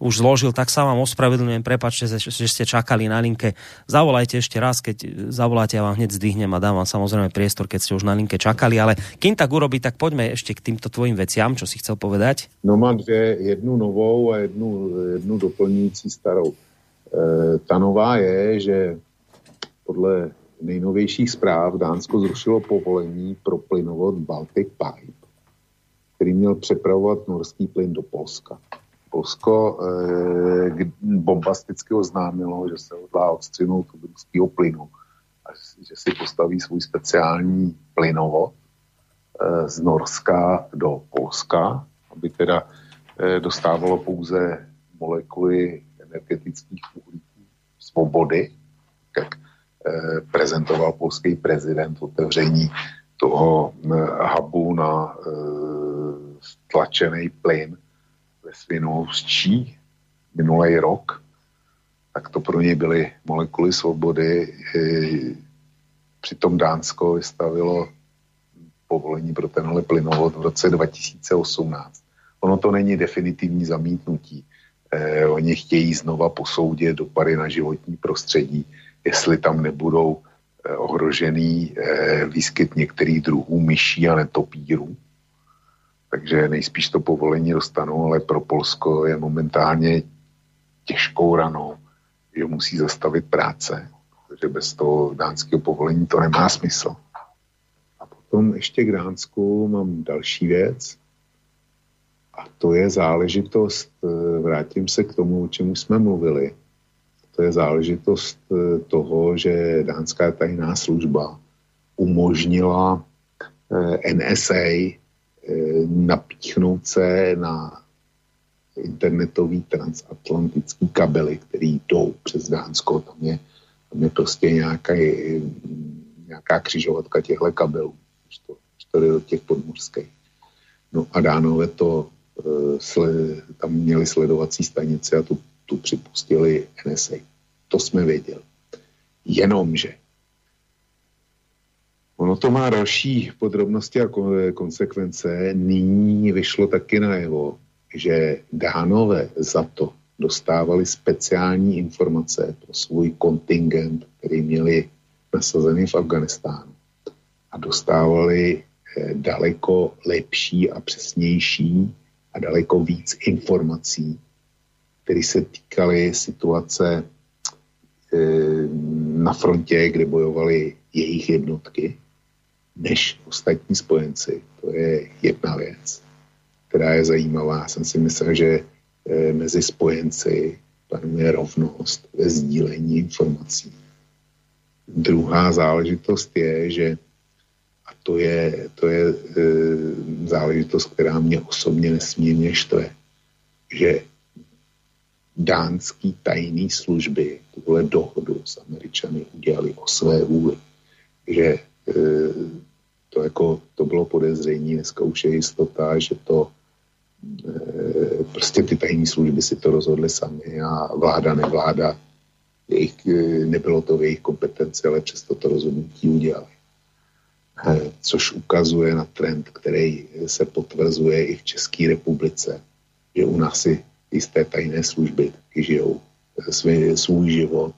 už zložil, tak sa vám ospravedlňujem, prepačte, že, ste čakali na linke. Zavolajte ešte raz, keď zavoláte, ja vám hneď zdvihnem a dám vám samozrejme priestor, keď ste už na linke čakali, ale kým tak urobí, tak poďme ešte k týmto tvojim veciam, čo si chcel povedať. No mám dvě, jednu novou a jednu, jednu doplňující starou. E, ta nová je, že podle nejnovějších zpráv Dánsko zrušilo povolení pro plynovod Baltic Pipe, který měl přepravovat norský plyn do Polska. Polsko eh, bombasticky oznámilo, že se hodlá odstřinout od ruského plynu a že si postaví svůj speciální plynovod eh, z Norska do Polska, aby teda eh, dostávalo pouze molekuly energetických uhlíků svobody, eh, prezentoval polský prezident otevření toho eh, hubu na eh, stlačený plyn ve Svinovstí minulý rok, tak to pro ně byly molekuly svobody. Přitom Dánsko vystavilo povolení pro tenhle plynovod v roce 2018. Ono to není definitivní zamítnutí. Eh, oni chtějí znova posoudit dopady na životní prostředí, jestli tam nebudou eh, ohrožený eh, výskyt některých druhů myší a netopírů. Takže nejspíš to povolení dostanou, ale pro Polsko je momentálně těžkou ranou, že musí zastavit práce, protože bez toho dánského povolení to nemá smysl. A potom ještě k Dánsku mám další věc. A to je záležitost, eh, vrátím se k tomu, o čem jsme mluvili, to je záležitost eh, toho, že dánská tajná služba umožnila eh, NSA napíchnout se na internetový transatlantický kabely, který jdou přes Dánsko. Tam je, tam je prostě nějaká, nějaká křižovatka těchto kabelů, když to, do těch podmořských. No a dánové to tam měli sledovací stanice a tu, tu připustili NSA. To jsme věděli. Jenomže ono to má další podrobnosti a konsekvence. Nyní vyšlo taky najevo, že Dánové za to dostávali speciální informace pro svůj kontingent, který měli nasazený v Afganistánu. A dostávali eh, daleko lepší a přesnější a daleko víc informací, které se týkaly situace e, na frontě, kde bojovali jejich jednotky, než ostatní spojenci. To je jedna věc, která je zajímavá. Jsem si myslel, že e, mezi spojenci panuje rovnost ve sdílení informací. Druhá záležitost je, že to je, to je e, záležitost, která mě osobně nesmírně štve, že dánský tajný služby tuhle dohodu s Američany udělali o své vůli. Že e, to, jako, to bylo podezření, dneska už je jistota, že to e, prostě ty tajní služby si to rozhodly sami a vláda, nevláda, jejich, e, nebylo to v jejich kompetenci, ale přesto to rozhodnutí udělali. Eh, což ukazuje na trend, který se potvrzuje i v České republice, že u nás si jisté tajné služby žijou eh, svý, svůj život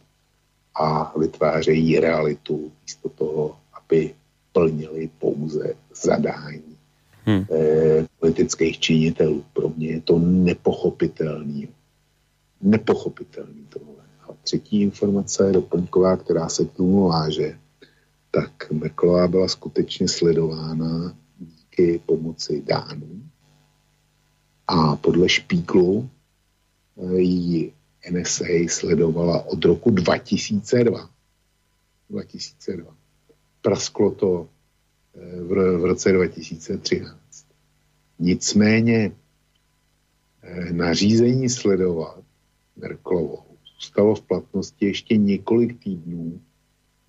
a vytvářejí realitu místo toho, aby plnili pouze zadání hmm. eh, politických činitelů. Pro mě je to nepochopitelný. Nepochopitelný tohle. A třetí informace doplňková, která se k tomu váže, tak Merkelová byla skutečně sledována díky pomoci Dánů. A podle Špíklu ji NSA sledovala od roku 2002. 2002. Prasklo to eh, v, roce 2013. Nicméně eh, nařízení sledovat Merklovou zůstalo v platnosti ještě několik týdnů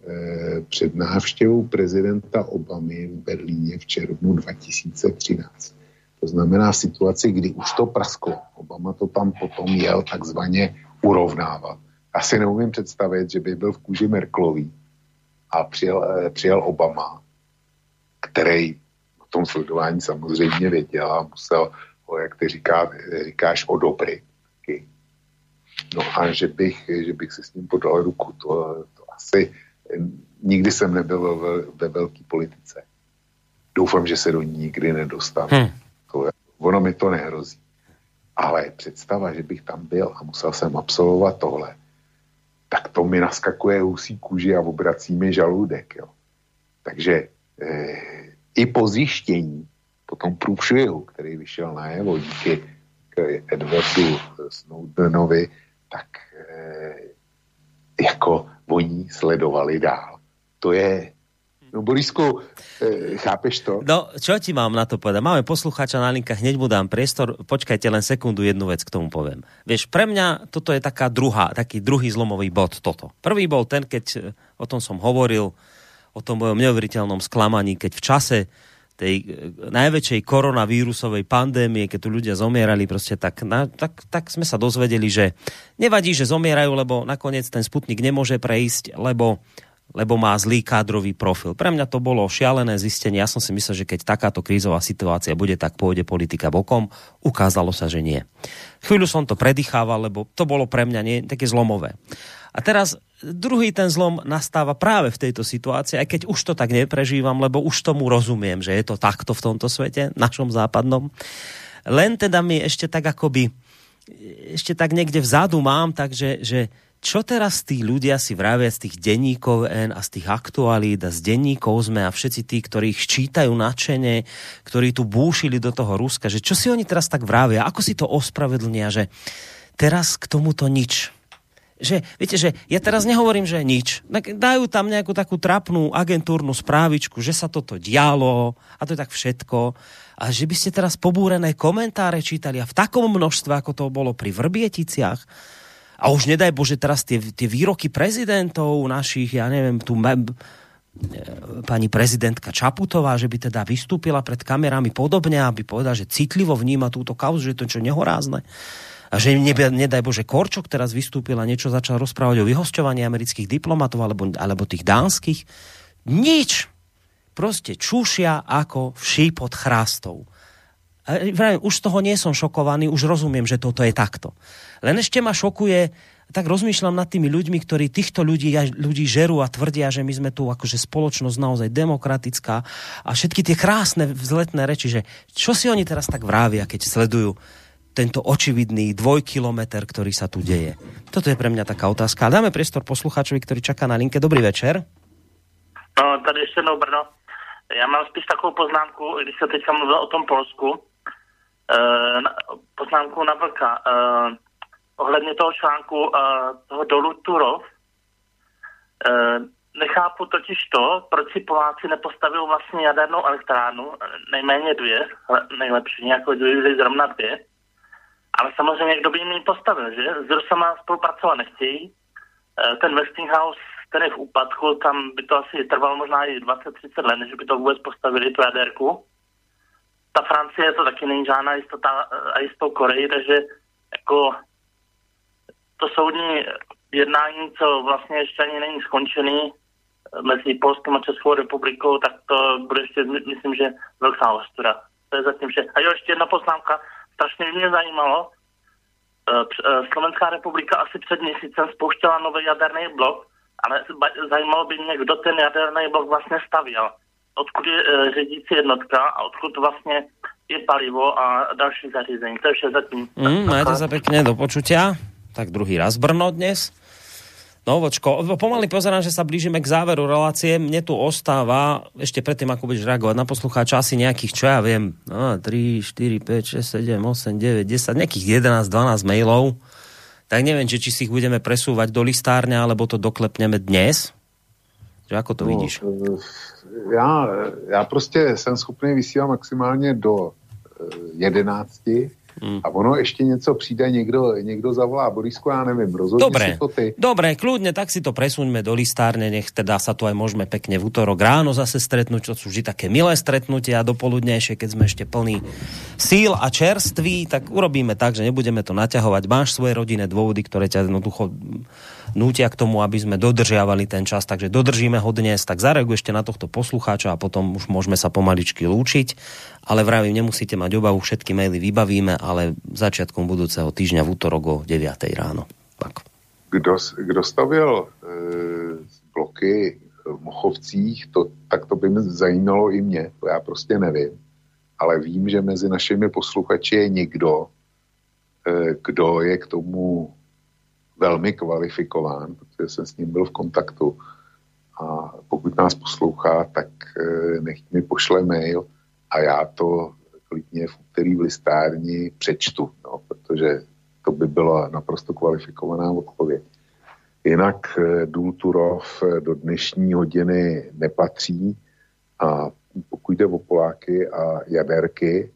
Eh, před návštěvou prezidenta Obamy v Berlíně v červnu 2013. To znamená v situaci, kdy už to prasklo. Obama to tam potom jel takzvaně urovnávat. Já si neumím představit, že by byl v kůži Merklový a přijel, eh, přijel Obama, který o tom sledování samozřejmě věděl a musel ho, jak ty říká, říkáš, odobrit. No a že bych, že bych si s ním podal ruku, to, to asi nikdy jsem nebyl ve, ve velké politice. Doufám, že se do ní nikdy nedostanu. Hmm. Ono mi to nehrozí. Ale představa, že bych tam byl a musel jsem absolvovat tohle, tak to mi naskakuje husí kůži a obrací mi žaludek. Jo. Takže e, i po zjištění, po tom průšvihu, který vyšel na jeho díky k Edwardu Snowdenovi, tak e, jako oni sledovali dál. To je, No Borisku, e, chápeš to? No, čo ti mám na to povedať? Máme poslucháča na linkách, hneď mu dám priestor. Počkajte len sekundu, jednu vec k tomu poviem. Vieš, pre mňa toto je taká druhá, taký druhý zlomový bod, toto. Prvý bol ten, keď e, o tom som hovoril, o tom mojom neuveriteľnom sklamaní, keď v čase tej e, najväčšej koronavírusovej pandémie, keď tu ľudia zomierali, proste tak, na, tak, tak sme sa dozvedeli, že nevadí, že zomierajú, lebo nakoniec ten Sputnik nemôže prejsť, lebo lebo má zlý kádrový profil. Pre mňa to bolo šialené zistenie. Ja som si myslel, že keď takáto krízová situácia bude, tak pôjde politika bokom. Ukázalo sa, že nie. Chvíľu som to predýchával, lebo to bolo pre mňa nie, také zlomové. A teraz druhý ten zlom nastáva práve v tejto situácii, aj keď už to tak neprežívam, lebo už tomu rozumiem, že je to takto v tomto svete, našom západnom. Len teda mi ešte tak akoby ešte tak niekde vzadu mám, takže že čo teraz tí ľudia si vravia z tých denníkov N a z tých aktualít a z denníkov sme a všetci tí, ktorí ich čítajú načene, ktorí tu búšili do toho Ruska, že čo si oni teraz tak vravia, ako si to ospravedlnia, že teraz k tomuto nič. Že, viete, že ja teraz nehovorím, že nič. Dajú tam nejakú takú trapnú agentúrnu správičku, že sa toto dialo a to je tak všetko. A že by ste teraz pobúrené komentáre čítali a v takom množstve, ako to bolo pri Vrbieticiach, a už nedaj Bože teraz tie, tie výroky prezidentov našich, ja neviem, tu e, pani prezidentka Čaputová, že by teda vystúpila pred kamerami podobne, aby povedala, že citlivo vníma túto kauzu, že to je čo nehorázne. A že nebe, nedaj Bože Korčok teraz vystúpil a niečo začal rozprávať o vyhosťovaní amerických diplomatov alebo, alebo tých dánskych. Nič. Proste čušia ako vší pod chrástou. Už z toho nie som šokovaný, už rozumiem, že toto je takto. Len ešte ma šokuje, tak rozmýšľam nad tými ľuďmi, ktorí týchto ľudí, ľudí žerú a tvrdia, že my sme tu akože spoločnosť naozaj demokratická a všetky tie krásne vzletné reči, že čo si oni teraz tak vrávia, keď sledujú tento očividný dvojkilometr, ktorý sa tu deje. Toto je pre mňa taká otázka. Dáme priestor poslucháčovi, ktorý čaká na linke. Dobrý večer. No, tady jednou Brno. Já mám spíš takovou poznámku, když se teďka mluvil o tom Polsku, poznámku na Vlka. Eh, ohledně toho článku eh, toho dolu Turov, nechápu totiž to, proč si Poláci nepostavil vlastně jadernou elektrárnu, nejméně dvě, nejlepší, nějakou dvě, zrovna dvě. Ale samozřejmě, kdo by jim ji postavil, že? S Rusama spolupracovat nechtějí. Ten Westinghouse, ten je v úpadku, tam by to asi trvalo možná i 20-30 let, než by to vůbec postavili, tu jaderku ta Francie to taky není žádná jistota a jistou Koreji, takže jako to soudní jednání, co vlastně ještě ani není skončený mezi Polskem a Českou republikou, tak to bude ještě, myslím, že velká ostuda. To je zatím vše. A jo, ještě jedna poznámka. Strašně mě zajímalo, eh, eh, Slovenská republika asi před měsícem spouštěla nový jaderný blok, ale zajímalo by mě, kdo ten jaderný blok vlastně stavěl odkud je e, řídící jednotka a odkud vlastně je palivo a další zařízení. To je vše zatím. Mm, majte sa pekne, do počutia. Tak druhý raz Brno dnes. No, vočko, pomaly pozerám, že sa blížime k záveru relácie. Mne tu ostáva, ešte predtým, ako budeš reagovať na poslucháča, asi nejakých, čo ja viem, no, 3, 4, 5, 6, 7, 8, 9, 10, nejakých 11, 12 mailov. Tak neviem, či, či si ich budeme presúvať do listárne, alebo to doklepneme dnes. Že ako to no, vidíš? Já, já prostě jsem schopný vysílat maximálně do jedenácti Hmm. A ono ešte něco přijde, někdo, někdo zavolá Borisku, já nevím, rozhodni Dobre, si to ty. Dobre, kľudne, tak si to presuňme do listárne, nech teda sa tu aj môžeme pekne v útorok ráno zase stretnúť, čo sú vždy také milé stretnutia dopoludnejšie, keď sme ešte plní síl a čerství, tak urobíme tak, že nebudeme to naťahovať. Máš svoje rodinné dôvody, ktoré ťa jednoducho nútia k tomu, aby sme dodržiavali ten čas, takže dodržíme ho dnes, tak zareaguj ešte na tohto poslucháča a potom už môžeme sa pomaličky lúčiť, ale vravím, nemusíte mať obavu, všetky maily vybavíme, ale začiatkom budúceho týždňa v útorok o 9. ráno. Tak. Kdo, kdo stavěl e, bloky v Mochovcích, to, tak to by mě zajímalo i mě, to já prostě nevím. Ale vím, že mezi našimi posluchači je někdo, e, kdo je k tomu velmi kvalifikován, protože jsem s ním byl v kontaktu. A pokud nás poslouchá, tak eh, nechť mi pošle mail a já to klidně v úterý v listárni přečtu, no, protože to by byla naprosto kvalifikovaná odpověď. Jinak eh, Důl Turov eh, do dnešní hodiny nepatří a pokud jde o Poláky a jaderky,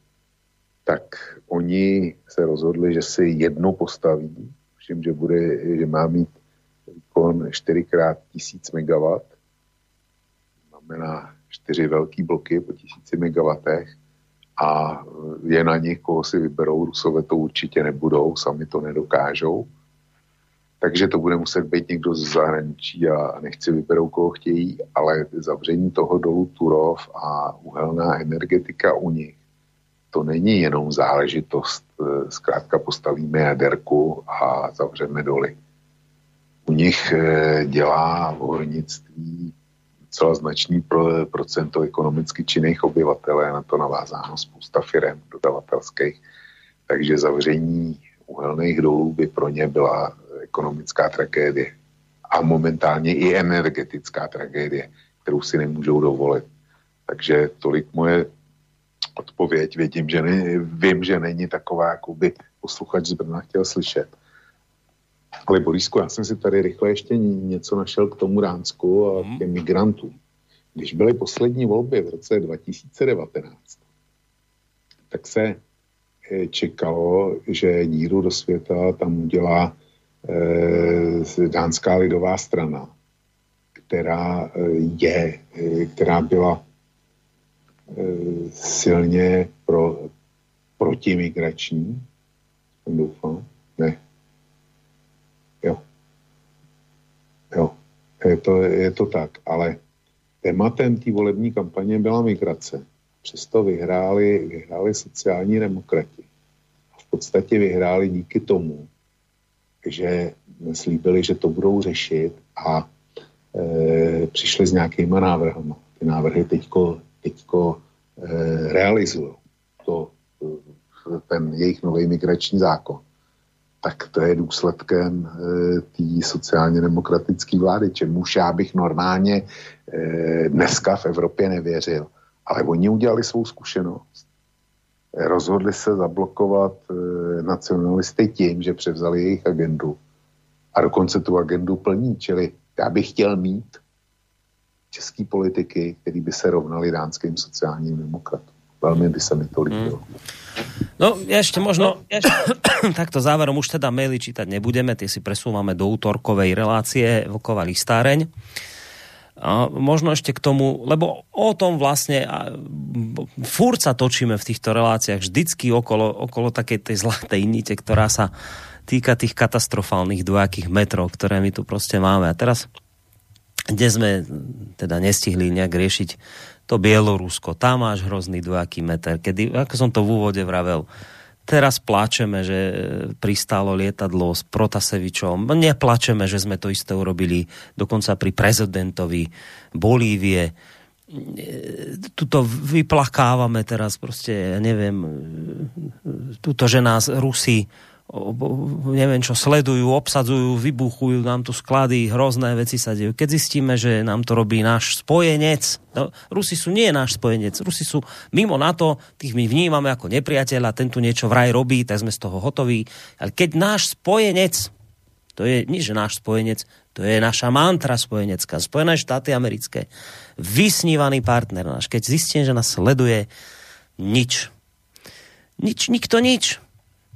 tak oni se rozhodli, že si jedno postaví, všim, že, bude, že má mít výkon 4 x 1000 MW, znamená čtyři velký bloky po 1000 MW a je na nich, koho si vyberou, Rusové to určitě nebudou, sami to nedokážou. Takže to bude muset být někdo z zahraničí a nechci vyberou, koho chtějí, ale zavření toho dolu Turov a uhelná energetika u nich, to není jenom záležitost, eh, zkrátka postavíme jaderku a zavřeme doly. U nich eh, dělá hornictví docela značný pro, procento ekonomicky činných obyvatel, je na to navázáno spousta firm dodavatelských, takže zavření uhelných dolů by pro ně byla ekonomická tragédie a momentálně i energetická tragédie, kterou si nemůžou dovolit. Takže tolik moje odpověď. Vědím, že ne, vím, že není taková, jako by posluchač z Brna chtěl slyšet. Ale Borisku, já jsem si tady rychle ještě něco našel k tomu Ránsku a k těm migrantům. Když byly poslední volby v roce 2019, tak se eh, čekalo, že díru do světa tam udělá eh, dánská lidová strana, která eh, je, eh, která byla silně pro, protimigrační, doufám, ne, jo, jo, je to, je to tak, ale tématem té volební kampaně byla migrace. Přesto vyhráli, vyhráli sociální demokrati. A v podstatě vyhráli díky tomu, že slíbili, že to budou řešit a e, přišli s nějakýma návrhy. Ty návrhy teďko, teďko e, realizují. To, e, ten jejich nový migrační zákon. Tak to je důsledkem e, té sociálně demokratické vlády, čemuž já bych normálně e, dneska v Evropě nevěřil. Ale oni udělali svou zkušenost rozhodli se zablokovat e, nacionalisty tím, že převzali jejich agendu a dokonce tu agendu plní. Čili já bych chtěl mít český politiky, který by se rovnali dánským sociálním demokratům. Velmi by se mi to líbilo. Hmm. No, ešte možno, no, ešte, takto záverom už teda maily čítať nebudeme, tie si presúvame do útorkovej relácie Vlková listáreň. A možno ešte k tomu, lebo o tom vlastne furt sa točíme v týchto reláciách vždycky okolo, okolo takej tej zlatej nite, ktorá sa týka tých katastrofálnych dvojakých metrov, ktoré my tu proste máme. A teraz, kde sme teda nestihli nejak riešiť to Bielorusko, tam máš hrozný dvojaký meter, kedy, ako som to v úvode vravel, Teraz pláčeme, že pristálo lietadlo s Protasevičom. Neplačeme, že sme to isté urobili dokonca pri prezidentovi Bolívie. Tuto vyplakávame teraz proste, ja neviem, tuto, že nás Rusi neviem čo, sledujú, obsadzujú, vybuchujú nám tu sklady, hrozné veci sa dejú. Keď zistíme, že nám to robí náš spojenec, no, Rusi sú nie náš spojenec, Rusi sú mimo NATO, tých my vnímame ako nepriateľa, ten tu niečo vraj robí, tak sme z toho hotoví. Ale keď náš spojenec, to je nie, že náš spojenec, to je naša mantra spojenecká, Spojené štáty americké, vysnívaný partner náš, keď zistím, že nás sleduje, nič. Nič, nikto nič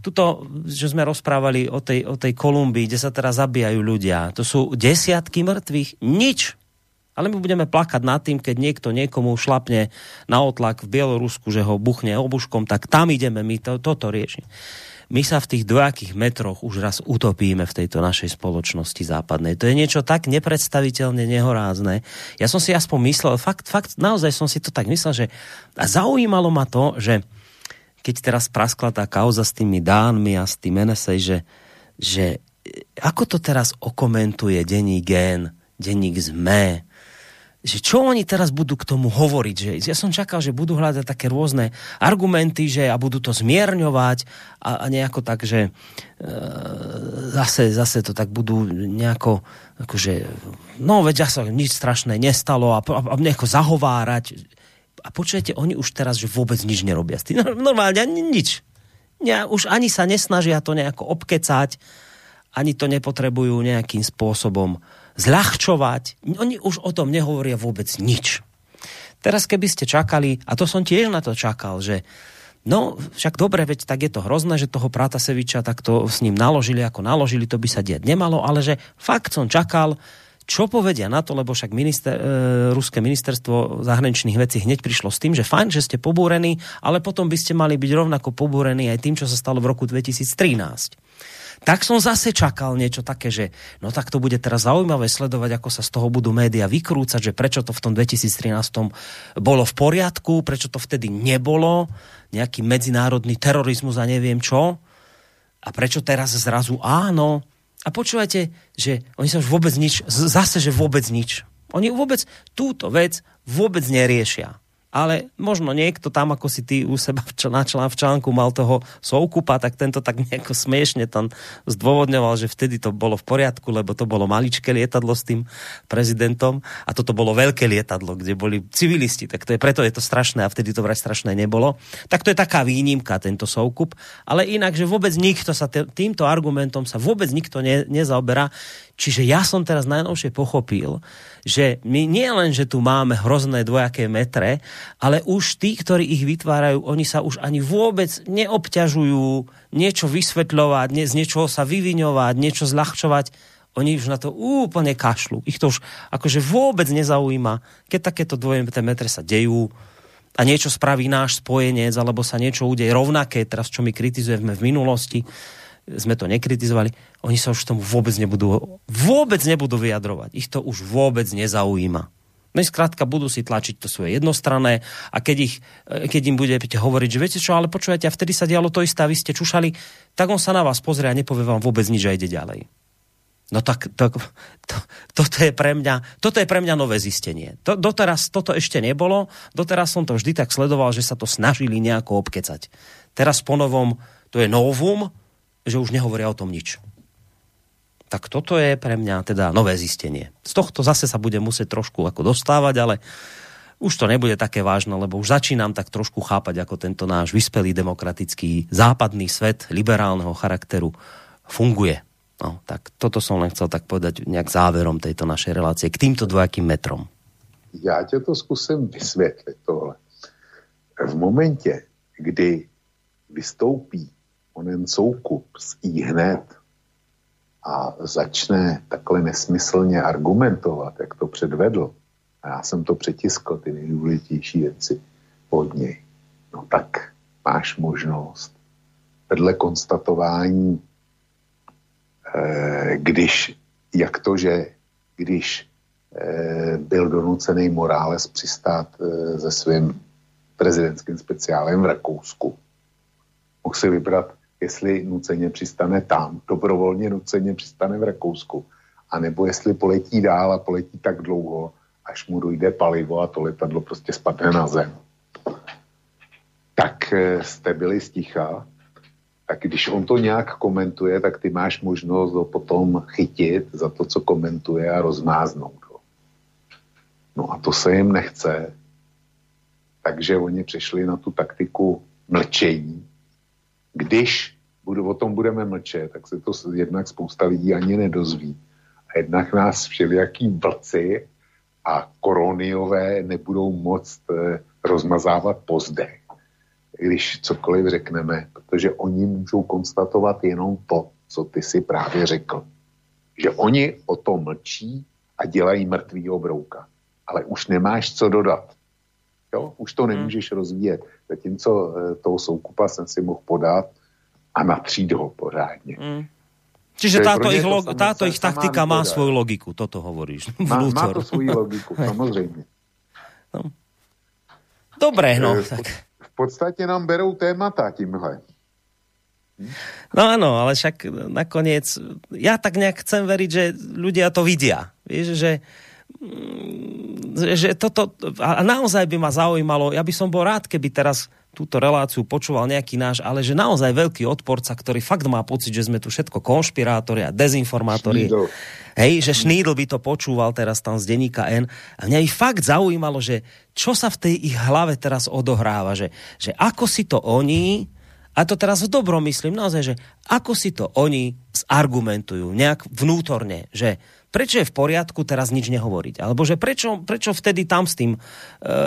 tuto, že sme rozprávali o tej, o tej Kolumbii, kde sa teraz zabíjajú ľudia, to sú desiatky mŕtvych, nič. Ale my budeme plakať nad tým, keď niekto niekomu šlapne na otlak v Bielorusku, že ho buchne obuškom, tak tam ideme my to, toto riešiť. My sa v tých dvojakých metroch už raz utopíme v tejto našej spoločnosti západnej. To je niečo tak nepredstaviteľne nehorázne. Ja som si aspoň myslel, fakt, fakt, naozaj som si to tak myslel, že a zaujímalo ma to, že keď teraz praskla tá kauza s tými Dánmi a s tým NSA, že, že ako to teraz okomentuje denní gen, denník ZME, že čo oni teraz budú k tomu hovoriť. Že ja som čakal, že budú hľadať také rôzne argumenty, že a budú to zmierňovať a, a nejako tak, že e, zase, zase to tak budú nejako akože, no veď sa nič strašné nestalo a, a, a nejako zahovárať. A počujete, oni už teraz, že vôbec nič nerobia s tým. Normálne nič. Ja, už ani sa nesnažia to nejako obkecať, ani to nepotrebujú nejakým spôsobom zľahčovať. Oni už o tom nehovoria vôbec nič. Teraz keby ste čakali, a to som tiež na to čakal, že no však dobre, veď tak je to hrozné, že toho Prataseviča takto s ním naložili, ako naložili, to by sa diať nemalo, ale že fakt som čakal, čo povedia na to, lebo však minister, e, ruské ministerstvo zahraničných vecí hneď prišlo s tým, že fajn, že ste pobúrení, ale potom by ste mali byť rovnako pobúrení aj tým, čo sa stalo v roku 2013 tak som zase čakal niečo také, že no tak to bude teraz zaujímavé sledovať, ako sa z toho budú média vykrúcať, že prečo to v tom 2013 bolo v poriadku, prečo to vtedy nebolo, nejaký medzinárodný terorizmus a neviem čo. A prečo teraz zrazu áno. A počúvajte, že oni sa už vôbec nič, zase, že vôbec nič. Oni vôbec túto vec vôbec neriešia ale možno niekto tam, ako si ty u seba v, na člán, v článku mal toho soukupa, tak tento tak nejako smiešne tam zdôvodňoval, že vtedy to bolo v poriadku, lebo to bolo maličké lietadlo s tým prezidentom a toto bolo veľké lietadlo, kde boli civilisti, tak to je preto je to strašné a vtedy to vraj strašné nebolo. Tak to je taká výnimka, tento soukup, ale inak, že vôbec nikto sa týmto argumentom sa vôbec nikto ne, nezaoberá. Čiže ja som teraz najnovšie pochopil, že my nie len, že tu máme hrozné dvojaké metre, ale už tí, ktorí ich vytvárajú, oni sa už ani vôbec neobťažujú niečo vysvetľovať, nie, z niečoho sa vyviňovať, niečo zľahčovať. Oni už na to úplne kašľú. Ich to už akože vôbec nezaujíma, keď takéto dvojaké metre sa dejú a niečo spraví náš spojenec, alebo sa niečo udeje rovnaké, teraz čo my kritizujeme v minulosti, sme to nekritizovali, oni sa už tomu vôbec nebudú, vôbec nebudú vyjadrovať. Ich to už vôbec nezaujíma. No skrátka budú si tlačiť to svoje jednostranné a keď, ich, keď im budete hovoriť, že viete čo, ale počujete, a vtedy sa dialo to isté a vy ste čušali, tak on sa na vás pozrie a nepovie vám vôbec nič a ide ďalej. No tak to, to, toto, je pre mňa, toto je pre mňa nové zistenie. To, doteraz toto ešte nebolo, doteraz som to vždy tak sledoval, že sa to snažili nejako obkecať. Teraz po novom to je novum, že už nehovoria o tom nič. Tak toto je pre mňa teda nové zistenie. Z tohto zase sa bude musieť trošku ako dostávať, ale už to nebude také vážne, lebo už začínam tak trošku chápať, ako tento náš vyspelý demokratický západný svet liberálneho charakteru funguje. No, tak toto som len chcel tak povedať nejak záverom tejto našej relácie k týmto dvojakým metrom. Já tě to zkusím vysvětlit tohle. V momentě, kdy vystoupí onen soukup z hned a začne takhle nesmyslně argumentovat, jak to předvedl, a já jsem to přetiskl, ty nejdůležitější věci od něj, no tak máš možnost vedle konstatování, eh, když, jak to, že když eh, byl donucený Morales přistát eh, se svým prezidentským speciálem v Rakousku, mohl si vybrat jestli nuceně přistane tam, dobrovolně nuceně přistane v Rakousku, anebo jestli poletí dál a poletí tak dlouho, až mu dojde palivo a to letadlo prostě spadne na zem. Tak eh, jste byli sticha, tak když on to nějak komentuje, tak ty máš možnost ho potom chytit za to, co komentuje a rozmáznout ho. No a to se jim nechce, takže oni přešli na tu taktiku mlčení, když budu, o tom budeme mlčet, tak se to jednak spousta lidí ani nedozví. A jednak nás všelijaký vlci a koroniové nebudou moct eh, rozmazávat pozdech, když cokoliv řekneme, protože oni můžou konstatovat jenom to, co ty si právě řekl. Že oni o tom mlčí a dělají mrtvý obrouka. Ale už nemáš co dodat. Jo? Už to hmm. nemůžeš rozvíjet. Zatímco eh, toho soukupa jsem si mohl podat a natřít ho pořádně. Mm. Čiže táto ich, log, táto ich taktika má svoju logiku, toto hovoríš. Má, má to svoju logiku, samozrejme. No. Dobre, no. V, tak. v podstate nám berou témata tímhle. No áno, ale však nakoniec, ja tak nejak chcem veriť, že ľudia to vidia. Vieš, že mm, že toto, a naozaj by ma zaujímalo, ja by som bol rád, keby teraz túto reláciu počúval nejaký náš, ale že naozaj veľký odporca, ktorý fakt má pocit, že sme tu všetko konšpirátori a dezinformátori. Šnídl. Hej, že Šnídl by to počúval teraz tam z denníka N. A mňa by fakt zaujímalo, že čo sa v tej ich hlave teraz odohráva, že, že ako si to oni, a to teraz v dobrom myslím, naozaj, že ako si to oni zargumentujú nejak vnútorne, že prečo je v poriadku teraz nič nehovoriť? Alebo že prečo, prečo vtedy tam s tým e,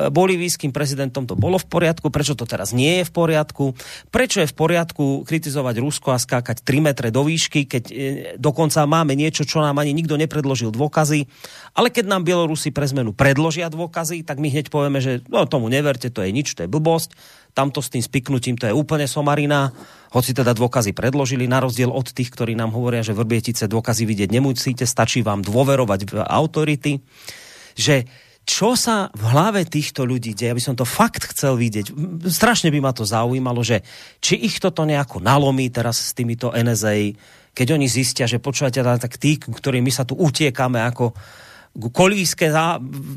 bolivijským prezidentom to bolo v poriadku, prečo to teraz nie je v poriadku, prečo je v poriadku kritizovať Rusko a skákať 3 metre do výšky, keď e, dokonca máme niečo, čo nám ani nikto nepredložil dôkazy, ale keď nám Bielorusi pre zmenu predložia dôkazy, tak my hneď povieme, že no, tomu neverte, to je nič, to je blbosť tamto s tým spiknutím to je úplne somarina, hoci teda dôkazy predložili, na rozdiel od tých, ktorí nám hovoria, že vrbietice dôkazy vidieť nemusíte, stačí vám dôverovať v autority, že čo sa v hlave týchto ľudí deje, aby som to fakt chcel vidieť. Strašne by ma to zaujímalo, že či ich toto nejako nalomí teraz s týmito NSA, keď oni zistia, že počúvate, tak tí, ktorí my sa tu utiekame ako kolíske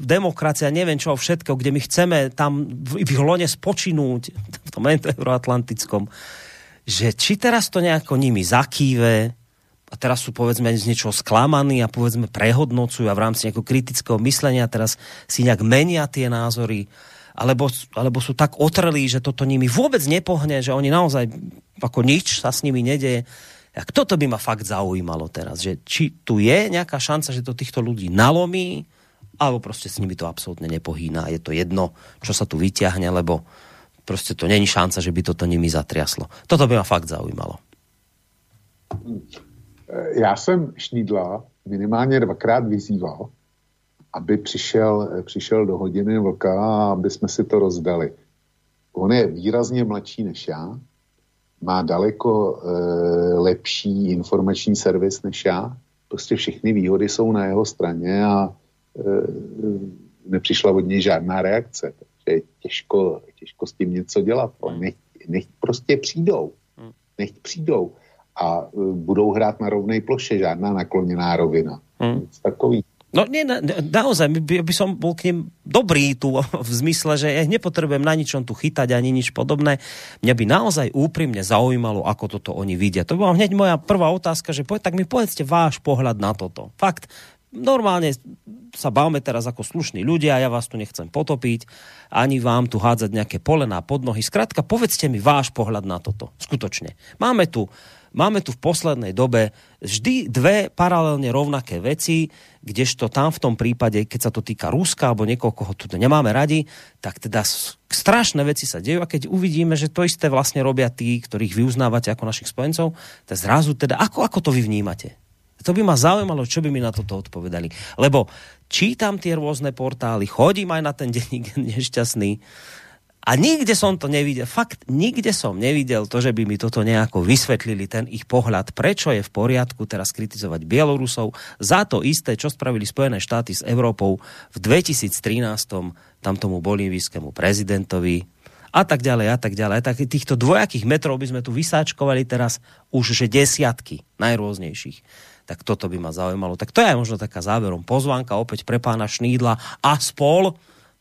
demokracia, neviem čo všetko, kde my chceme tam v, v hlone spočinúť, v tom euroatlantickom, že či teraz to nejako nimi zakýve, a teraz sú povedzme z niečoho sklamaní a povedzme prehodnocujú a v rámci nejakého kritického myslenia teraz si nejak menia tie názory, alebo, alebo sú tak otrelí, že toto nimi vôbec nepohne, že oni naozaj ako nič sa s nimi nedeje tak toto by ma fakt zaujímalo teraz, že či tu je nejaká šanca, že to týchto ľudí nalomí, alebo proste s nimi to absolútne nepohýna. Je to jedno, čo sa tu vyťahne, lebo proste to není šanca, že by toto nimi zatriaslo. Toto by ma fakt zaujímalo. Já jsem Šnídla minimálně dvakrát vyzýval, aby přišel, přišel do hodiny vlka a aby jsme si to rozdali. On je výrazně mladší než já, má daleko e, lepší informační servis než já. Prostě všechny výhody jsou na jeho straně a e, nepřišla od něj žádná reakce. Takže těžko, těžko s tím něco dělat. Ale nech, nech prostě přijdou. Hmm. Nech přijdou a e, budou hrát na rovnej ploše, žádná nakloněná rovina. Hmm. Nic takový. No nie, na, naozaj, by, by som bol k ním dobrý tu v zmysle, že ja nepotrebujem na ničom tu chytať ani nič podobné. Mňa by naozaj úprimne zaujímalo, ako toto oni vidia. To bola hneď moja prvá otázka, že poď, tak mi povedzte váš pohľad na toto. Fakt, normálne sa bavme teraz ako slušní ľudia, ja vás tu nechcem potopiť, ani vám tu hádzať nejaké polená pod nohy. Skrátka, povedzte mi váš pohľad na toto. Skutočne. Máme tu máme tu v poslednej dobe vždy dve paralelne rovnaké veci, kdežto tam v tom prípade, keď sa to týka Ruska alebo niekoho, koho tu nemáme radi, tak teda strašné veci sa dejú a keď uvidíme, že to isté vlastne robia tí, ktorých vy uznávate ako našich spojencov, tak zrazu teda, ako, ako to vy vnímate? To by ma zaujímalo, čo by mi na toto odpovedali. Lebo čítam tie rôzne portály, chodím aj na ten denník nešťastný, a nikde som to nevidel, fakt nikde som nevidel to, že by mi toto nejako vysvetlili, ten ich pohľad, prečo je v poriadku teraz kritizovať Bielorusov za to isté, čo spravili Spojené štáty s Európou v 2013 tam tomu bolívijskému prezidentovi a tak ďalej a tak ďalej. Tak týchto dvojakých metrov by sme tu vysáčkovali teraz už že desiatky najrôznejších. Tak toto by ma zaujímalo. Tak to je možno taká záverom pozvánka opäť pre pána Šnídla a spol,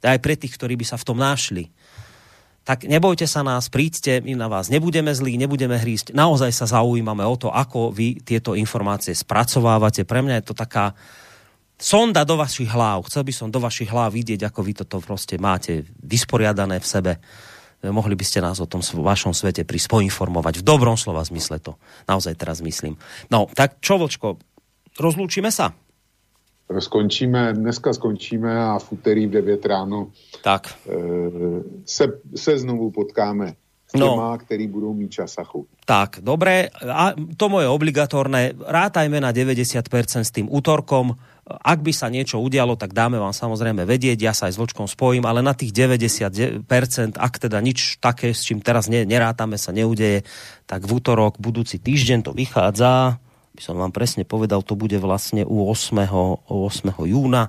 aj pre tých, ktorí by sa v tom našli tak nebojte sa nás, príďte, my na vás nebudeme zlí, nebudeme hrísť. Naozaj sa zaujímame o to, ako vy tieto informácie spracovávate. Pre mňa je to taká sonda do vašich hlav. Chcel by som do vašich hlav vidieť, ako vy toto proste máte vysporiadané v sebe. Mohli by ste nás o tom vašom svete prísť poinformovať. V dobrom slova zmysle to. Naozaj teraz myslím. No, tak čo, Vlčko, rozlúčime sa? Skončíme, dneska skončíme a v úterý v 9 ráno tak. E, se, se znovu potkáme s no. těma, který budou mít čas a chuť. Tak, dobre, a to moje obligatórne, rátajme na 90% s tým útorkom, ak by sa niečo udialo, tak dáme vám samozrejme vedieť, ja sa aj s Vlčkom spojím, ale na tých 90%, ak teda nič také, s čím teraz ne, nerátame, sa neudeje, tak v útorok, budúci týždeň to vychádza, by som vám presne povedal, to bude vlastne u 8. 8. júna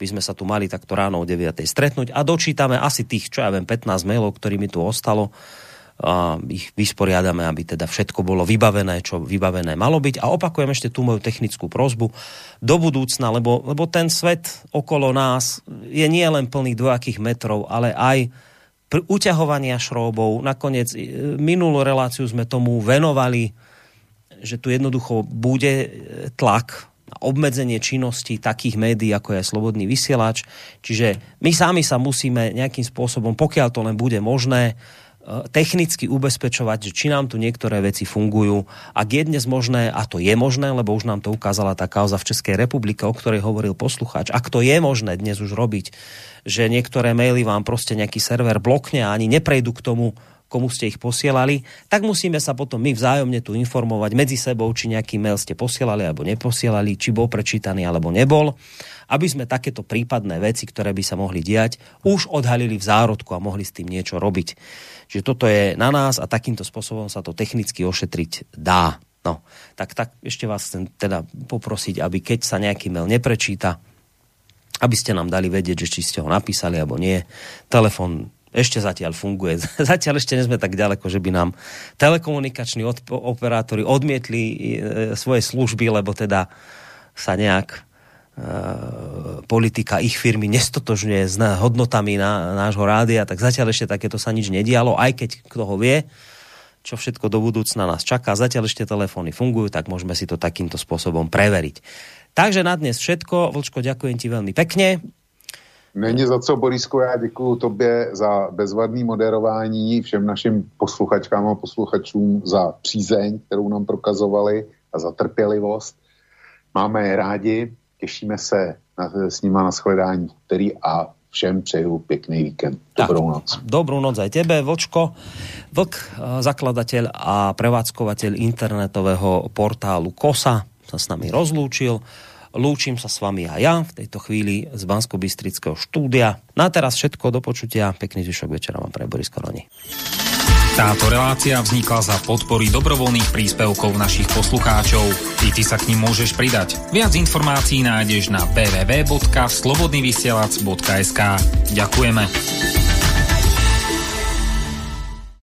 by sme sa tu mali takto ráno o 9. stretnúť a dočítame asi tých, čo ja viem, 15 mailov, ktorými tu ostalo ich vysporiadame, aby teda všetko bolo vybavené, čo vybavené malo byť. A opakujem ešte tú moju technickú prozbu do budúcna, lebo, lebo ten svet okolo nás je nie len plný dvojakých metrov, ale aj uťahovania šróbov. Nakoniec e, minulú reláciu sme tomu venovali, že tu jednoducho bude e, tlak na obmedzenie činnosti takých médií, ako je Slobodný vysielač. Čiže my sami sa musíme nejakým spôsobom, pokiaľ to len bude možné, Eh, technicky ubezpečovať, že či nám tu niektoré veci fungujú. Ak je dnes možné, a to je možné, lebo už nám to ukázala tá kauza v Českej republike, o ktorej hovoril poslucháč, ak to je možné dnes už robiť, že niektoré maily vám proste nejaký server blokne a ani neprejdú k tomu, komu ste ich posielali, tak musíme sa potom my vzájomne tu informovať medzi sebou, či nejaký mail ste posielali alebo neposielali, či bol prečítaný alebo nebol, aby sme takéto prípadné veci, ktoré by sa mohli diať, už odhalili v zárodku a mohli s tým niečo robiť. Čiže toto je na nás a takýmto spôsobom sa to technicky ošetriť dá. No, tak, tak ešte vás chcem teda poprosiť, aby keď sa nejaký mail neprečíta, aby ste nám dali vedieť, že či ste ho napísali alebo nie. Telefón ešte zatiaľ funguje. Zatiaľ ešte nie sme tak ďaleko, že by nám telekomunikační operátori odmietli e, svoje služby, lebo teda sa nejak Eh, politika ich firmy nestotožňuje s hodnotami na, nášho rádia, tak zatiaľ ešte takéto sa nič nedialo, aj keď kto ho vie, čo všetko do budúcna nás čaká. Zatiaľ ešte telefóny fungujú, tak môžeme si to takýmto spôsobom preveriť. Takže na dnes všetko. Vlčko, ďakujem ti veľmi pekne. Není za co, Borisko, já děkuji tobě za bezvadný moderování, všem našim posluchačkám a posluchačům za přízeň, kterou nám prokazovali a za trpělivost. Máme je rádi, těšíme se na, s nima na shledání který a všem přeju pěkný víkend. Dobrou tak, noc. Dobrú noc aj tebe, Vočko. Vlk, eh, zakladateľ a prevádzkovateľ internetového portálu KOSA sa s nami rozlúčil. Lúčim sa s vami aj ja v tejto chvíli z bansko štúdia. Na teraz všetko, do počutia. Pekný zvyšok večera vám pre Boris Koroni. Táto relácia vznikla za podpory dobrovoľných príspevkov našich poslucháčov. I ty sa k ním môžeš pridať. Viac informácií nájdeš na www.slobodnyvysielac.sk Ďakujeme.